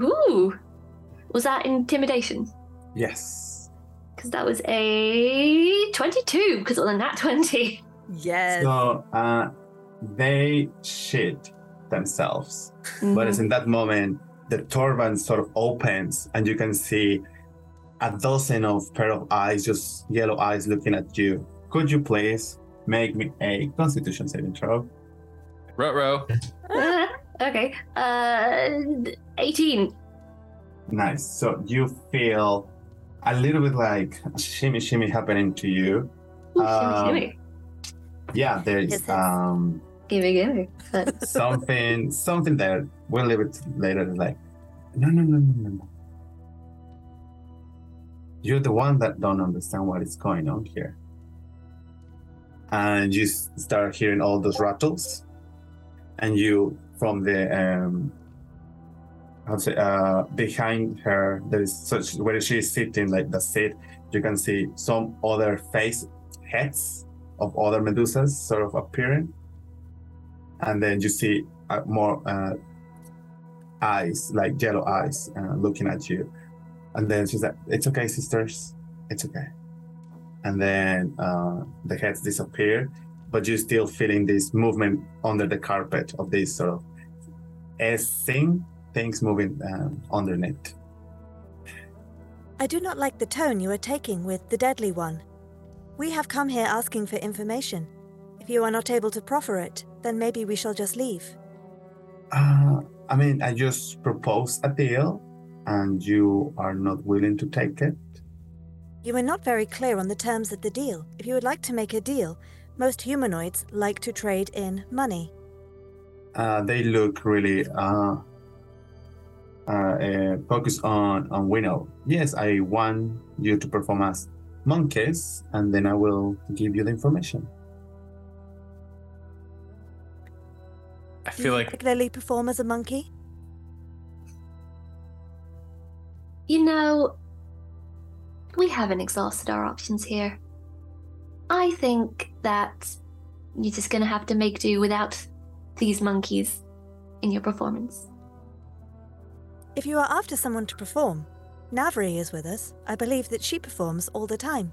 Ooh. Was that intimidation? Yes. Because that was a 22, because it was a nat 20. Yes. So uh, they shit themselves. But it's in that moment, the turban sort of opens and you can see a dozen of pair of eyes, just yellow eyes looking at you. Could you please make me a constitution saving throw? Row Uh, okay. Uh, 18. Nice. So you feel a little bit like a shimmy shimmy happening to you. Ooh, Um, shimmy, shimmy. Yeah, there's um Gimme, gimme. Something something there. We'll leave it later. Like, no, no, no, no, no, no. You're the one that don't understand what is going on here. And you start hearing all those rattles, and you from the um, how to say uh behind her there is such where she is sitting like the seat. You can see some other face heads of other medusas sort of appearing and then you see uh, more uh, eyes, like yellow eyes, uh, looking at you. And then she's like, "It's okay, sisters. It's okay." And then uh, the heads disappear, but you're still feeling this movement under the carpet of this sort of S thing, things moving um, underneath. I do not like the tone you are taking with the deadly one. We have come here asking for information. If you are not able to proffer it, then maybe we shall just leave. Uh, I mean, I just proposed a deal, and you are not willing to take it. You were not very clear on the terms of the deal. If you would like to make a deal, most humanoids like to trade in money. uh, they look really uh, uh, uh, focused on on Winnow. Yes, I want you to perform as monkeys, and then I will give you the information. I Do feel you like particularly perform as a monkey? You know, we haven't exhausted our options here. I think that you're just gonna have to make do without these monkeys in your performance. If you are after someone to perform, Navri is with us. I believe that she performs all the time.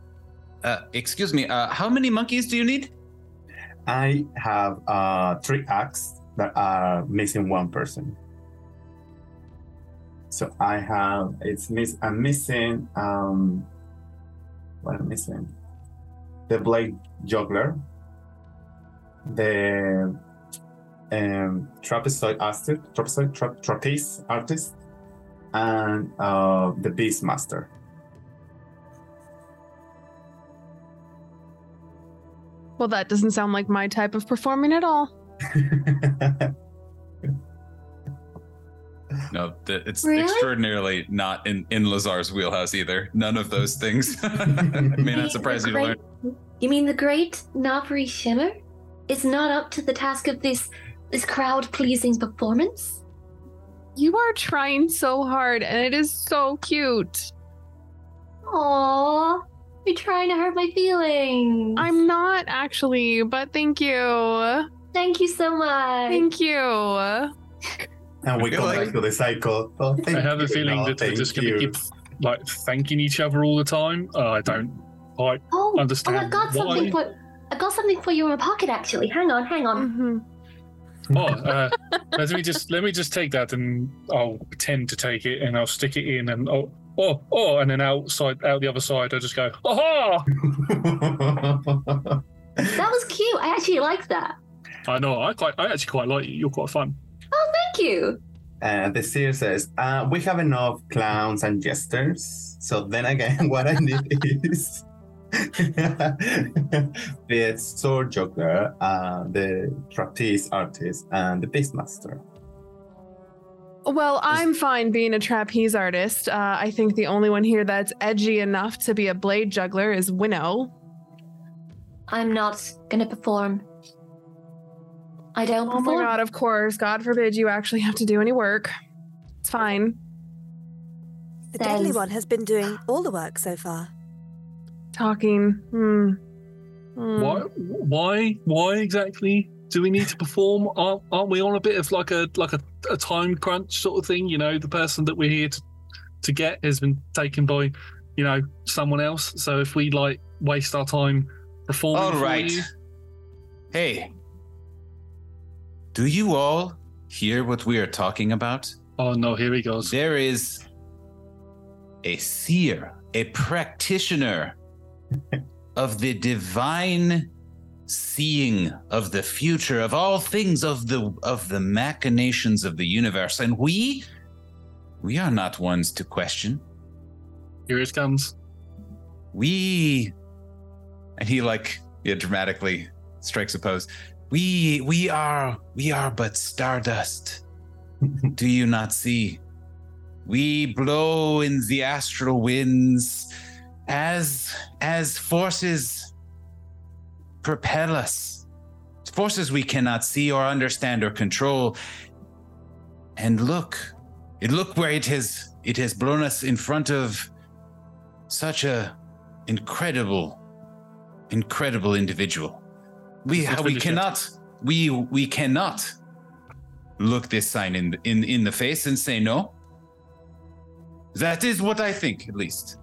Uh, excuse me. Uh, how many monkeys do you need? I have uh, three acts that are missing one person. So I have it's miss. I'm missing. Um, what am I missing? The blade juggler, the um, trapezoid artist, trapezoid tra- trapeze artist, and uh, the beast master. Well, that doesn't sound like my type of performing at all. No, th- it's Really? extraordinarily not in in Lazar's wheelhouse either. None of those things. May not surprise you to learn. You mean the great Navri Shimmer is not up to the task of this this crowd pleasing performance? You are trying so hard, and it is so cute. Aww, you're trying to hurt my feelings. I'm not actually, but thank you. Thank you so much. Thank you. and we feel go like- back to the cycle. Oh, I have a feeling No, that we're just going to keep like thanking each other all the time. Uh, I don't quite Oh, understand oh, I got why. something for I got something for you in my pocket actually. Hang on, hang on. hmm Oh, uh, let me just let me just take that and I'll pretend to take it and I'll stick it in and oh oh oh and then outside out the other side I just go aha. That was cute. I actually liked that. I know I quite I actually quite like you. You're quite fun. Oh, thank you. And the seer says, uh, "We have enough clowns and jesters. So then again, what I need is the sword juggler, uh, the trapeze artist, and the beastmaster." Well, I'm fine being a trapeze artist. Uh, I think the only one here that's edgy enough to be a blade juggler is Winnow. I'm not gonna perform. I don't Oh my perform. god, of course. God forbid you actually have to do any work. It's fine. The deadly one has been doing all the work so far. Talking. Hmm. Hmm. Why? Why? Why exactly do we need to perform? Aren't, aren't we on a bit of like a like a, a time crunch sort of thing? You know, the person that we're here to to get has been taken by, you know, someone else. So if we like waste our time performing, all right. you- Hey, do you all hear what we are talking about? Oh no, here he goes. There is a seer, a practitioner of the divine seeing of the future of all things of the of the machinations of the universe. And we we are not ones to question. Here it comes. we and he like yeah, dramatically strikes a pose. We we are we are but stardust. Do you not see? We blow in the astral winds as as forces propel us forces we cannot see or understand or control. And look it look where it has it has blown us in front of such a incredible incredible individual. We we cannot we we cannot look this sign in in in the face and say no. That is what i think at least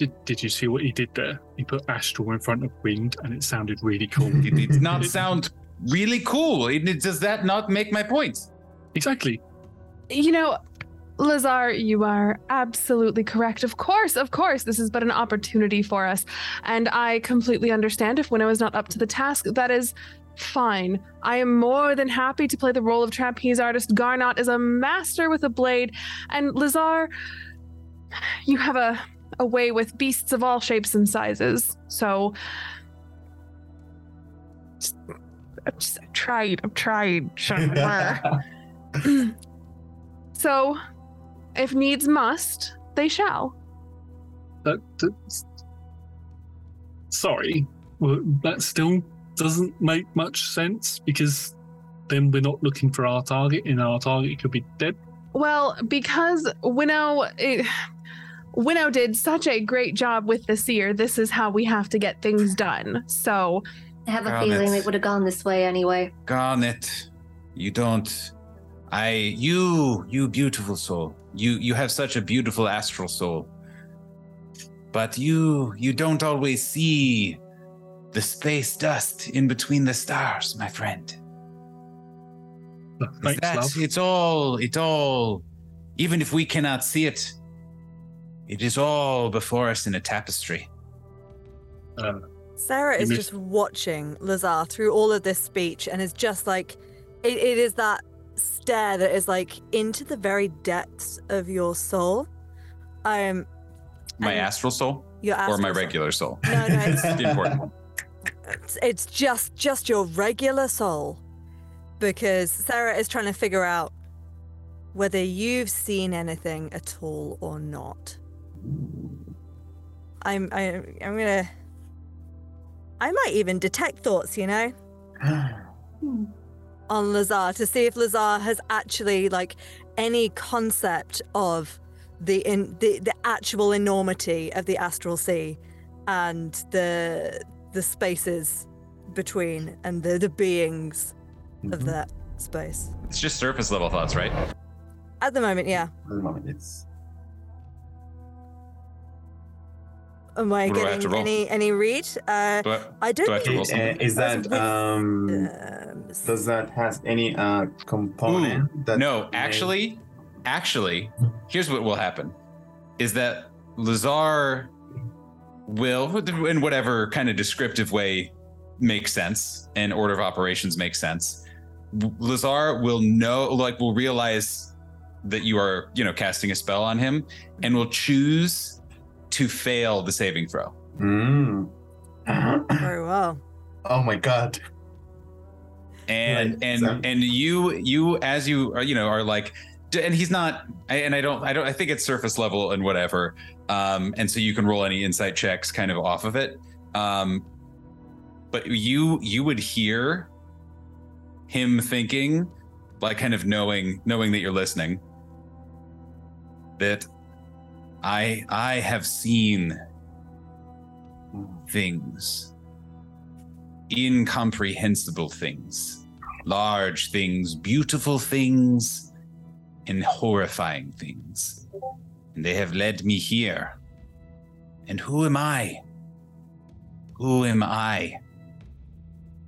Did, did you see what he did there? He put astral in front of wind, and it sounded really cool. it did not sound really cool It- it- does that not make my point exactly. You know, Lazar, you are absolutely correct. Of course, of course, this is but an opportunity for us. And I completely understand if Winnow is not up to the task. That is fine. I am more than happy to play the role of trapeze artist. Garnet is a master with a blade. And Lazar, you have a, a way with beasts of all shapes and sizes. So. Just, I've, just, I've tried. I've tried. so, if needs must, they shall. That, that's, sorry, well, that still doesn't make much sense because then we're not looking for our target, and our target could be dead. Well, because Winnow, it, Winnow did such a great job with the seer. This is how we have to get things done. So, I have a Got feeling it. it would have gone this way anyway. Garnet, you don't. I, you, you beautiful soul. You, you have such a beautiful astral soul. But you, you don't always see the space dust in between the stars, my friend. Thanks, That- love. It's all, it all, even if we cannot see it, it is all before us in a tapestry. Uh, Sarah is Image- just watching Lazar through all of this speech and is just like, it, it is that stare that is like into the very depths of your soul. Um, My astral soul your or my astral soul. regular soul? No, no, it's, The important it's, it's just just your regular soul, because Sarah is trying to figure out whether you've seen anything at all or not. I'm I, I'm gonna. I might even detect thoughts, you know. on Lazar to see if Lazar has actually like any concept of the in the, the actual enormity of the astral sea and the the spaces between and the the beings of mm-hmm. that space. It's just surface level thoughts, right? At the moment, yeah. At the moment, it's Am I What do I getting any any read? Uh, Do I, I don't do I have think Uh, is that um um, does that has any uh component that No, may- actually, actually, here's what will happen: is that Lazar will, in whatever kind of descriptive way makes sense and order of operations makes sense, Lazar will know, like, will realize that you are, you know, casting a spell on him, and will choose to fail the saving throw. Mm. very well. oh my god. and Right, and so- and you you as you are you know are like and he's not and i don't i don't i think it's surface level and whatever um and so you can roll any insight checks kind of off of it um but you you would hear him thinking, like kind of knowing knowing that you're listening, that I I have seen things. Incomprehensible things. Large things, beautiful things, and horrifying things. And they have led me here. And who am I? Who am I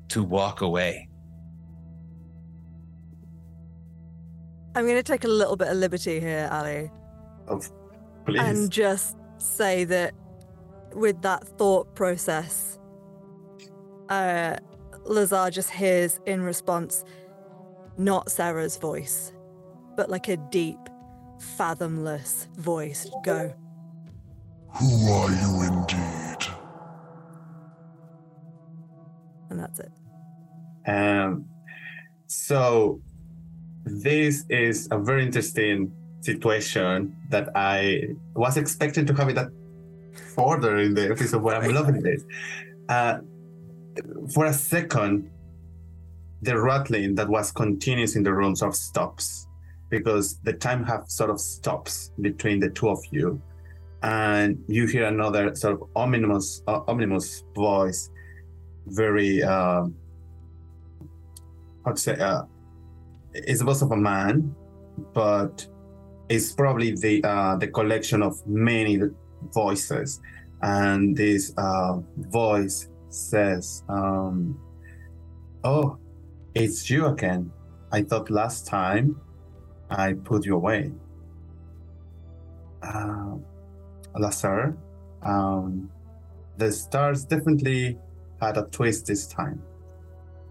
to walk away? I'm going to take a little bit of liberty here, Ali, Of please. and just say that with that thought process, uh, Lazar just hears in response not Sarah's voice, but like a deep, fathomless voice go. Who are you indeed? And that's it. Um, so this is a very interesting situation that I was expecting to have it at further in the episode, where I'm loving this. Uh, for a second, the rattling that was continuous in the room sort of stops because the time have sort of stops between the two of you, and you hear another sort of ominous, uh, ominous voice, very. Um, how to say uh, it's the voice of a man, but it's probably the uh, the collection of many voices, and this uh, voice says, um, "Oh, it's you again. I thought last time I put you away." Uh, Lazar, um, the stars definitely had a twist this time.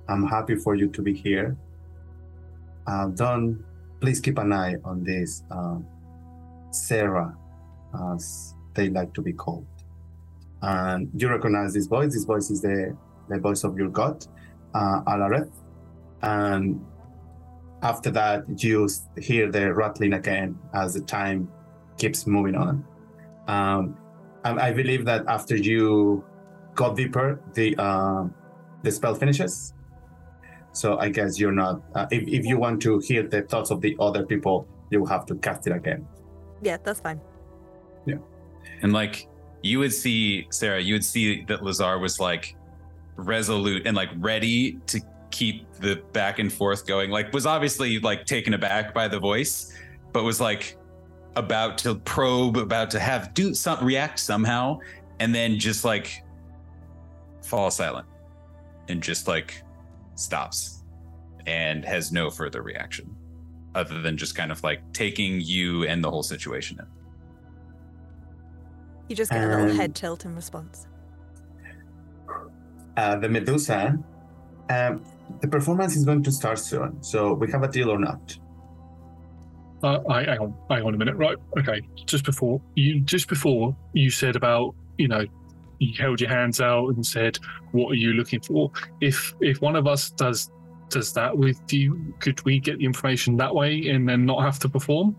I'm happy for you to be here. Uh, Don, please keep an eye on this uh, Sarah, as they like to be called. And you recognize this voice. This voice is the, the voice of your god, uh, Alareth. And after that, you hear the rattling again as the time keeps moving on. Um, I, I believe that after you go deeper, the uh, the spell finishes. So I guess you're not. Uh, if if you want to hear the thoughts of the other people, you have to cast it again. Yeah, that's fine. Yeah, and like you would see, Sarah, you would see that Lazar was like resolute and like ready to keep the back and forth going. Like was obviously like taken aback by the voice, but was like about to probe, about to have do some react somehow, and then just like fall silent and just like stops and has no further reaction other than just kind of like taking you and the whole situation in. You just get a little Um, head tilt in response. Uh, the Medusa, um, the performance is going to start soon. So we have a deal or not? Uh, I, hang on, hang on a minute. Right, okay. Just before you, just before you said about, you know, you held your hands out and said, "What are you looking for?" If if one of us does does that with you, could we get the information that way and then not have to perform?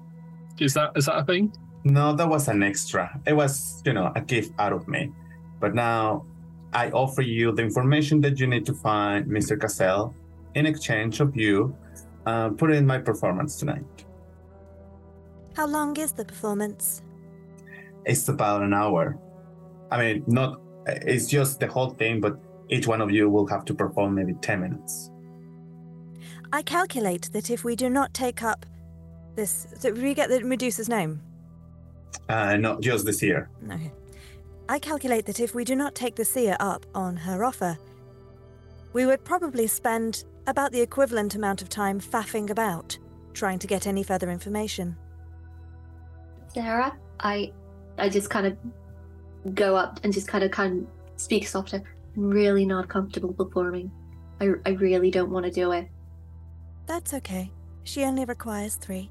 Is that is that a thing? No, that was an extra. It was, you know, a gift out of me. But now I offer you the information that you need to find Mr. Cassell in exchange of you uh, put in my performance tonight. How long is the performance? It's about an hour. I mean, not, it's just the whole thing, but each one of you will have to perform maybe 10 minutes. I calculate that if we do not take up this. So, we get the Medusa's name? Uh, not just this year. Okay. I calculate that if we do not take the seer up on her offer, we would probably spend about the equivalent amount of time faffing about, trying to get any further information. Sarah, I I just kind of go up and just kind of kind of speak softer. I'm really not comfortable performing. I, I really don't want to do it. That's okay. She only requires three.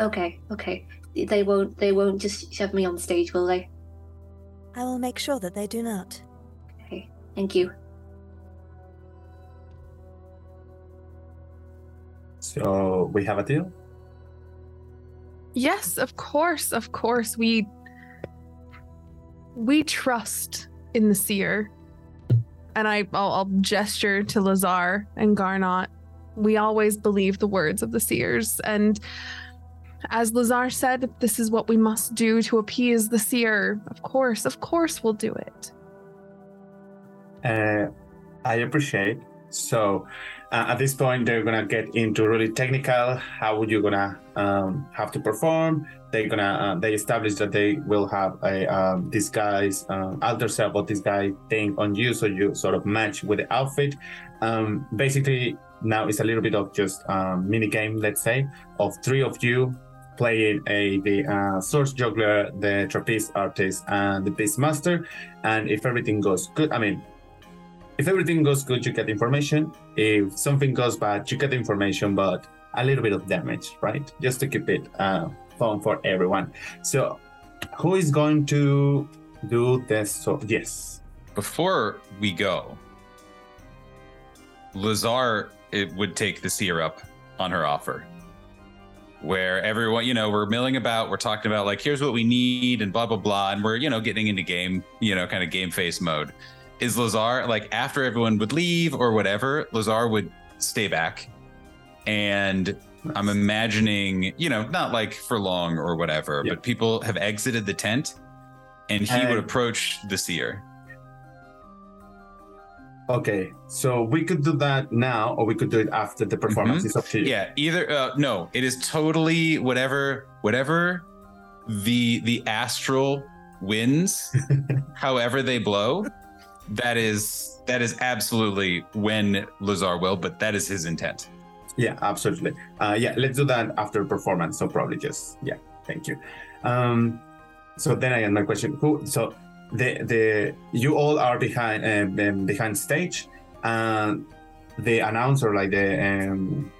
Okay, okay. They won't they won't just shove me on stage, will they? I will make sure that they do not. Okay, thank you. So we have a deal? Yes, of course, of course. We we trust in the seer. and I, I'll, I'll gesture to Lazar and Garnet. We always believe the words of the seers, and as Lazar said, this is what we must do to appease the seer. Of course, of course, we'll do it. Uh, I appreciate. So uh, at this point, they're gonna get into really technical. How would you gonna um, have to perform? They're gonna uh, they establish that they will have a um, disguise, uh, alter self or disguise thing on you, so you sort of match with the outfit. Um, basically, now it's a little bit of just um, mini game, let's say, of three of you playing a the uh, source juggler, the trapeze artist, and the beast master. And if everything goes good, I mean, if everything goes good, you get information. If something goes bad, you get information, but a little bit of damage, right? Just to keep it uh, fun for everyone. So, who is going to do this? So, yes. Before we go, Lazar it would take the seer up on her offer. Where everyone, you know, we're milling about, we're talking about like, here's what we need and blah, blah, blah. And we're, you know, getting into game, you know, kind of game face mode. Is Lazar like after everyone would leave or whatever, Lazar would stay back. And I'm imagining, you know, not like for long or whatever, but people have exited the tent and he would approach the seer. Okay, so we could do that now, or we could do it after the performance. Mhm. It's up to you. Yeah, either uh, no, it is totally whatever whatever the the astral winds, however they blow, that is that is absolutely when Lazar will, but that is his intent. Yeah, absolutely. Uh, yeah, let's do that after performance. So probably just yeah. Thank you. Um, so then I get my question. Who? So the the you all are behind um, um, behind stage, and the announcer, like the um,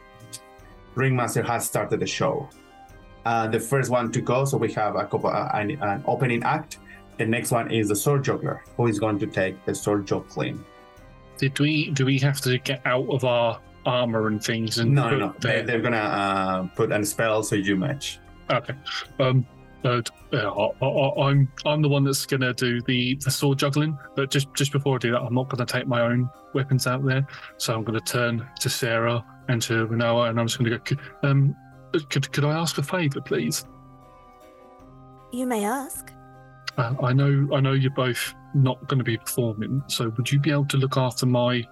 ringmaster, has started the show. Uh, the first one to go. So we have a couple uh, an, an opening act. The next one is the sword juggler, who is going to take the sword juggling. Did we do we have to get out of our armor and things and No, no, no. They, the- they're gonna uh, put a spell so you match. Okay. Um. But uh, I, I, I'm I'm the one that's gonna do the, the sword juggling. But just just before I do that, I'm not gonna take my own weapons out there. So I'm gonna turn to Sarah and to Renoa, and I'm just gonna go. "Could- Um, could could I ask a favour, please? You may ask. Uh, I know I know you're both not going to be performing, so would you be able to look after my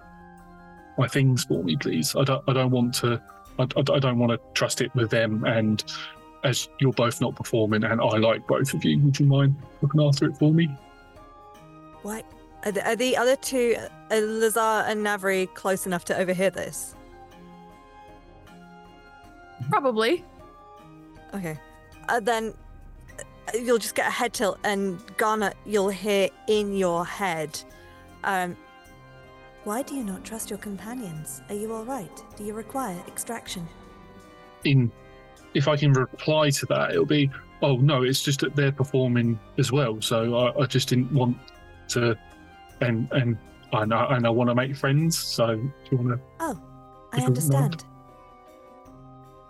my things for me, please? I don't I don't want to I, I, I don't want to trust it with them, and as you're both not performing, and I like both of you, would you mind looking after it for me? What? Are the, are the other two, uh, Lazar and Navri, close enough to overhear this? Probably. Okay. Uh, then uh, you'll just get a head tilt, and Garnet, you'll hear in your head, um, Why do you not trust your companions? Are you all right? Do you require extraction? In if I can reply to that, it'll be oh no, it's just that they're performing as well, so I, I just didn't want to, and and I know and I want to make friends, so do oh, you want to? Oh, I understand.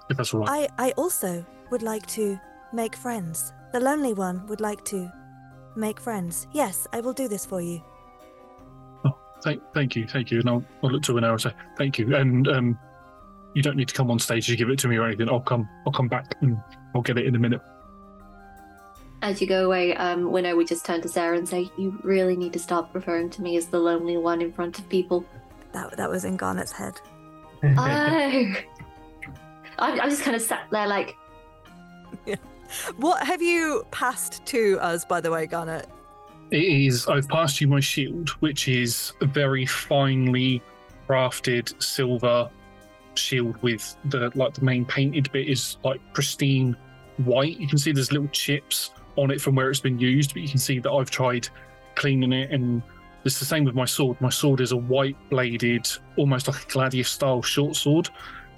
If that's all right. I, I also would like to make friends. The lonely one would like to make friends. Yes, I will do this for you. Thank, thank you, thank you. And I'll, I'll look to Renee and say thank you. And um, you don't need to come on stage to give it to me or anything. I'll come, I'll come back and I'll get it in a minute. As you go away, um, Winnow would just turn to Sarah and say, "You really need to stop referring to me as the lonely one in front of people." That that was in Garnet's head. oh, I, I just kind of sat there like, What have you passed to us, by the way, Garnet? It is. I've passed you my shield, which is a very finely crafted silver shield with the like the main painted bit is like pristine white. You can see there's little chips on it from where it's been used, but you can see that I've tried cleaning it and it's the same with my sword. My sword is a white bladed, almost like a gladius style short sword.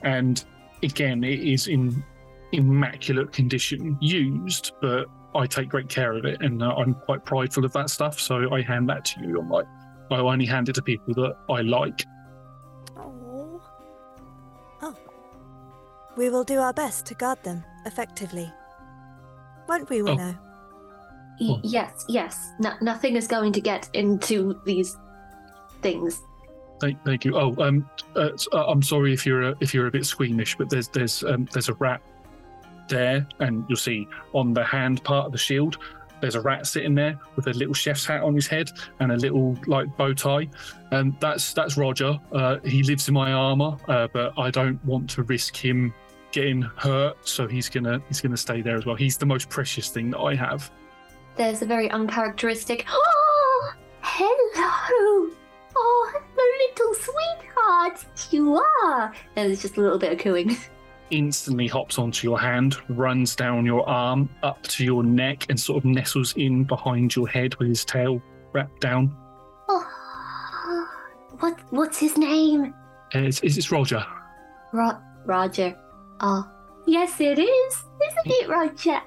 And again, it is in immaculate condition used, but I take great care of it and uh, I'm quite prideful of that stuff. So I hand that to you. I'm like, I only hand it to people that I like. Oh. We will do our best to guard them effectively. Won't we, Winnow? Y- Yes, yes. No, nothing is going to get into these things. Thank, thank you. Oh, um, uh, uh, I'm sorry if you're a, if you're a bit squeamish, but there's there's um, there's a rat there, and you'll see on the hand part of the shield, there's a rat sitting there with a little chef's hat on his head and a little like bow tie, and that's that's Roger. Uh, he lives in my armor, uh, but I don't want to risk him getting hurt, so he's gonna he's gonna stay there as well. He's the most precious thing that I have. There's a very uncharacteristic. Oh, hello. Oh, hello, little sweetheart. You are. And there's just a little bit of cooing. instantly hops onto your hand, runs down your arm up to your neck, and sort of nestles in behind your head with his tail wrapped down. Oh, what? What's his name? Uh, It's, it's, it's Roger. Ro- Roger. Oh, yes, it is. Isn't it, Roger? Yeah.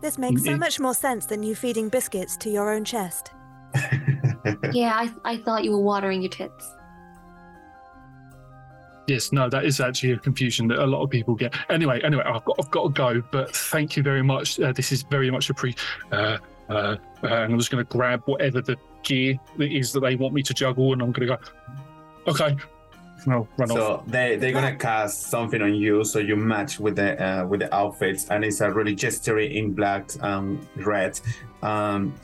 This makes so much more sense than you feeding biscuits to your own chest. Yeah, I, I thought you were watering your tits. Yes, no, that is actually a confusion that a lot of people get. Anyway, anyway, I've got I've got to go, but thank you very much. Uh, this is very much appreciated. Uh, uh, uh, and I'm just going to grab whatever the gear that is that they want me to juggle, and I'm going to go. Okay, I'll run so off. they they're gonna cast something on you, so you match with the uh, with the outfits, and it's a really gestury in black and red. Um,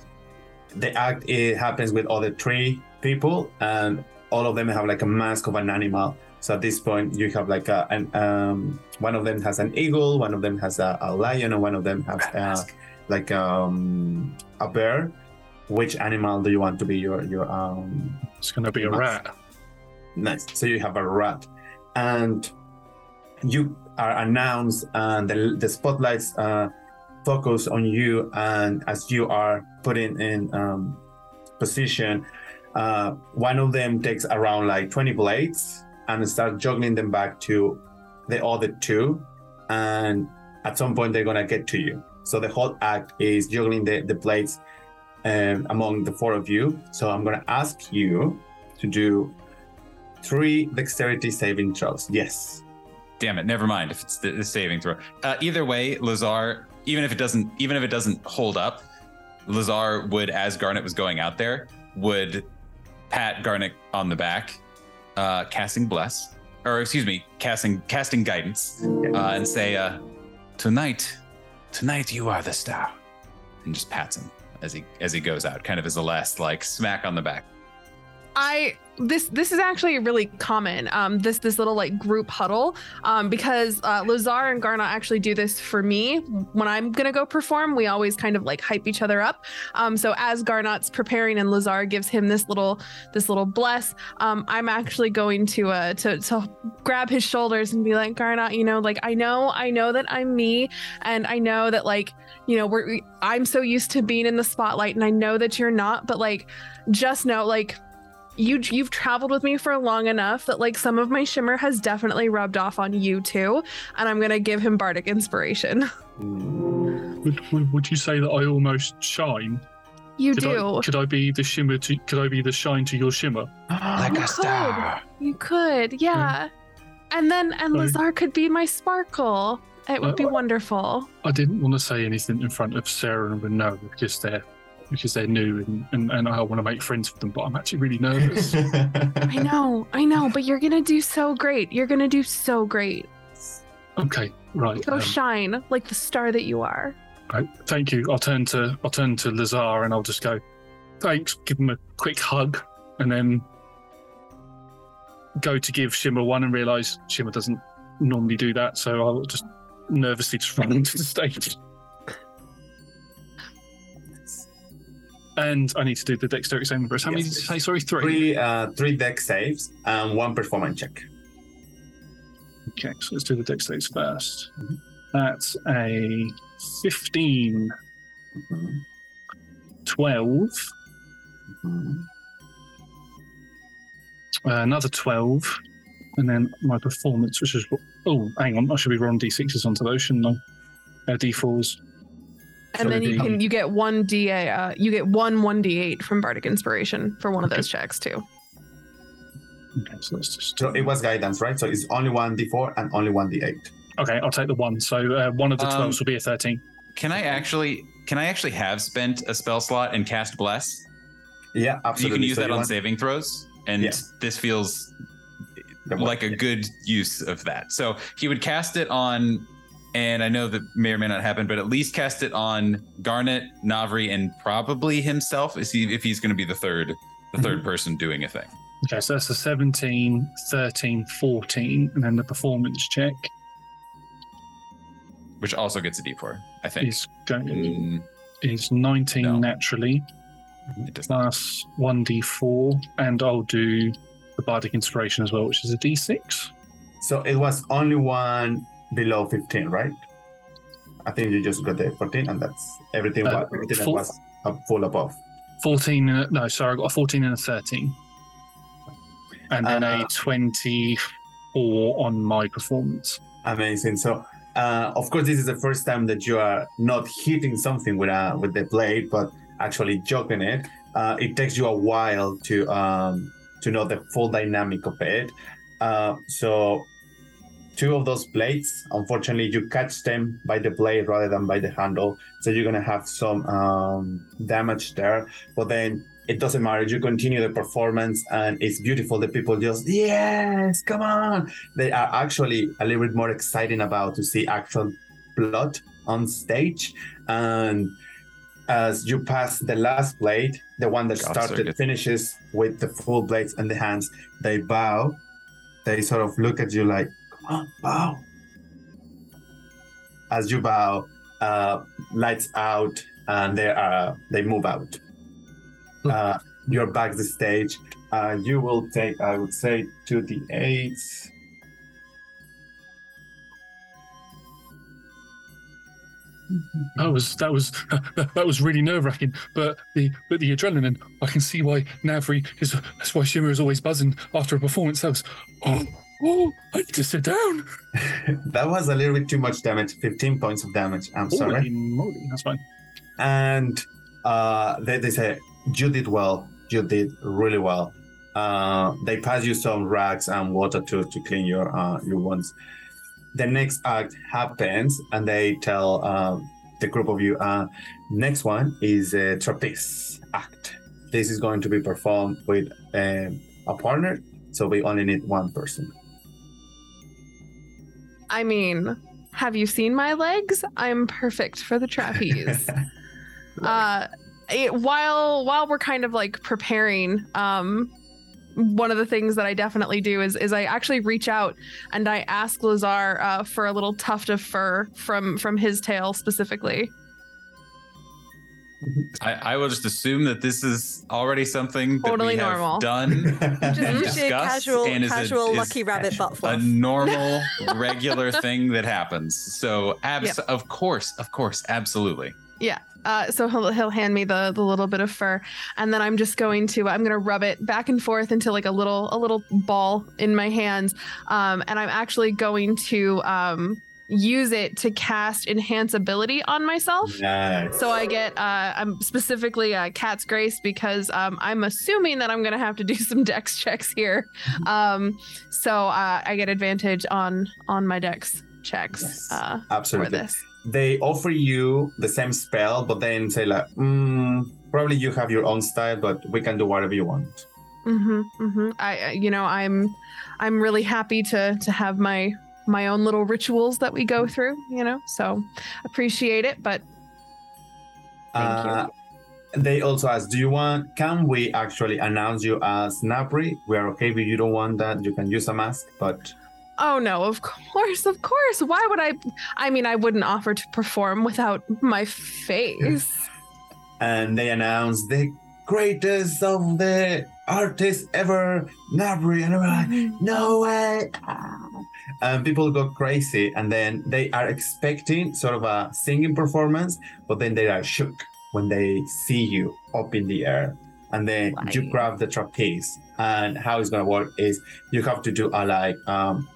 the act it happens with other three people, and all of them have like a mask of an animal. So at this point, you have like a an um, one of them has an eagle, one of them has a, a lion, and one of them has uh, like um, a bear. Which animal do you want to be your your um? It's gonna be a rat. Nice. So you have a rat, and you are announced, and the, the spotlights uh, focus on you. And as you are putting in um, position, uh, one of them takes around like 20 blades and start juggling them back to the other two. And at some point, they're gonna get to you. So the whole act is juggling the, the blades um, among the four of you. So I'm gonna ask you to do three dexterity saving throws. Yes. Damn it! Never mind. If it's the, the saving throw. Uh, either way, Lazar, even if it doesn't, even if it doesn't hold up, Lazar would, as Garnet was going out there, would pat Garnet on the back, uh, casting bless, or excuse me, casting casting guidance, uh, and say, uh, "Tonight, tonight you are the star," and just pats him as he as he goes out, kind of as a last like smack on the back. I this this is actually really common. Um, this this little like group huddle. Um, because uh, Lazar and Garna actually do this for me when I'm gonna go perform. We always kind of like hype each other up. Um, so as Garnet's preparing and Lazar gives him this little this little bless, um, I'm actually going to uh to to grab his shoulders and be like, Garnet, you know, like I know I know that I'm me, and I know that like you know we're I'm so used to being in the spotlight, and I know that you're not, but like just know like you you've traveled with me for long enough that like some of my shimmer has definitely rubbed off on you too and i'm gonna give him bardic inspiration Would, would, would you say that I almost shine? You could do. I, could I be the shimmer? To, could I be the shine to your shimmer? like You could. you could yeah and then and Sorry. lazar could be my sparkle it would be Uh, wonderful I didn't want to say anything in front of Sarah and Renault because they're because they're new and, and, and I want to make friends with them, but I'm actually really nervous. i know i know but you're gonna do so great you're gonna do so great okay, right. go um, shine like the star that you are right, Thank you. I'll turn to I'll turn to Lazar and I'll just go, thanks, give him a quick hug, and then go to give Shimmer one and realise Shimmer doesn't normally do that, so I'll just nervously just run into the stage. And I need to do the dexterity saving throws. How many did you say? Sorry, three. Three, uh, three dex saves and one performance check. Okay, so let's do the dex saves 1st That's a 15, 12, uh, another 12, and then my performance, which is. Oh, hang on, I should be rolling d6s onto those, shouldn't I? Uh, d4s. And then you can you get one da uh, you get one 1d8 from bardic inspiration for one of those checks too Okay, so let's just. So it was guidance, right? So it's only one d4 and only one d8. Okay, I'll take the one. So uh, one of the Um, 12s will be a 13. Can I actually can I actually have spent a spell slot and cast bless? Yeah, absolutely. You can use So that on want- saving throws, and Yeah. this feels like a good use of that. So he would cast it on, and I know that may or may not happen, but at least cast it on Garnet, Navri, and probably himself. Is he if he's going to be the third, the third person doing a thing? Okay, so that's a 17, 13, 14, and then the performance check Which also gets a D4, I think. is going Mm, is 19 No. naturally it does not. plus 1d4, and I'll do the bardic inspiration as well, which is a d6. So it was only one below 15, right? I think you just got the 14, and that's everything, Uh, was, everything that was up full above. 14 and a, no, sorry, I got a 14 and a 13. And then Uh, a 24 on my performance. Amazing. So, uh, of course, this is the first time that you are not hitting something with uh, with the blade, but actually jogging it. Uh, it takes you a while to um, to know the full dynamic of it. Uh, so, two of those blades, unfortunately, you catch them by the blade rather than by the handle. So you're gonna have some um, damage there. But then it doesn't matter. You continue the performance, and it's beautiful. The people just yes, come on. They are actually a little bit more exciting about to see actual blood on stage. And as you pass the last blade, the one that God, started circuit. finishes with the full blades and the hands. They bow. They sort of look at you like, "Come on, bow." As you bow, uh, lights out, and they are they move out. Uh, you're back to the stage. Uh, you will take, I would say, two d eights. That was that was that was really nerve wracking. But the but the adrenaline, I can see why Navri is. That's why Shimmer is always buzzing after a performance. That was oh oh. I need to sit down. that was a little bit too much damage. 15 points of damage. I'm Holy sorry. moly, that's fine. And uh, they, they say, You did well. You did really well. Uh, they pass you some rags and water to, to clean your uh, your wounds. The next act happens, and they tell uh, the group of you, uh, next one is a trapeze act. This is going to be performed with um, a partner, so we only need one person. I mean, have you seen my legs? I'm perfect for the trapeze. uh it, while while we're kind of like preparing um one of the things that I definitely do is is I actually reach out and I ask Lazar uh, for a little tuft of fur from from his tail specifically. I, I will just assume that this is already something that Totally we have normal. done Just your discussed, casual, and is a- casual is lucky rabbit butt a normal, regular thing that happens. So, abs- of course, of course, absolutely. Yeah. Uh, so he'll he'll hand me the the little bit of fur, and then I'm just going to I'm gonna rub it back and forth into like a little a little ball in my hands, um, and I'm actually going to um, use it to cast enhance ability on myself. Nice. So I get uh, I'm specifically uh, Cat's Grace because um, I'm assuming that I'm gonna have to do some Dex checks here. Um, so uh, I get advantage on on my Dex checks Yes, uh, for absolutely. this. they offer you the same spell, but then say like, mm, probably you have your own style, but we can do whatever you want. Mm-hmm, mm-hmm. I- you know, I'm, I'm really happy to to have my my own little rituals that we go through. You know, so appreciate it. But Thank you. Uh, they also ask, do you want? Can we actually announce you as Navri? We are okay, but you don't want that. You can use a mask, but oh no, of course, of course. Why would I? I mean, I wouldn't offer to perform without my face. and they announce the greatest of the artists ever, Navri, and I'm like, no way. And people go crazy, and then they are expecting sort of a singing performance, but then they are shook when they see you up in the air. And then you grab the trapeze. And how it's gonna work is you have to do a like um,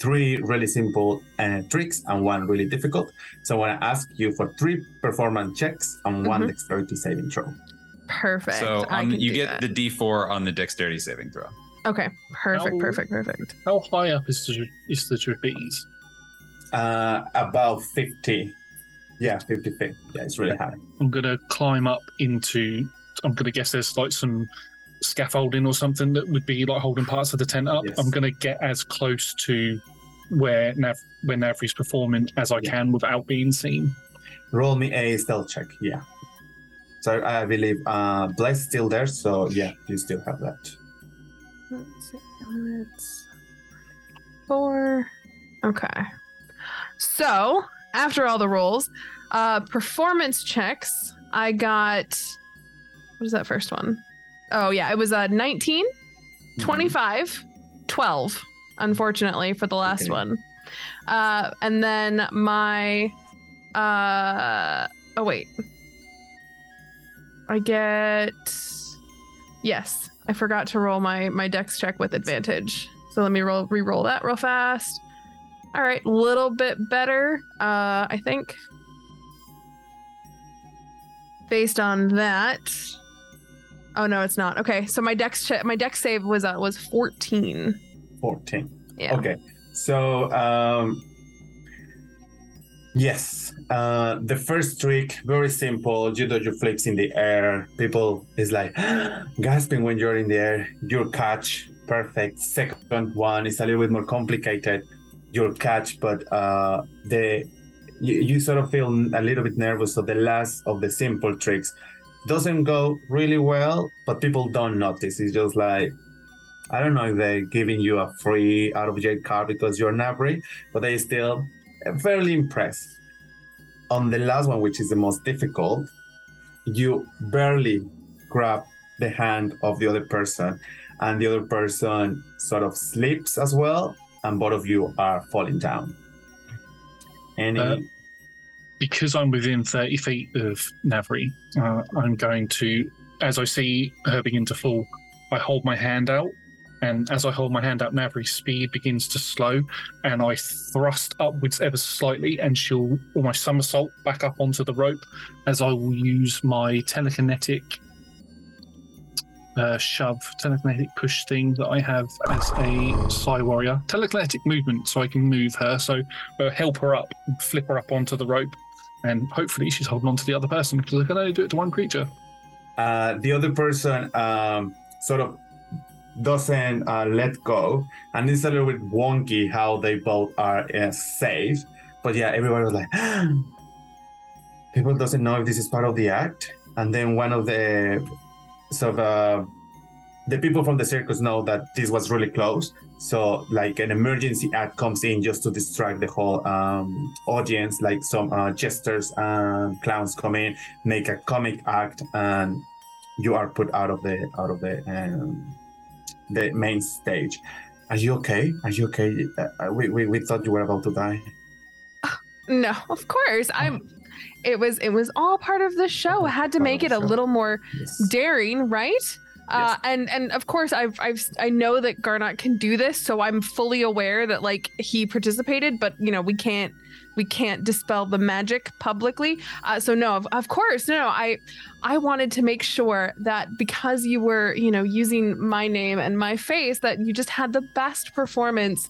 three really simple uh, tricks and one really difficult. So I want to ask you for three performance checks and one Mhm. dexterity saving throw. Perfect. So I on, can you get that. the D4 on the dexterity saving throw. Okay. Perfect. How- Perfect. Perfect. How high up is the is the trapeze? Uh, about 50. Yeah, 50 feet. Yeah, it's really high. I'm gonna climb up into I'm going to guess there's like some scaffolding or something that would be like holding parts of the tent up. Yes. I'm going to get as close to where Nav where Navri's performing as I can without being seen. Roll me a stealth check. Yeah. So I believe uh Bless still there, so yeah, you still have that. Let's see. Let's four. Okay. So after all the rolls, uh, performance checks. I got. What is that first one? Oh yeah, it was a uh, 19, 25, 12. Unfortunately for the last Okay. one. Uh, and then my. Uh, oh wait. I get. Yes, I forgot to roll my my dex check with advantage. So let me roll re-roll that real fast. All right, little bit better, uh, I think. Based on that. Oh no, it's not. Okay, so my dex check, my dex save was uh, was 14. 14. Yeah. Okay. So um yes. Uh the first trick, very simple. You do your flips in the air. People is like gasping when you're in the air. Your catch, perfect. Second one is a little bit more complicated. Your catch, but uh the you, you sort of feel a little bit nervous. So the last of the simple tricks doesn't go really well, but people don't notice. It's just like I don't know if they're giving you a free out of jail card because you're Navri, but they still fairly impressed. On the last one, which is the most difficult, you barely grab the hand of the other person, and the other person sort of slips as well, and both of you are falling down. Any Uh, because I'm within 30 feet of Navri, uh, I'm going to, as I see her begin to fall, I hold my hand out. And as I hold my hand out, Navri's speed begins to slow, and I thrust upwards ever slightly, and she'll almost somersault back up onto the rope as I will use my telekinetic uh, shove, telekinetic push thing that I have as a Psi Warrior. Telekinetic movement, so I can move her, so uh, help her up, flip her up onto the rope, and hopefully she's holding on to the other person because I can only do it to one creature. uh, the other person um, sort of doesn't uh, let go, and it's a little bit wonky how they both are uh, safe. But yeah, everybody was like, people doesn't know if this is part of the act. And then one of the sort of uh, the people from the circus know that this was really close. So like an emergency act comes in just to distract the whole um, audience. Like some uh, jesters and clowns come in, make a comic act, and you are put out of the out of the um, the main stage. Are you okay? Are you okay? Uh, we, we we thought you were about to die. No, of course. I'm it was it was all part of the show. I had to make it a little more daring, right? Uh, and and of course I've I've I know that Garnet can do this, so I'm fully aware that like he participated, but you know we can't we can't dispel the magic publicly. Uh, so no, of, of course, no, no. I I wanted to make sure that because you were you know using my name and my face, that you just had the best performance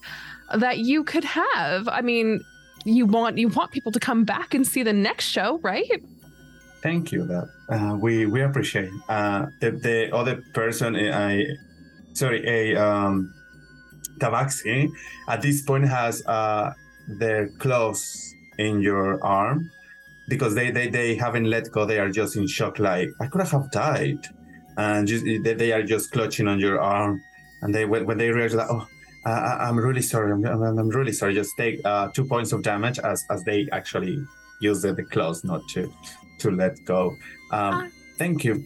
that you could have. I mean, you want you want people to come back and see the next show, right? Thank you. That uh, we we appreciate. Uh, the the other person, uh, I sorry, a um, Tabaxi at this point has uh, their claws in your arm because they, they they haven't let go. They are just in shock. Like I could have died, and just they, they are just clutching on your arm. And they when, when they realize that, oh, uh, I- I'm really sorry. I'm, I'm, I'm really sorry. Just take uh, two points of damage as as they actually use the, the claws not to to let go. Um, thank you.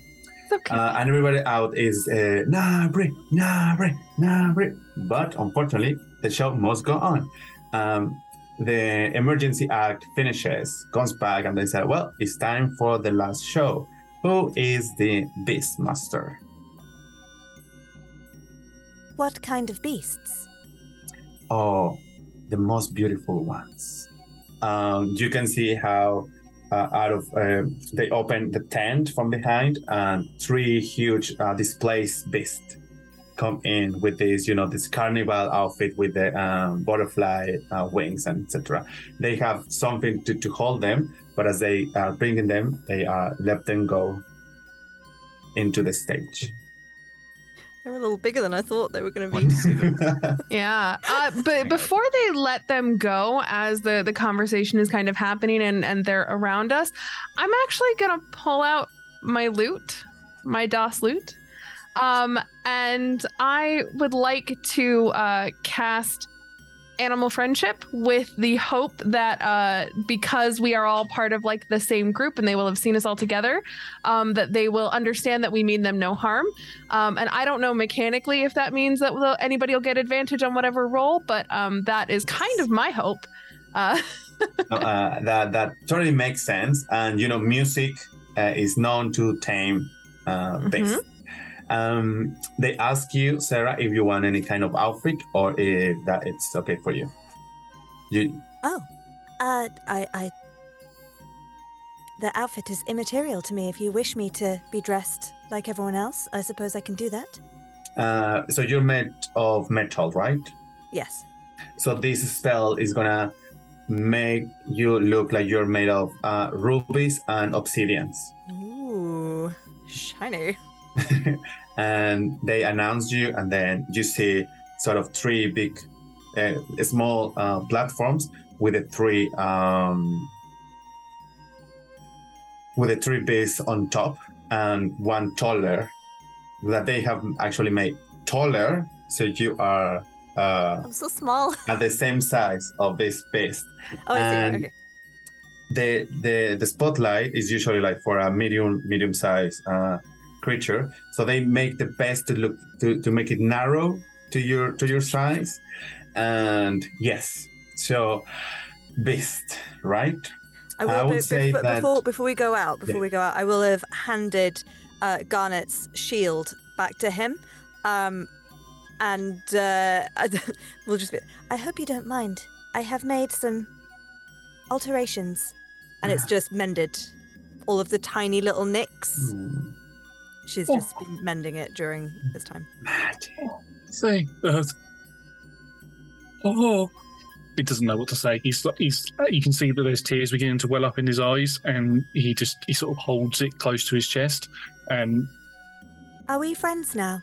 Uh, and everybody out is uh, Navri, Navri, Navri. But unfortunately, the show must go on. Um, the emergency act finishes, comes back, and they say, "Well, it's time for the last show. Who is the beast master? What kind of beasts? Oh, the most beautiful ones. Um, you can see how uh, out of uh, they open the tent from behind, and three huge uh, displacer beasts come in with this, you know, this carnival outfit with the um, butterfly uh, wings and etc. They have something to, to hold them, but as they are bringing them, they are let them go. into the stage. They're a little bigger than I thought they were going to be. Yeah. Uh, but before they let them go, as the, the conversation is kind of happening and, and they're around us, I'm actually going to pull out my loot, my Doss lute. Um, and I would like to uh, cast animal friendship with the hope that uh, because we are all part of like the same group and they will have seen us all together, um, that they will understand that we mean them no harm. Um, and I don't know mechanically if that means that we'll- anybody will get advantage on whatever roll, but um, that is kind of my hope. Uh, uh, that that totally makes sense. And you know, music uh, is known to tame uh, beasts. Um, they ask you, Sarah, if you want any kind of outfit or if that it's okay for you. You Oh, uh, I, I. The outfit is immaterial to me. If you wish me to be dressed like everyone else, I suppose I can do that. uh, so you're made of metal, right? Yes. So this spell is gonna make you look like you're made of uh, rubies and obsidians. Ooh, shiny. and they announce you, and then you see sort of three big, uh, small uh, platforms with the three um, with the three beasts on top, and one taller that they have actually made taller. So you are uh, I'm so small. at the same size of this beast. Oh, I see. and Okay. the the the spotlight is usually like for a medium medium size uh, creature so they make the best to look to, to make it narrow to your to your size and yes so beast right I will would be- say bef- that before before we go out. Before Yeah. we go out, I will have handed uh, Garnet's shield back to him, um, and uh, we'll just be. I hope you don't mind. I have made some alterations, and it's just mended all of the tiny little nicks. She's just been mending it during this time. Say, uh, oh, he doesn't know what to say. He's he's you can see that there's tears beginning to well up in his eyes, and he just he sort of holds it close to his chest, and Are we friends now?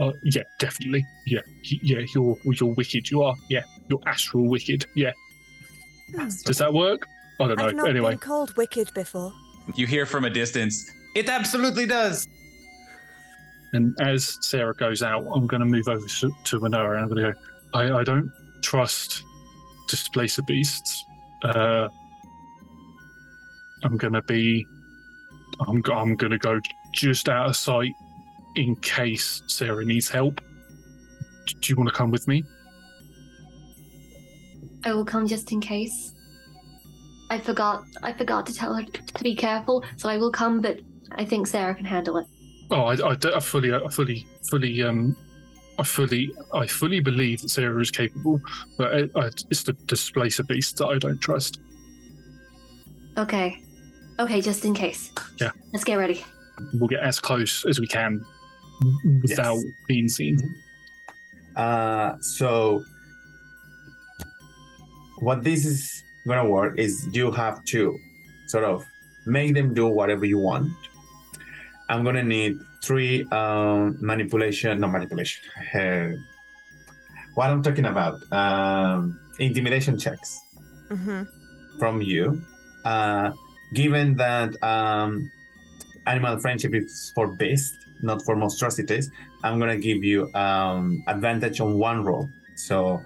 uh, yeah, definitely, yeah, yeah, you're you're wicked. You are, yeah, you're astral wicked. Yeah, does that work? I don't I've know. not Anyway, been called wicked before. You hear from a distance, it absolutely does. And as Sarah goes out, I'm going to move over to, to Manoa and I'm going to go, I, I don't trust Displacer Beasts. Uh, I'm going to be, I'm, go- I'm going to go just out of sight in case Sarah needs help. D- Do you want to come with me? I will come just in case. I forgot. I forgot to tell her to be careful, so I will come. But I think Sarah can handle it. Oh, I, I, I fully, I fully, fully, um, I fully, I fully believe that Sarah is capable, but I, I, it's the Displacer Beast that I don't trust. Okay. Okay, just in case. Yeah. Let's get ready. we'll get as close as we can without being seen. Uh, so what this is gonna work is you have to sort of make them do whatever you want. I'm gonna need three um, manipulation, not manipulation. Uh, what I'm talking about, um, intimidation checks Mm-hmm. from you. Uh, given that um, animal friendship is for beasts, not for monstrosities, I'm gonna give you um, advantage on one roll. So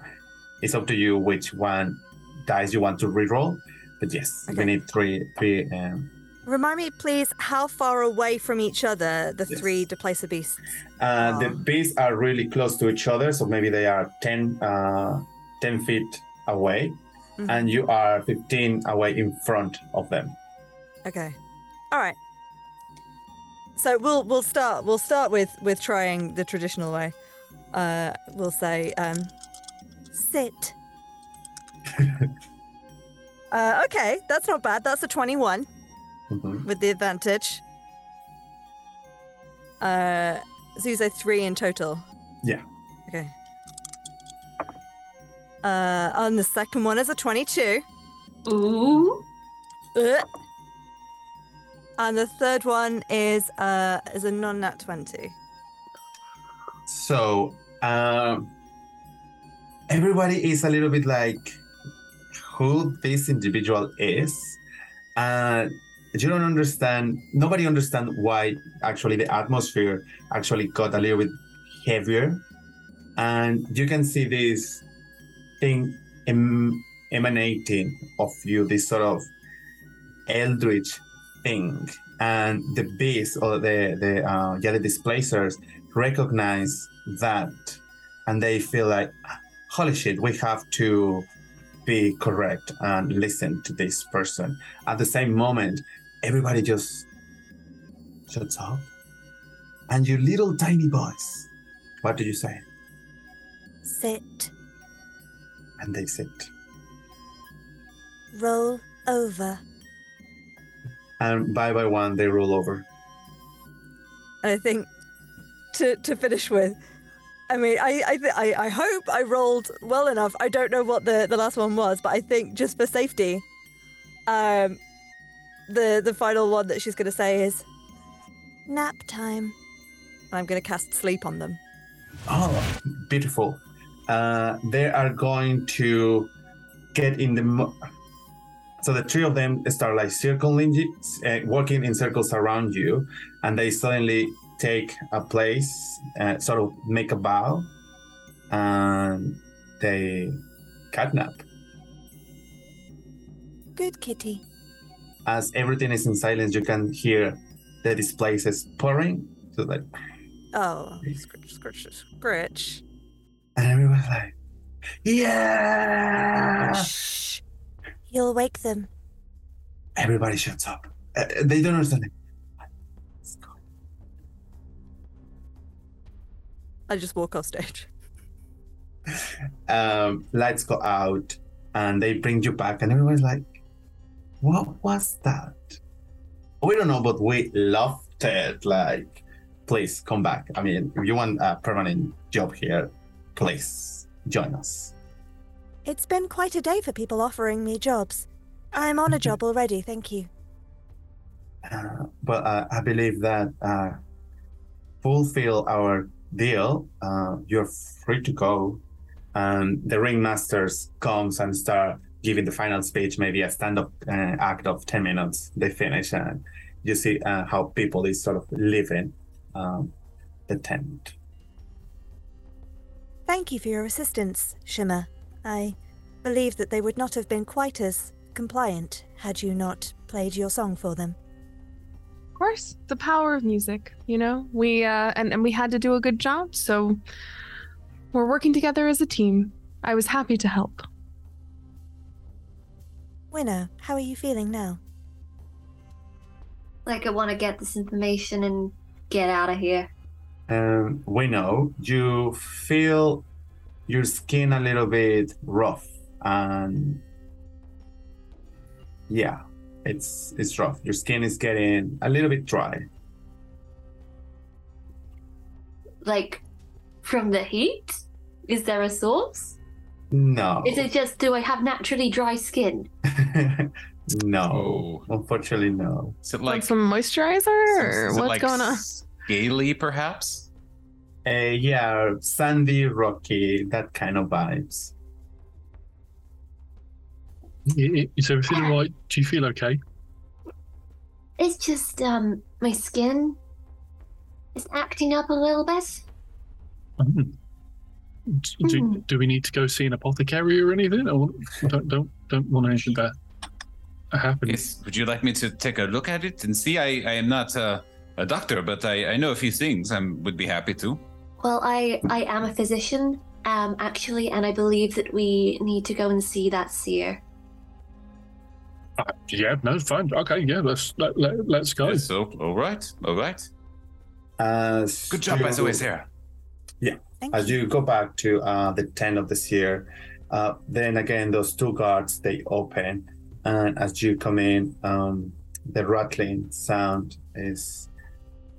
it's up to you which one dice you want to reroll. But yes, we need three, three. Um, Remind me, please, how far away from each other the three Displacer beasts? uh, the beasts are really close to each other, so maybe they are 10, uh, 10 feet away, Mhm. and you are 15 away in front of them. Okay. All right. So we'll we'll start we'll start with with trying the traditional way. Uh, we'll say um, sit. uh, okay, that's not bad. That's a twenty-one with the advantage. Uh, so you say three in total. Yeah. Okay. Uh, on the second one is a twenty-two. Ooh. Uh, And the third one is uh is a non-nat twenty. So um, everybody is a little bit like who this individual is, and you don't understand. Nobody understand why actually the atmosphere actually got a little bit heavier, and you can see this thing em- emanating of you, this sort of eldritch thing, and the beast or the the uh, yeah the displacers recognize that and they feel like holy shit we have to be correct and listen to this person at the same moment everybody just shuts up and you little tiny boys what do you say Sit. and they sit Roll over. and by by one they roll over And I think to to finish with, I mean, I I, th- I I hope I rolled well enough. I don't know what the the last one was, but I think just for safety, um, the the final one that she's gonna say is Nap time. And I'm gonna cast sleep on them. Oh, beautiful. Uh, they are going to get in the. Mo- so the three of them start like circling, you- uh, walking in circles around you, and they suddenly take a place, uh, sort of make a bow, and they catnap. Good kitty. As everything is in silence, you can hear the displaces pouring. So like, Oh, scritch, scritch, scritch. and everyone's like, yeah. Shh. You'll wake them. Everybody shuts up. Uh, they don't understand it. I just walk off stage. um, lights go out and they bring you back, and everyone's like, What was that? We don't know, but we loved it. Like, please come back. I mean, if you want a permanent job here, please join us. It's been quite a day for people offering me jobs. I'm on a job already, thank you. Uh, but uh, I believe that uh, fulfill our deal. Uh, you're free to go. And the ringmasters comes and start giving the final speech, maybe a stand-up uh, act of ten minutes. They finish, and you see uh, how people is sort of leaving um, the tent. Thank you for your assistance, Shimmer. I believe that they would not have been quite as compliant had you not played your song for them. Of course, the power of music. You know, we uh, and and we had to do a good job, so we're working together as a team. I was happy to help. Winnow, how are you feeling now? Like I want to get this information and get out of here. Um, we know you feel your skin a little bit rough, and yeah, it's it's rough. Your skin is getting a little bit dry. Like from the heat? Is there a source? No, Is it just do I have naturally dry skin? no, unfortunately, no. Is it Like like some moisturizer, or is it what's like going on? Scaly, perhaps? Uh, yeah, sandy, rocky, that kind of vibes. I- I- Is everything all right? Do you feel okay? It's just um my skin is acting up a little bit. Mm. Do, do, Hmm. do we need to go see an apothecary or anything? Or don't don't don't want anything to happen. Yes. Would you like me to take a look at it and see? I, I am not uh, a doctor, but I, I know a few things. I would be happy to. Well, I I am a physician, um, actually, and I believe that we need to go and see that seer. Uh, yeah, no, fine. Okay, yeah, let's let, let, let's go. Yes, so, all right, all right. Uh, Good job, you- as always, Sarah. Yeah. Thank As you go back to uh, the tent of this year, uh, then again those two guards they open, and as you come in, um, the rattling sound is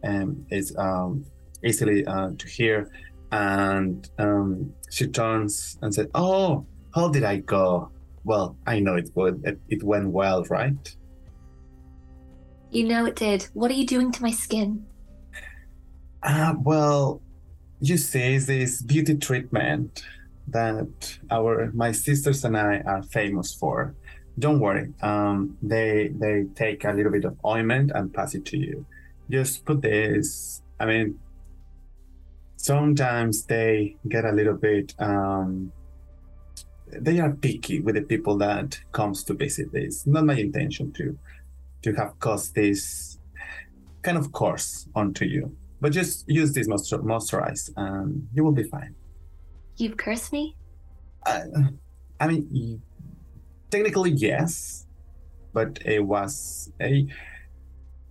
um, is um, easily uh, to hear, and um, she turns and said, "Oh, how did I go? Well, I know it would. It, it went well, right? You know it did. What are you doing to my skin? Uh, well, you see, this beauty treatment that our my sisters and I are famous for. Don't worry. Um, they they take a little bit of ointment and pass it to you. Just put this. I mean, sometimes they get a little bit. Um, they are picky with the people that comes to visit. This not my intention to to have caused this kind of course onto you. But just use this moistur- moisturize and you will be fine. You've cursed me? Uh, I mean, technically, yes, but it was a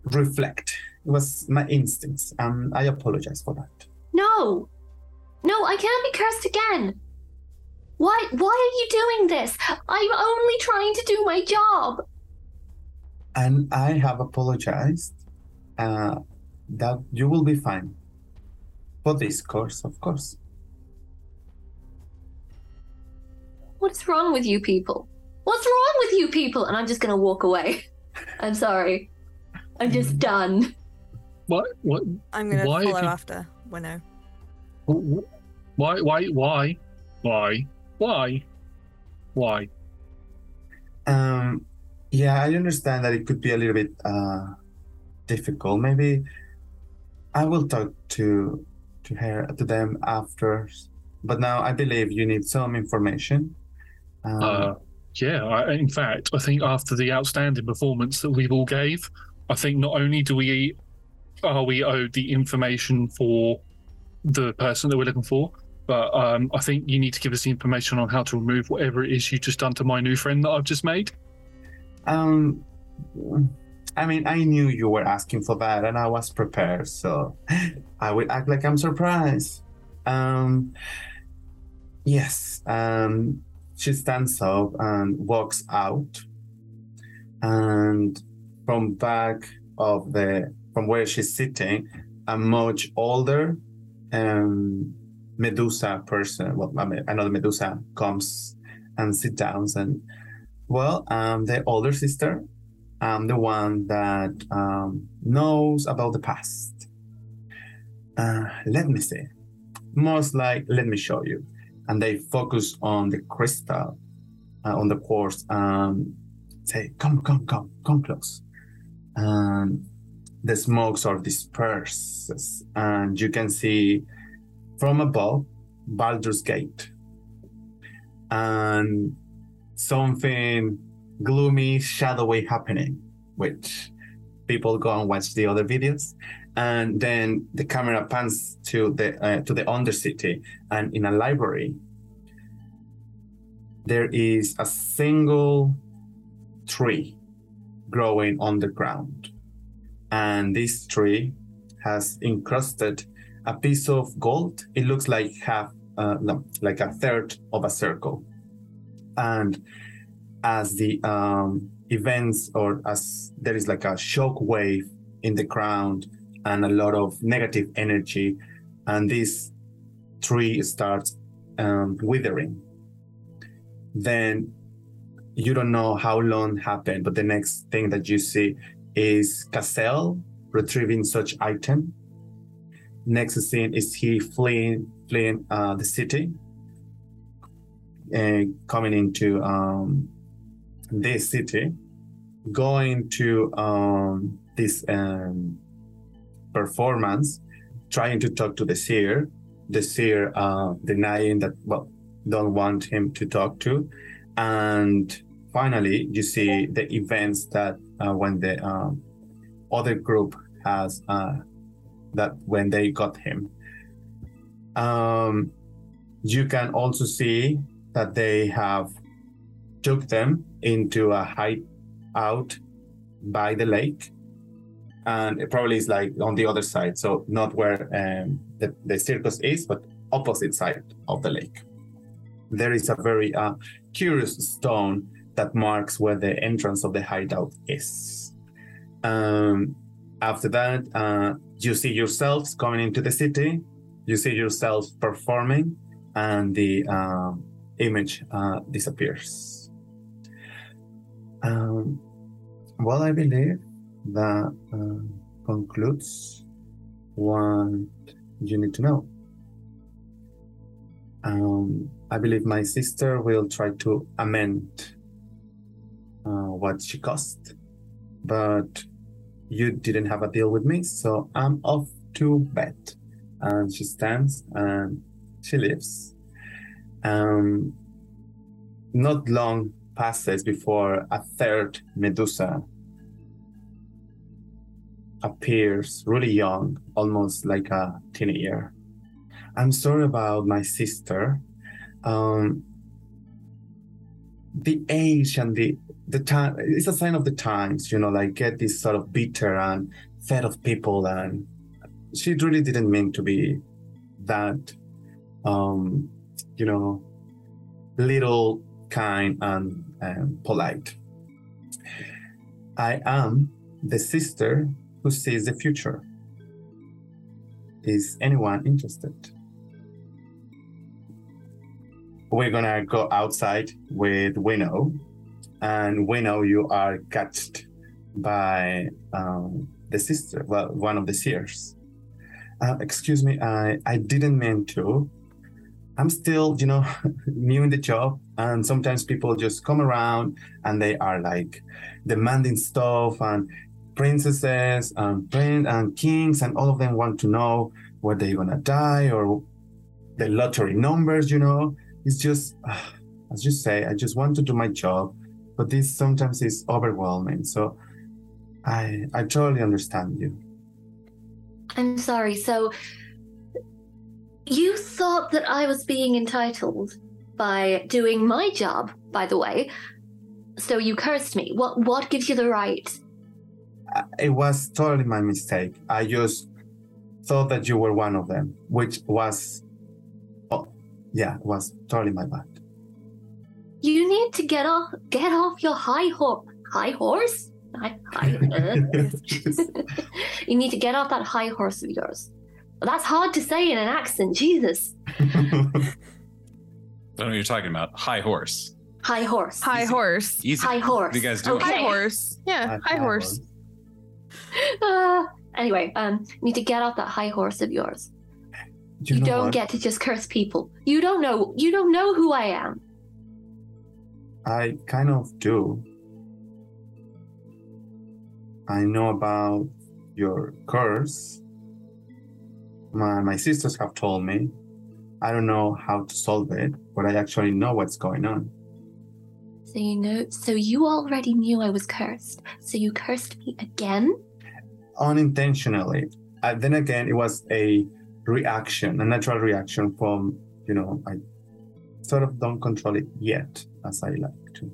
reflect. It was my instincts. Um, I apologize for that. No! No, I can't be cursed again! Why why are you doing this? I'm only trying to do my job. And I have apologized. Uh, that you will be fine. For this course, of course. What's wrong with you people? What's wrong with you people? And I'm just gonna walk away. I'm sorry. I'm just done. What? What? I'm going to Why follow have you- after Winnow. Why? Why? Why? Why? Why? Why? Um, yeah, I understand that it could be a little bit uh, difficult. Maybe I will talk to to her to them after. But now I believe you need some information. Um, Uh, yeah. I, in fact, I think after the outstanding performance that we've all gave, I think not only do we are we owed the information for the person that we're looking for, but um, I think you need to give us the information on how to remove whatever it is you just done to my new friend that I've just made. Um, I mean, I knew you were asking for that, and I was prepared, so I would act like I'm surprised. Um, yes. Um, she stands up and walks out, and from back of the from where she's sitting, a much older um, Medusa person, well, another Medusa comes and sit down and well, I'm the older sister. I'm the one that um, knows about the past. Uh, let me see. Most like, let me show you. And they focus on the crystal, uh, on the quartz. Um, say, come, come, come, come close. And the smokes sort of disperses, and you can see from above Baldur's Gate. And something gloomy, shadowy happening, which people go and watch the other videos. And then the camera pans to the uh, to the undercity, and in a library, there is a single tree growing on the ground, and this tree has encrusted a piece of gold. It looks like half, uh, no, like a third of a circle, and as the um, events or as there is like a shock wave in the ground and a lot of negative energy and this tree starts um, withering. Then you don't know how long happened but the next thing that you see is Cassell retrieving such item. Next scene is he fleeing fleeing uh, the city and coming into um, this city, going to um, this um, performance, trying to talk to the seer, the seer uh, denying that, well, don't want him to talk to. And finally, you see the events that uh, when the um, other group has, uh, that when they got him. Um, you can also see that they have took them into a hideout by the lake. And it probably is like on the other side so not where um, the, the circus is but opposite side of the lake. There is a very uh, curious stone that marks where the entrance of the hideout is. Um, after that uh, you see yourselves coming into the city. You see yourselves performing and the um, image uh, disappears um, well, I believe that uh, concludes what you need to know. Um, I believe my sister will try to amend uh, what she cost, but you didn't have a deal with me, so I'm off to bed. And she stands and she leaves. Um, not long passes before a third Medusa appears, really young, almost like a teenager. I'm sorry about my sister. Um, the age and the the time it's a sign of the times, you know, like get this sort of bitter and fed of people and she really didn't mean to be that um, you know, little kind and um, polite. I am the sister who sees the future. Is anyone interested? We're gonna go outside with Winnow, and Winnow, you are catched by um, the sister, well, one of the seers. Uh, excuse me, I, I didn't mean to. I'm still, you know, new in the job, and sometimes people just come around and they are like demanding stuff, and princesses and prince and kings, and all of them want to know where they're gonna die or the lottery numbers. You know, it's just, as you say, I just want to do my job, but this sometimes is overwhelming. So, I I totally understand you. I'm sorry. So you thought that I was being entitled by doing my job, by the way. So you cursed me. What what gives you the right? Uh, It was totally my mistake. I just thought that you were one of them, which was, oh, yeah, it was totally my bad. You need to get off get off your high horse high horse? High, high, uh. you need to get off that high horse of yours. Well, that's hard to say in an accent, Jesus. I don't know what you're talking about. High horse. High horse. High horse. Easy. High horse. You guys do Okay. High horse. Yeah, high horse. Uh, anyway, um, you need to get off that high horse of yours. You You, know don't what? get to just curse people. You don't know. You don't know who I am. I kind of do. I know about your curse. My, my sisters have told me. I don't know how to solve it, but I actually know what's going on. So you know. So you already knew I was cursed. So you cursed me again. Unintentionally. Uh, then again, it was a reaction, a natural reaction from, you know, I sort of don't control it yet as I like to.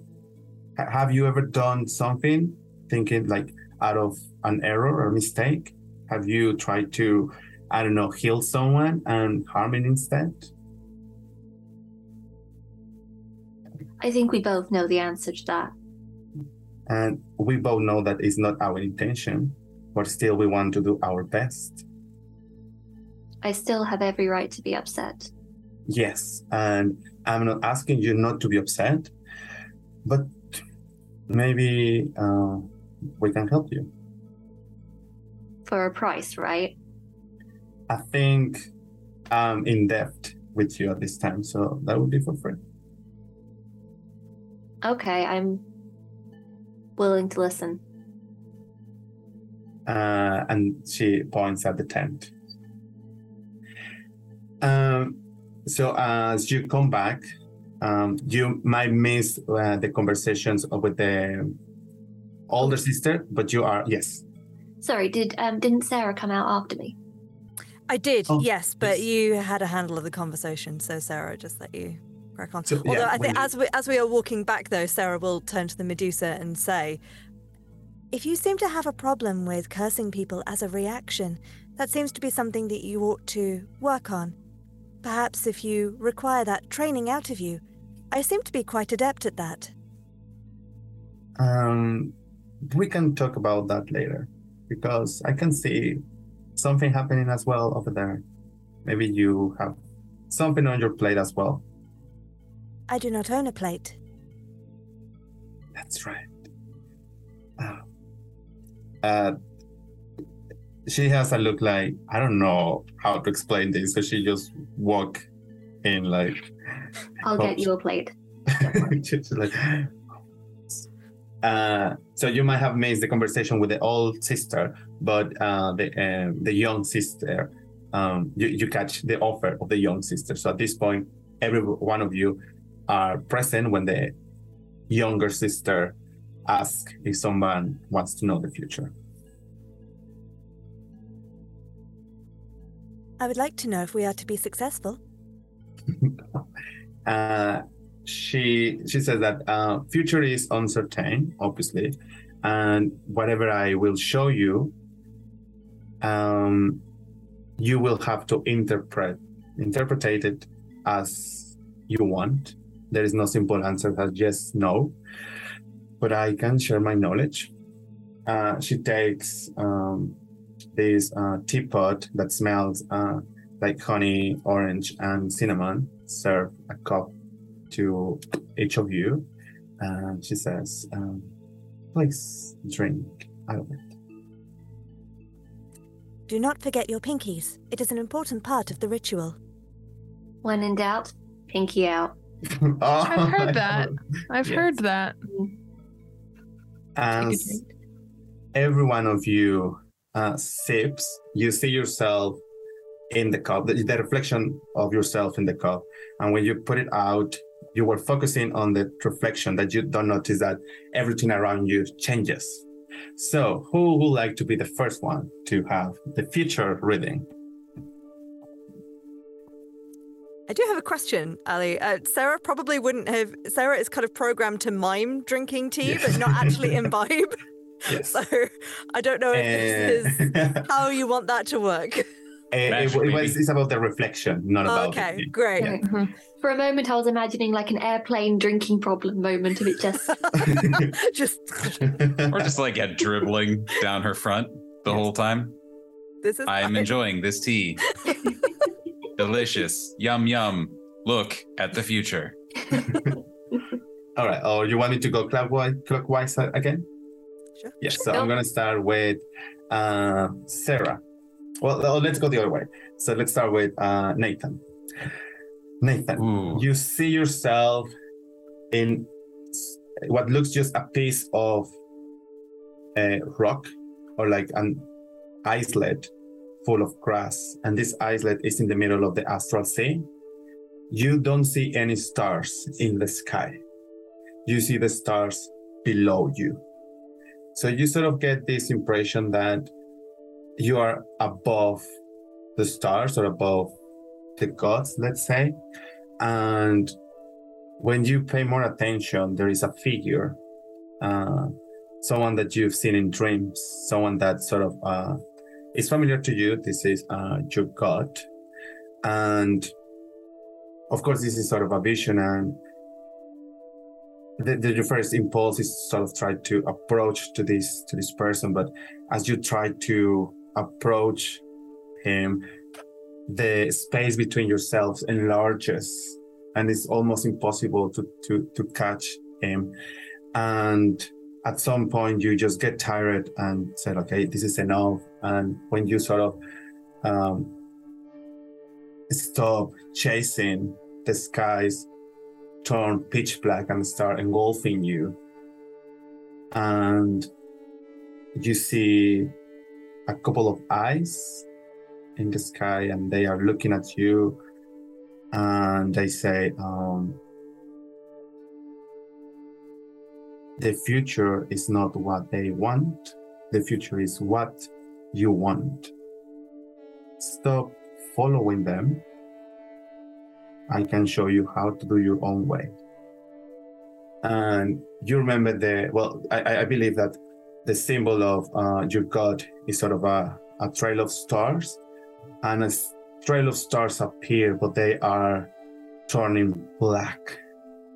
Ha- have you ever done something thinking like out of an error or mistake? Have you tried to, I don't know, heal someone and harm it instead? I think we both know the answer to that. And we both know that it's not our intention, but still we want to do our best. I still have every right to be upset. Yes, and I'm not asking you not to be upset, but maybe uh, we can help you. For a price, right? I think I'm in debt with you at this time, so that would be for free. Okay, I'm willing to listen. Uh, and she points at the tent. Um, so as you come back, um, you might miss uh, the conversations with the older sister, but you are yes. Sorry, did um didn't Sarah come out after me? I did, Oh, yes, but you had a handle of the conversation, so Sarah just let you crack on. So, Although yeah, I think you- as we as we are walking back, though, Sarah will turn to the Medusa and say, "If you seem to have a problem with cursing people as a reaction, that seems to be something that you ought to work on. Perhaps if you require that training out of you, I seem to be quite adept at that." Um, we can talk about that later because I can see something happening as well over there. Maybe you have something on your plate as well. I do not own a plate. That's right. Uh, uh, she has a look like I don't know how to explain this. So she just walk in like. I'll get you a plate. She's like, uh, so you might have missed the conversation with the old sister, but uh, the uh, the young sister, um, you, you catch the offer of the young sister. So at this point, every one of you are present when the younger sister asks if someone wants to know the future. I would like to know if we are to be successful. uh, she she says that uh, future is uncertain, obviously, and whatever I will show you, um, you will have to interpret interpret it as you want. There is no simple answer that yes, no, but I can share my knowledge. Uh, she takes um, this uh, teapot that smells uh, like honey, orange, and cinnamon. Serve a cup to each of you. And she says, um, please drink out of it. Do not forget your pinkies. It is an important part of the ritual. When in doubt, pinky out. I've heard that. I've Yes. heard that. As every one of you uh, sips, you see yourself in the cup, the, the reflection of yourself in the cup. And when you put it out, you were focusing on the reflection that you don't notice that everything around you changes. So, who would like to be the first one to have the future reading? I do have a question, Ali. Uh, Sarah probably wouldn't have. Sarah is kind of programmed to mime drinking tea, but not actually imbibe. Yes. So I don't know if this is Uh, how you want that to work. it, it, it was, it's about the reflection, not about the okay, tea. great. For a moment, I was imagining like an airplane drinking problem moment of it just. just or just like yeah, dribbling down her front the whole time. This is I'm enjoying this tea. Delicious. Yum yum. Look at the future. All right. Oh, you want me to go clockwise, clockwise again? Sure. Yes. So I'm gonna start with uh, Sarah. Well, oh, let's go the other way. So let's start with uh, Nathan. Nathan, you see yourself in what looks just a piece of a rock or like an islet full of grass, and this islet is in the middle of the astral sea. You don't see any stars in the sky. You see the stars below you. So you sort of get this impression that you are above the stars or above the gods, let's say. And when you pay more attention, there is a figure, uh, someone that you've seen in dreams, someone that sort of uh, is familiar to you. This is uh, your god. And of course, this is sort of a vision, and the, the, your first impulse is sort of try to approach to this to this person, but as you try to approach him, the space between yourselves enlarges, and it's almost impossible to to to catch him. And at some point, you just get tired and said, "Okay, this is enough." And when you sort of um, stop chasing the skies turn pitch black and start engulfing you. And you see a couple of eyes in the sky, and they are looking at you. And they say, um, The future is not what they want, the future is what you want. Stop following them I can show you how to do your own way. And you remember the, well, I, I believe that the symbol of uh, your God is sort of a, a trail of stars. And a trail of stars appear, but they are turning black.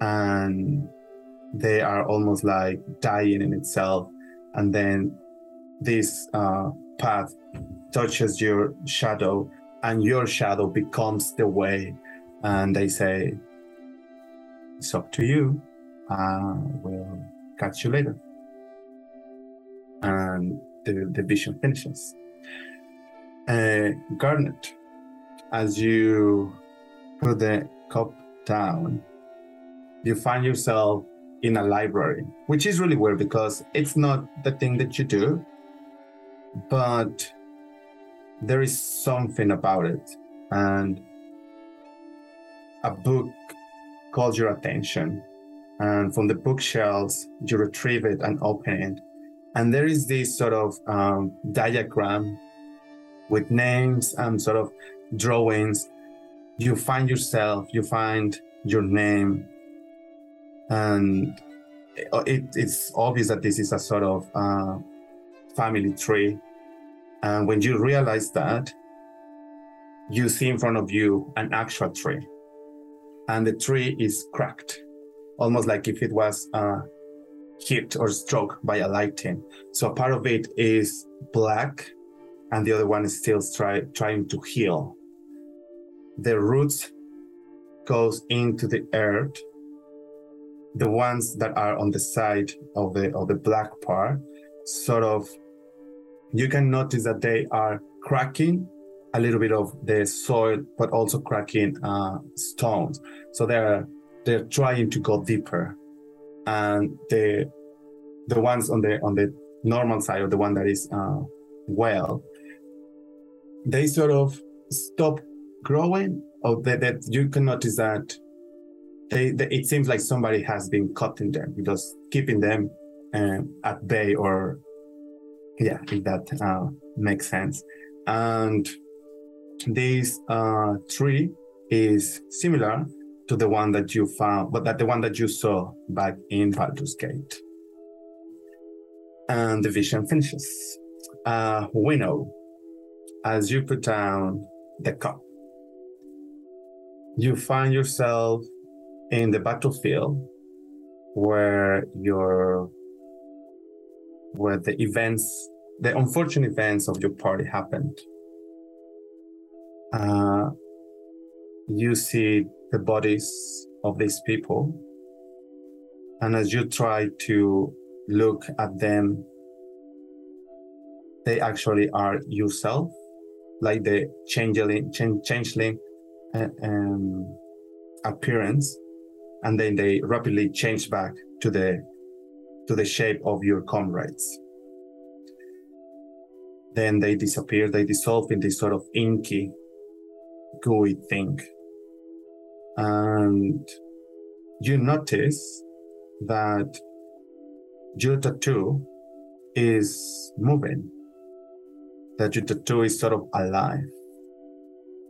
And they are almost like dying in itself. And then this uh, path touches your shadow, and your shadow becomes the way and they say, It's up to you. Uh, we'll catch you later. And the, the vision finishes. Uh, Garnet, as you put the cup down, you find yourself in a library, which is really weird because it's not the thing that you do, but there is something about it. And a book calls your attention. And from the bookshelves, you retrieve it and open it. And there is this sort of um, diagram with names and sort of drawings. You find yourself, you find your name, and it, it's obvious that this is a sort of uh, family tree. And when you realize that, you see in front of you an actual tree, and the tree is cracked, almost like if it was uh, hit or struck by a lightning. So part of it is black, and the other one is still try, trying to heal. The roots goes into the earth. The ones that are on the side of the of the black part sort of you can notice that they are cracking a little bit of the soil but also cracking uh, stones. So they're they're trying to go deeper. And the the ones on the on the normal side or the one that is uh, well they sort of stop growing or that, that you can notice that they, they, it seems like somebody has been cutting them, just keeping them um, at bay, or yeah, if that uh, makes sense. And this uh, tree is similar to the one that you found, but that the one that you saw back in Baldur's Gate. And the vision finishes. Uh, Winnow, as you put down the cup, you find yourself in the battlefield where your where the events the unfortunate events of your party happened. Uh, you see the bodies of these people and as you try to look at them they actually are yourself like the changeling changeling uh, um, appearance and then they rapidly change back to the to the shape of your comrades. Then they disappear, they dissolve in this sort of inky, gooey thing. And you notice that your tattoo is moving, that your tattoo is sort of alive,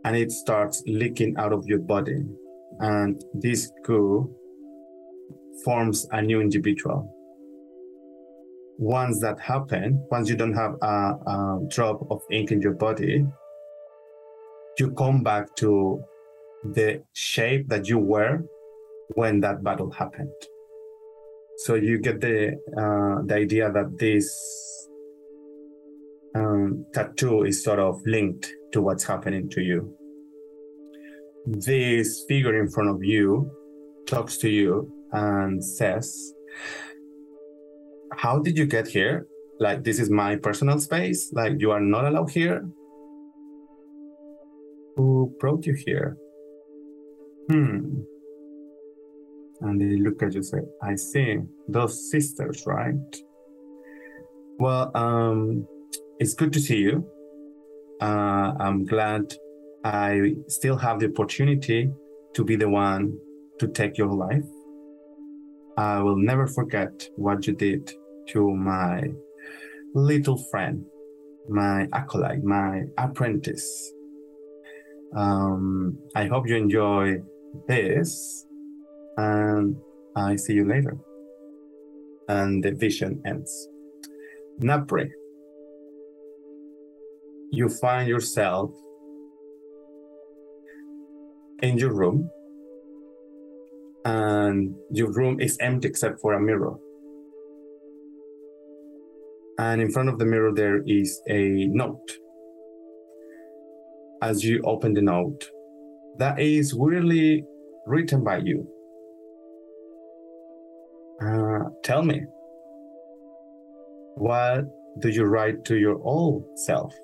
and it starts leaking out of your body and this goo forms a new individual. Once that happens, once you don't have a, a drop of ink in your body, you come back to the shape that you were when that battle happened. So you get the uh, the idea that this um, tattoo is sort of linked to what's happening to you this figure in front of you talks to you and says, How did you get here? Like, this is my personal space. Like, you are not allowed here. Who brought you here? Hmm. And they look at you and say, I see. Those sisters, right? Well, um, it's good to see you. Uh, I'm glad I still have the opportunity to be the one to take your life. I will never forget what you did to my little friend, my acolyte, my apprentice. Um, I hope you enjoy this, and I see you later. And the vision ends. Navri, you find yourself in your room and your room is empty except for a mirror. And in front of the mirror, there is a note. As you open the note, that is weirdly written by you. Uh, tell me, what do you write to your old self?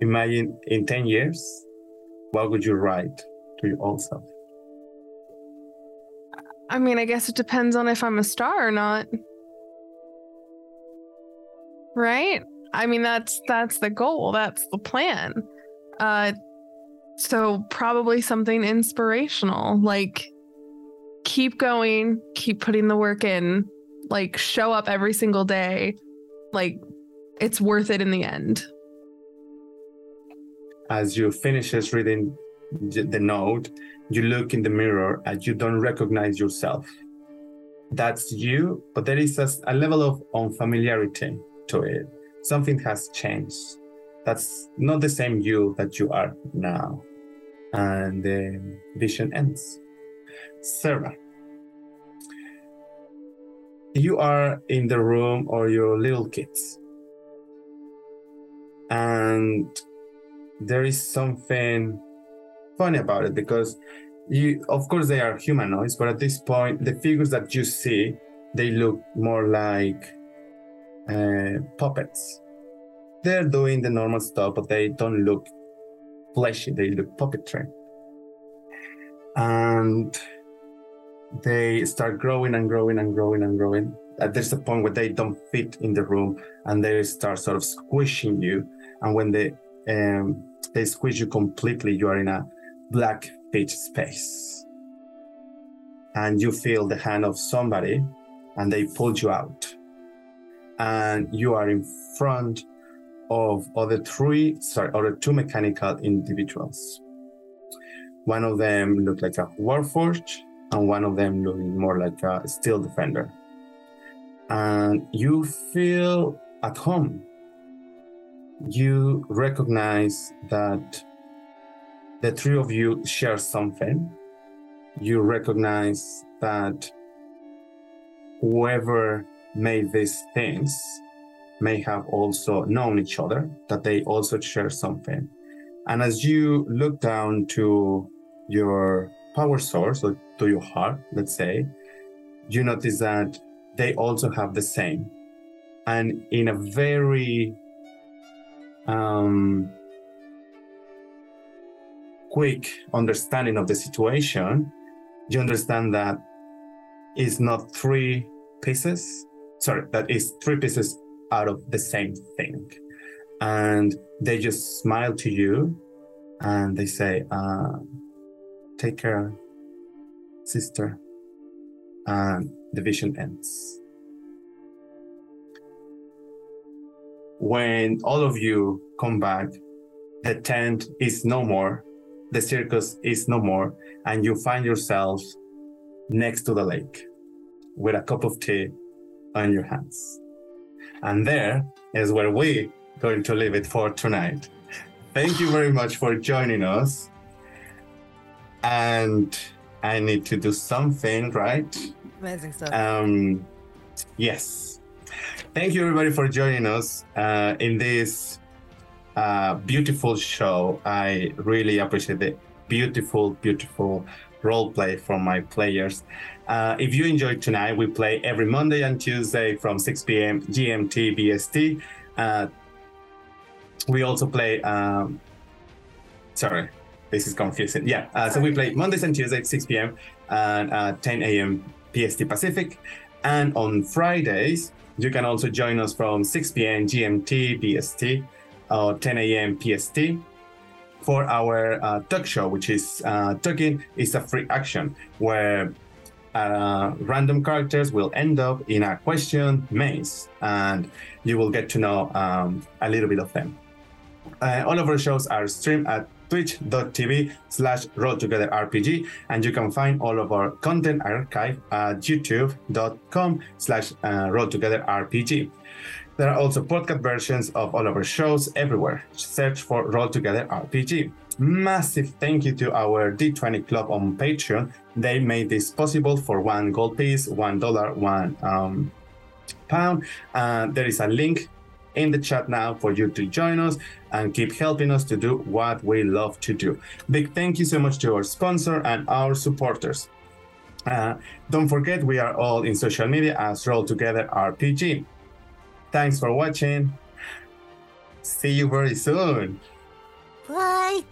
Imagine in 10 years, what would you write to your old self? I mean, I guess it depends on if I'm a star or not. Right? I mean, that's that's the goal. That's the plan. Uh so probably something inspirational, like keep going, keep putting the work in, like show up every single day. Like it's worth it in the end. As you finishes reading the note, you look in the mirror and you don't recognize yourself. That's you, but there is a, a level of unfamiliarity to it. Something has changed. That's not the same you that you are now. And the vision ends. Sarah, you are in the room or your little kids. And there is something funny about it because you of course they are humanoids but at this point the figures that you see they look more like uh, puppets. They're doing the normal stuff but they don't look fleshy. They look puppetry. And they start growing and growing and growing and growing. Uh, there's a point where they don't fit in the room and they start sort of squishing you. And when they um, they squeeze you completely you are in a black pitch space. And you feel the hand of somebody and they pulled you out. And you are in front of other three, sorry, other two mechanical individuals. One of them looked like a warforged, and one of them looked more like a steel defender. And you feel at home. You recognize that the three of you share something. You recognize that whoever made these things may have also known each other, that they also share something. And as you look down to your power source or to your heart, let's say, you notice that they also have the same. And in a very um, quick understanding of the situation, you understand that it's not three pieces. Sorry, that is three pieces out of the same thing. And they just smile to you and they say, uh, Take care, sister. And the vision ends. When all of you come back, the tent is no more the circus is no more, and you find yourself next to the lake with a cup of tea on your hands. And there is where we going to leave it for tonight. Thank you very much for joining us. And I need to do something, right? Amazing stuff. Um, yes. Thank you, everybody, for joining us uh, in this uh, beautiful show. I really appreciate the beautiful, beautiful role play from my players. Uh, if you enjoyed tonight, we play every Monday and Tuesday from 6 p.m. GMT BST. Uh, we also play. Um, sorry, this is confusing. Yeah, uh, so we play Mondays and Tuesdays 6 p.m. and uh, 10 a.m. PST Pacific, and on Fridays you can also join us from 6 p.m. GMT BST or 10 a.m. PST for our uh, talk show, which is uh, Talking is a Free Action, where uh, random characters will end up in a question maze, and you will get to know um, a little bit of them. Uh, all of our shows are streamed at twitch.tv slash rolltogetherrpg and you can find all of our content archive at youtube.com slash uh, rolltogetherrpg there are also podcast versions of all of our shows everywhere. Search for Roll Together RPG. Massive thank you to our D20 Club on Patreon. They made this possible for one gold piece, one dollar, one um, pound. Uh, there is a link in the chat now for you to join us and keep helping us to do what we love to do. Big thank you so much to our sponsor and our supporters. Uh, don't forget, we are all in social media as Roll Together RPG. Thanks for watching. See you very soon. Bye.